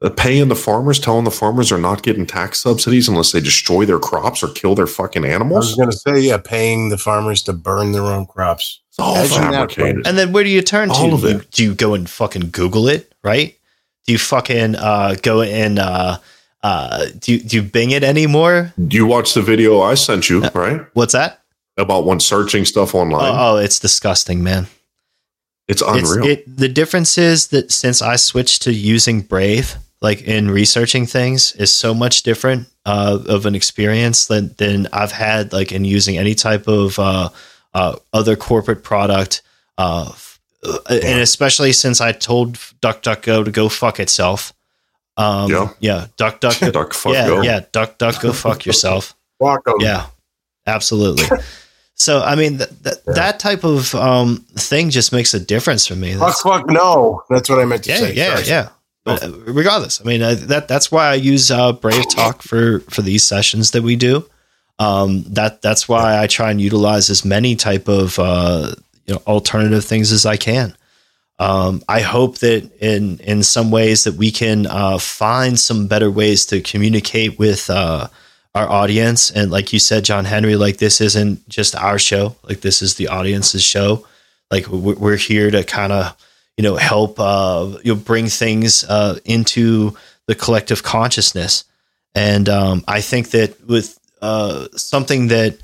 uh, paying the farmers telling the farmers are not getting tax subsidies unless they destroy their crops or kill their fucking animals i was going to say yeah paying the farmers to burn their own crops it's all fabricated and then where do you turn all to of it. do you go and fucking google it right do you fucking uh, go and uh, uh, do you, do you Bing it anymore? Do you watch the video I sent you? Uh, right? What's that? About when searching stuff online. Oh, oh it's disgusting, man. It's unreal. It's, it, the difference is that since I switched to using Brave, like in researching things, is so much different uh, of an experience than than I've had like in using any type of uh, uh, other corporate product. Uh, and especially since I told DuckDuckGo to go fuck itself. Um, yeah, yeah, duck, duck, go, duck, fuck, yeah, go. yeah, duck, duck, go fuck yourself. Fuck. Yeah, absolutely. so, I mean, th- th- yeah. that type of um, thing just makes a difference for me. That's, fuck, fuck, no. That's what I meant to yeah, say. Yeah, Sorry. yeah. But uh, regardless, I mean, uh, that that's why I use uh, Brave Talk for for these sessions that we do. Um, that that's why I try and utilize as many type of uh, you know alternative things as I can. Um, I hope that in in some ways that we can uh, find some better ways to communicate with uh, our audience. And like you said, John Henry, like this isn't just our show; like this is the audience's show. Like we're here to kind of you know help uh, you know, bring things uh, into the collective consciousness. And um, I think that with uh, something that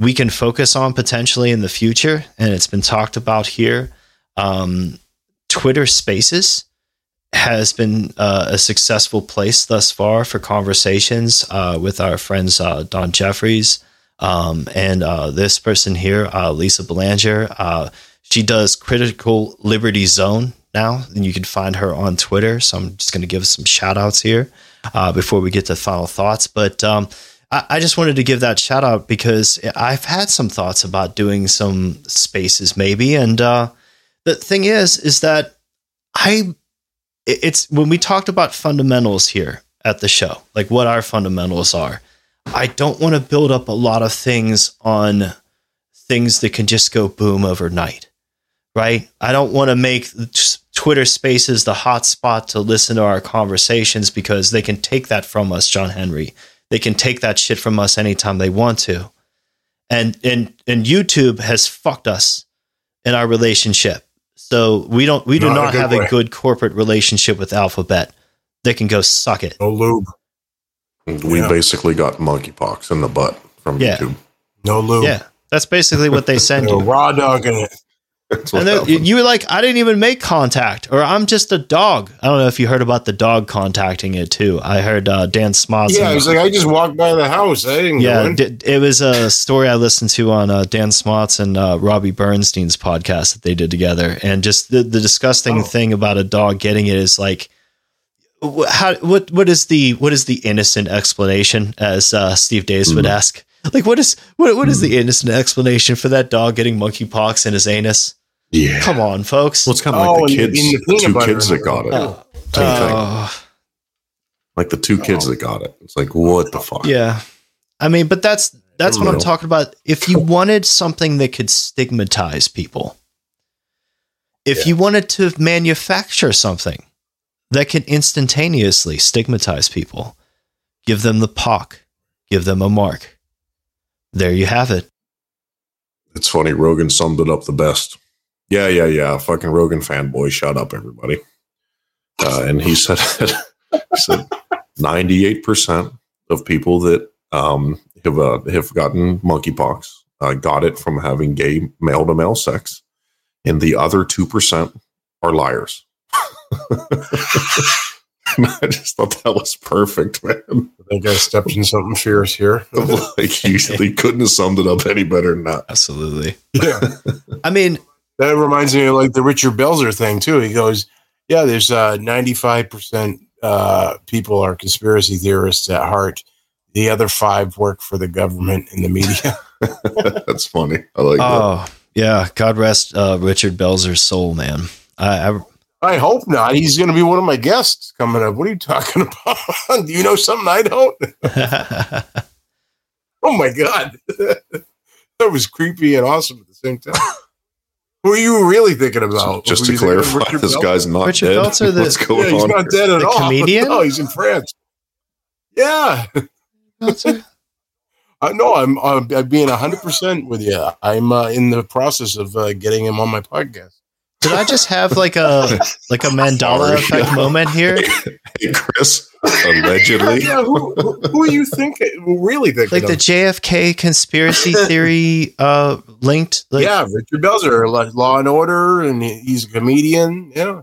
we can focus on potentially in the future, and it's been talked about here. Um, Twitter Spaces has been uh, a successful place thus far for conversations uh, with our friends uh, Don Jeffries um, and uh, this person here, Lisa Belanger. She does Critical Liberty Zone now, and you can find her on Twitter. So I'm just going to give some shout outs here before we get to final thoughts. But um, I, just wanted to give that shout out because I've had some thoughts about doing some spaces maybe. And uh, the thing is, is that I, it's when we talked about fundamentals here at the show, like what our fundamentals are. I don't want to build up a lot of things on things that can just go boom overnight, right? I don't want to make Twitter Spaces the hot spot to listen to our conversations because they can take that from us, John Henry. They can take that shit from us anytime they want to. And and and YouTube has fucked us in our relationship so we don't we do not, not a have way. a good corporate relationship with Alphabet. They can go suck it. No lube. We yeah. basically got monkeypox in the butt from yeah. YouTube. No lube. Yeah, that's basically what they send you. Raw dogging it and you were like, I didn't even make contact, or I'm just a dog. I don't know if you heard about the dog contacting it too. I heard uh, Dan Smots. Yeah, he's like, I just walked by the house. I didn't. Yeah, d- it was a story I listened to on uh, Dan Smots and uh, Robbie Bernstein's podcast that they did together, and just the, the disgusting oh. thing about a dog getting it is like. How what what is the what is the innocent explanation as uh, Steve Davis mm. would ask like what is what what is mm. the innocent explanation for that dog getting monkeypox in his anus? Yeah. Come on, folks. Well, it's kind of oh, like the kids, the, the two kids that got it. Oh. Uh, like the two kids oh. that got it. It's like, what the fuck? Yeah. I mean, but that's that's what I'm talking about. If you wanted something that could stigmatize people, if yeah. you wanted to manufacture something that can instantaneously stigmatize people, give them the pock, give them a mark. There you have it. It's funny. Rogan summed it up the best. Yeah, yeah, yeah. Fucking Rogan fanboy. Shut up, everybody. Uh, and he said, he said, ninety-eight percent of people that um, have uh, have gotten monkeypox uh, got it from having gay male to male sex, and the other two percent are liars. I just thought that was perfect, man. I think I stepped in something fierce here. like you, they couldn't have summed it up any better than that. Absolutely. Yeah. I mean, that reminds me of like the Richard Belzer thing too. He goes, "Yeah, there's uh, 95% uh, people are conspiracy theorists at heart. The other five work for the government and the media." That's funny. I like oh, that. yeah. God rest uh, Richard Belzer's soul, man. I, I I hope not. He's going to be one of my guests coming up. What are you talking about? Do you know something I don't? oh my god, that was creepy and awesome at the same time. Who are you really thinking about? Just to clarify, this Bel- guy's not Richard dead. Belzer, the, What's going yeah, he's on? not dead at the all. Comedian? No, he's in France. Yeah. I know I'm uh, being hundred percent with you. I'm uh, in the process of uh, getting him on my podcast. Did I just have like a like a Mandela effect yeah. moment here? Hey, Chris, allegedly. yeah, who, who, are you thinking? Really thinking? Like of? the JFK conspiracy theory uh, linked? Like, yeah, Richard Belzer, Law and Order, and he's a comedian. Yeah,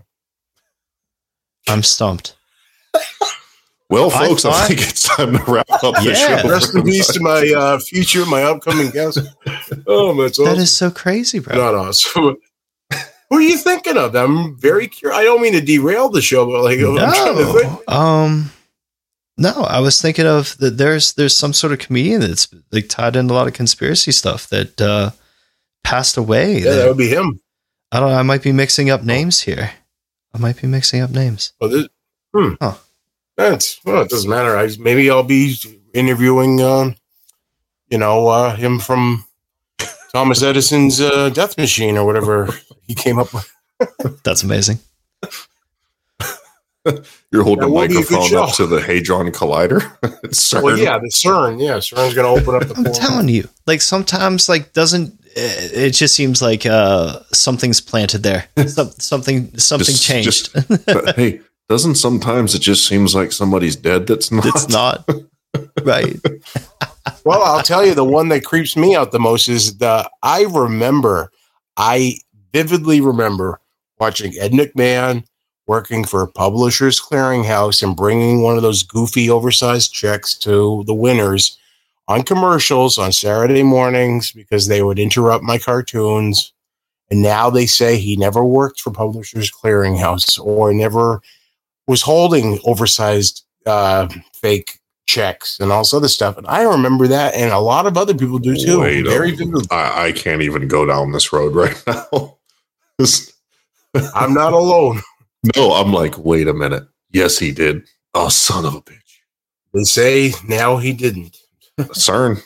I'm stumped. Well, folks, I, thought, I, think it's time to wrap up the yeah. show. Rest in peace to my uh, future, my upcoming guest. Oh, that's awesome. That is so crazy, bro. Not awesome. Who are you thinking of? I'm very curious. I don't mean to derail the show, but like, no, um, no, I was thinking of that. There's there's some sort of comedian that's like tied in a lot of conspiracy stuff that uh, passed away. Yeah, that, that would be him. I don't know. I might be mixing up names here. I might be mixing up names. Oh, this, hmm. Huh. That's well, it doesn't matter. I maybe I'll be interviewing, uh, you know, uh, him from Thomas Edison's uh, Death Machine or whatever he came up with. That's amazing. You're holding a microphone up to the Hadron Collider. CERN. Well, yeah, the CERN. Yeah, CERN's going to open up the. I'm telling you, like sometimes, like doesn't it just seems like uh, something's planted there. Some, something something just, changed. Just, hey, doesn't sometimes it just seems like somebody's dead? That's not. It's not. Right. well, I'll tell you the one that creeps me out the most is the I remember, I vividly remember watching Ed McMahon working for Publishers Clearinghouse and bringing one of those goofy, oversized checks to the winners on commercials on Saturday mornings because they would interrupt my cartoons. And now they say he never worked for Publishers Clearinghouse or never was holding oversized uh, fake checks and all this other stuff. And I remember that, and a lot of other people do too. Wait oh, Very vividly. I, I can't even go down this road right now. I'm not alone. No, I'm like, wait a minute. Yes, he did. Oh, son of a bitch. They say now he didn't. CERN.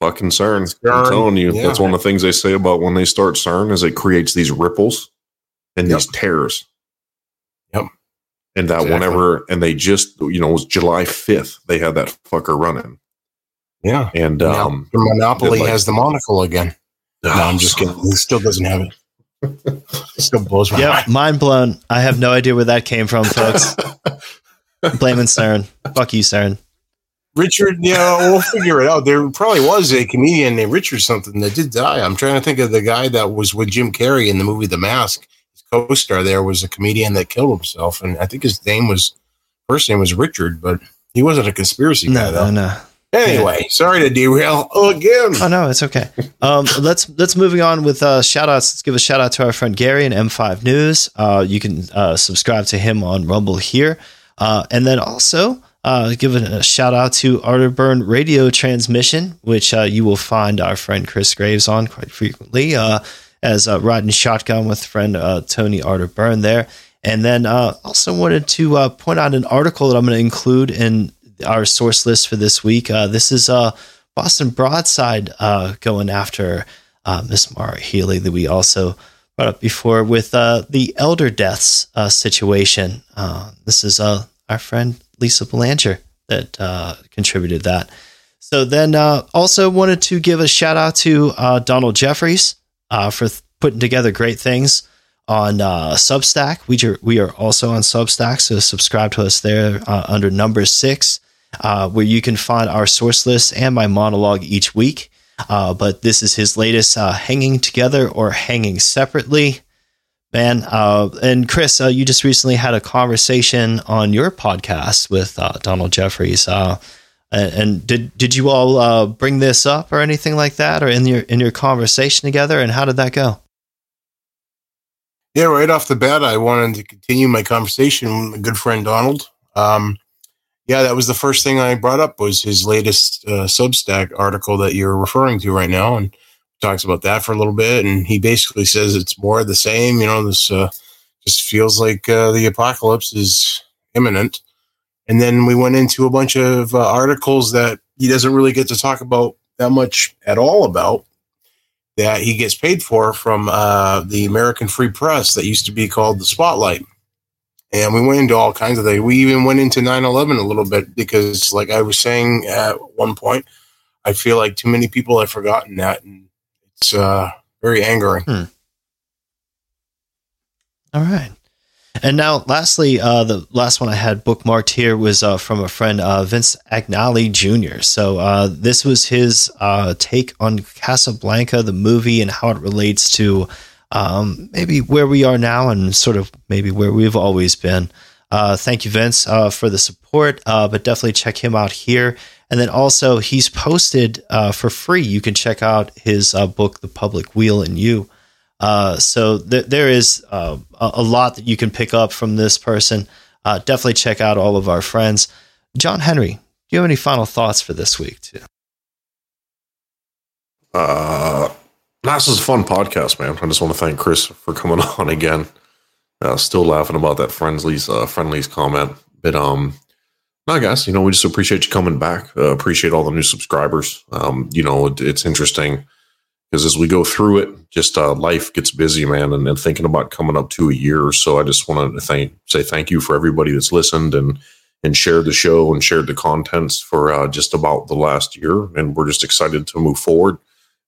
Fucking CERN. CERN. I'm telling you, yeah. that's one of the things they say about when they start CERN is it creates these ripples and yep. these tears and that exactly. whenever and they just you know it was July fifth they had that fucker running. Yeah, and now, um, the monopoly like, has the monocle again. Oh, no, I'm just kidding. He still doesn't have it. it still blows my yep, mind. mind blown. I have no idea where that came from, folks. Blaming CERN. Fuck you, CERN. Richard, yeah, we'll figure it out. There probably was a comedian named Richard something that did die. I'm trying to think of the guy that was with Jim Carrey in the movie The Mask co-star there was a comedian that killed himself, and I think his name was first name was Richard, but he wasn't a conspiracy guy. No, though. no. Anyway, yeah. sorry to derail again. Oh no, it's okay. Um, let's let's moving on with uh, shout outs. Let's give a shout out to our friend Gary and M5 News. Uh, you can uh, subscribe to him on Rumble here, uh, and then also uh, give a shout out to Arterburn Radio Transmission, which uh, you will find our friend Chris Graves on quite frequently. Uh, as uh, riding shotgun with friend uh, Tony Arterburn there. And then uh, also wanted to uh, point out an article that I'm going to include in our source list for this week. Uh, this is uh, Boston Broadside going after Miss Maura Healey that we also brought up before with the elder deaths situation. this is our friend Lisa Belanger that contributed that. So then also wanted to give a shout out to Donald Jeffries uh, for th- putting together great things on uh, Substack. We, are, we are also on Substack, so subscribe to us there uh, under number six, uh, where you can find our source list and my monologue each week. Uh, but this is his latest uh, Hanging Together or Hanging Separately. Man, uh, and Chris, you just recently had a conversation on your podcast with Donald Jeffries. Uh, and did did you all uh, bring this up or anything like that, or in your in your conversation together? And how did that go? Yeah, right off the bat, I wanted to continue my conversation with my good friend Donald. Um, yeah, that was the first thing I brought up was his latest uh, Substack article that you're referring to right now, and talks about that for a little bit. And he basically says it's more of the same. You know, this uh, just feels like uh, the apocalypse is imminent. And then we went into a bunch of uh, articles that he doesn't really get to talk about that much at all about that he gets paid for from uh, the American Free Press that used to be called the Spotlight. And we went into all kinds of things. We even went into 9 11 a little bit because, like I was saying at one point, I feel like too many people have forgotten that. And it's uh, very angering. Hmm. All right. And now, lastly, uh, the last one I had bookmarked here was uh, from a friend, uh, Vince Agnelli Jr. So uh, this was his uh, take on Casablanca, the movie, and how it relates to um, maybe where we are now and sort of maybe where we've always been. Uh, thank you, Vince, for the support, but definitely check him out here. And then also, he's posted for free. You can check out his book, The Public Wheel and You. Uh, so th- there is uh, a lot that you can pick up from this person. Uh, definitely check out all of our friends. John Henry, do you have any final thoughts for this week too? Uh, this is a fun podcast, man. I just want to thank Chris for coming on again. Uh, still laughing about that friendly's uh, friendly's comment, but um, no, guys, you know we just appreciate you coming back. Uh, appreciate all the new subscribers. Um, you know it, it's interesting because as we go through it, just uh, life gets busy, man, and, thinking about coming up to a year or so. I just wanted to thank say thank you for everybody that's listened and and shared the show and shared the contents for uh, just about the last year, and we're just excited to move forward.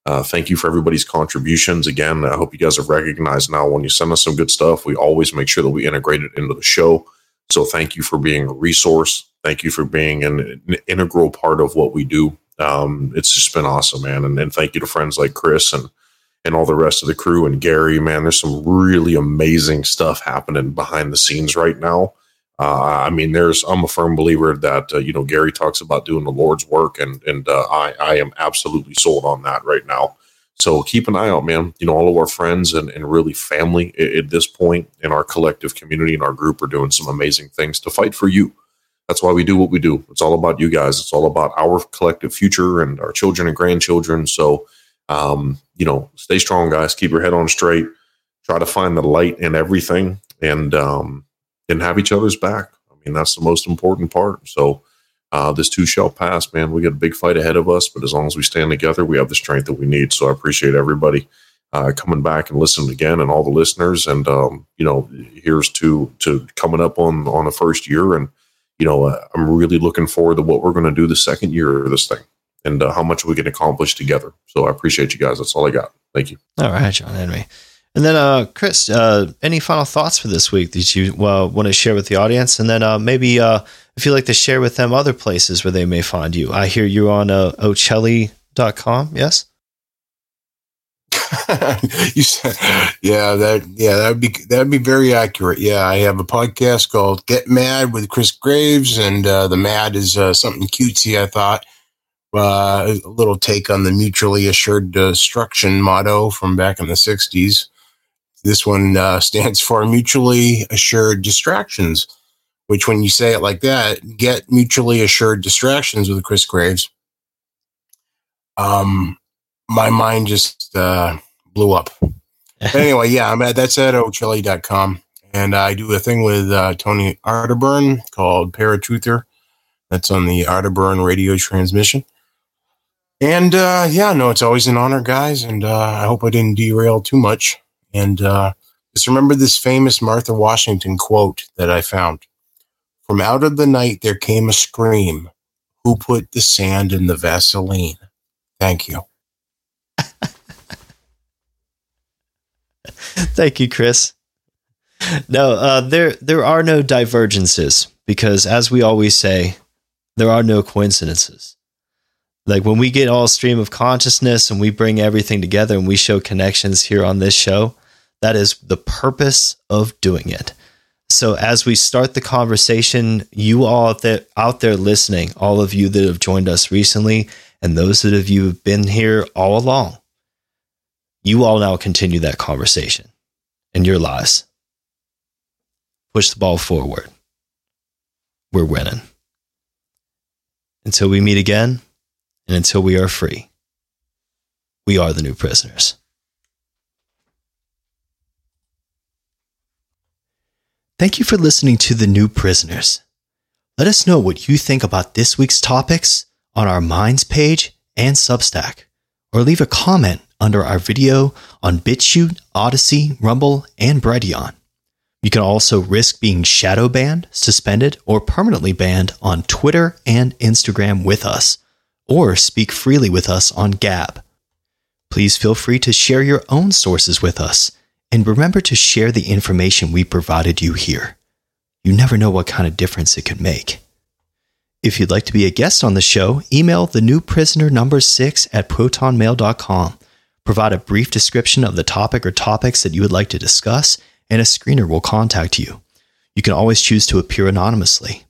Uh, thank you for everybody's contributions. Again, I hope you guys have recognized now when you send us some good stuff, we always make sure that we integrate it into the show. So thank you for being a resource. Thank you for being an, an integral part of what we do um, it's just been awesome, man. And, and thank you to friends like Chris and and all the rest of the crew and Gary. Man, there's some really amazing stuff happening behind the scenes right now. Uh, I mean, there's I'm a firm believer that uh, you know Gary talks about doing the Lord's work, and and uh, I I am absolutely sold on that right now. So keep an eye out, man. You know, all of our friends and, and really family at, at this point in our collective community and our group are doing some amazing things to fight for you that's why we do what we do. It's all about you guys. It's all about our collective future and our children and grandchildren. So, um, you know, stay strong, guys. Keep your head on straight. Try to find the light in everything, and um, and have each other's back. I mean, that's the most important part. So, uh, this too shall pass, man. We got a big fight ahead of us, but as long as we stand together, we have the strength that we need. So, I appreciate everybody. Uh, coming back and listening again, and all the listeners, and um, you know, here's to to coming up on on the first year, and you know, uh, I'm really looking forward to what we're going to do the second year of this thing and uh, how much we can accomplish together. So I appreciate you guys. That's all I got. Thank you. All right, John Henry. And then, uh, Chris, uh, any final thoughts for this week that you uh, want to share with the audience? And then uh, maybe uh, if you'd like to share with them other places where they may find you. I hear you on uh, Ocelli.com, yes? you said, yeah, that yeah, that'd be that'd be very accurate. Yeah, I have a podcast called Get Mad with Chris Graves, and uh, the mad is uh, something cutesy. I thought uh, a little take on the mutually assured destruction motto from back in the '60s. This one uh, stands for mutually assured distractions, which, when you say it like that, get mutually assured distractions with Chris Graves. Um, my mind just uh, blew up. anyway, yeah, I'm at that's at ochili.com. And I do a thing with uh, Tony Arterburn called Paratruther. That's on the Arterburn radio transmission. And uh, yeah, no, it's always an honor, guys. And uh, I hope I didn't derail too much. And uh, just remember this famous Martha Washington quote that I found From out of the night there came a scream. Who put the sand in the Vaseline? Thank you. Thank you, Chris. No, uh, there there are no divergences because, as we always say, there are no coincidences. Like when we get all stream of consciousness and we bring everything together and we show connections here on this show, that is the purpose of doing it. So as we start the conversation, you all out there, out there listening, all of you that have joined us recently, and those that have you have been here all along, you all now continue that conversation in your lives. Push the ball forward. We're winning. Until we meet again, and until we are free, we are the new prisoners. Thank you for listening to The New Prisoners. Let us know what you think about this week's topics on our Minds page and Substack, or leave a comment under our video on BitChute, Odysee, Rumble, and Brighteon. You can also risk being shadow banned, suspended, or permanently banned on Twitter and Instagram with us, or speak freely with us on Gab. Please feel free to share your own sources with us and remember to share the information we provided you here. You never know what kind of difference it could make. If you'd like to be a guest on the show, email the new prisoner number six at protonmail.com. Provide a brief description of the topic or topics that you would like to discuss, and a screener will contact you. You can always choose to appear anonymously.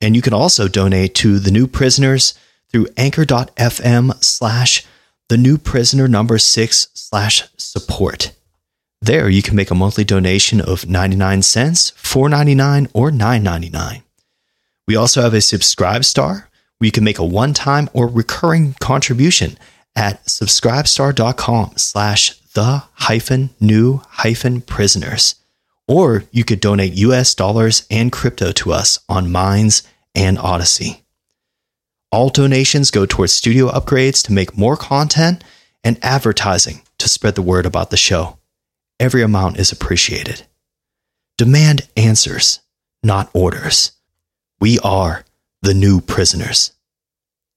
And you can also donate to the new prisoners through anchor.fm slash the new prisoner number six slash support. There, you can make a monthly donation of 99 cents, 4.99, or 9.99. We also have a SubscribeStar where you can make a one-time or recurring contribution at subscribestar.com slash the hyphen new hyphen prisoners. Or you could donate US dollars and crypto to us on Minds and Odysee. All donations go towards studio upgrades to make more content and advertising to spread the word about the show. Every amount is appreciated. Demand answers, not orders. We are the new prisoners.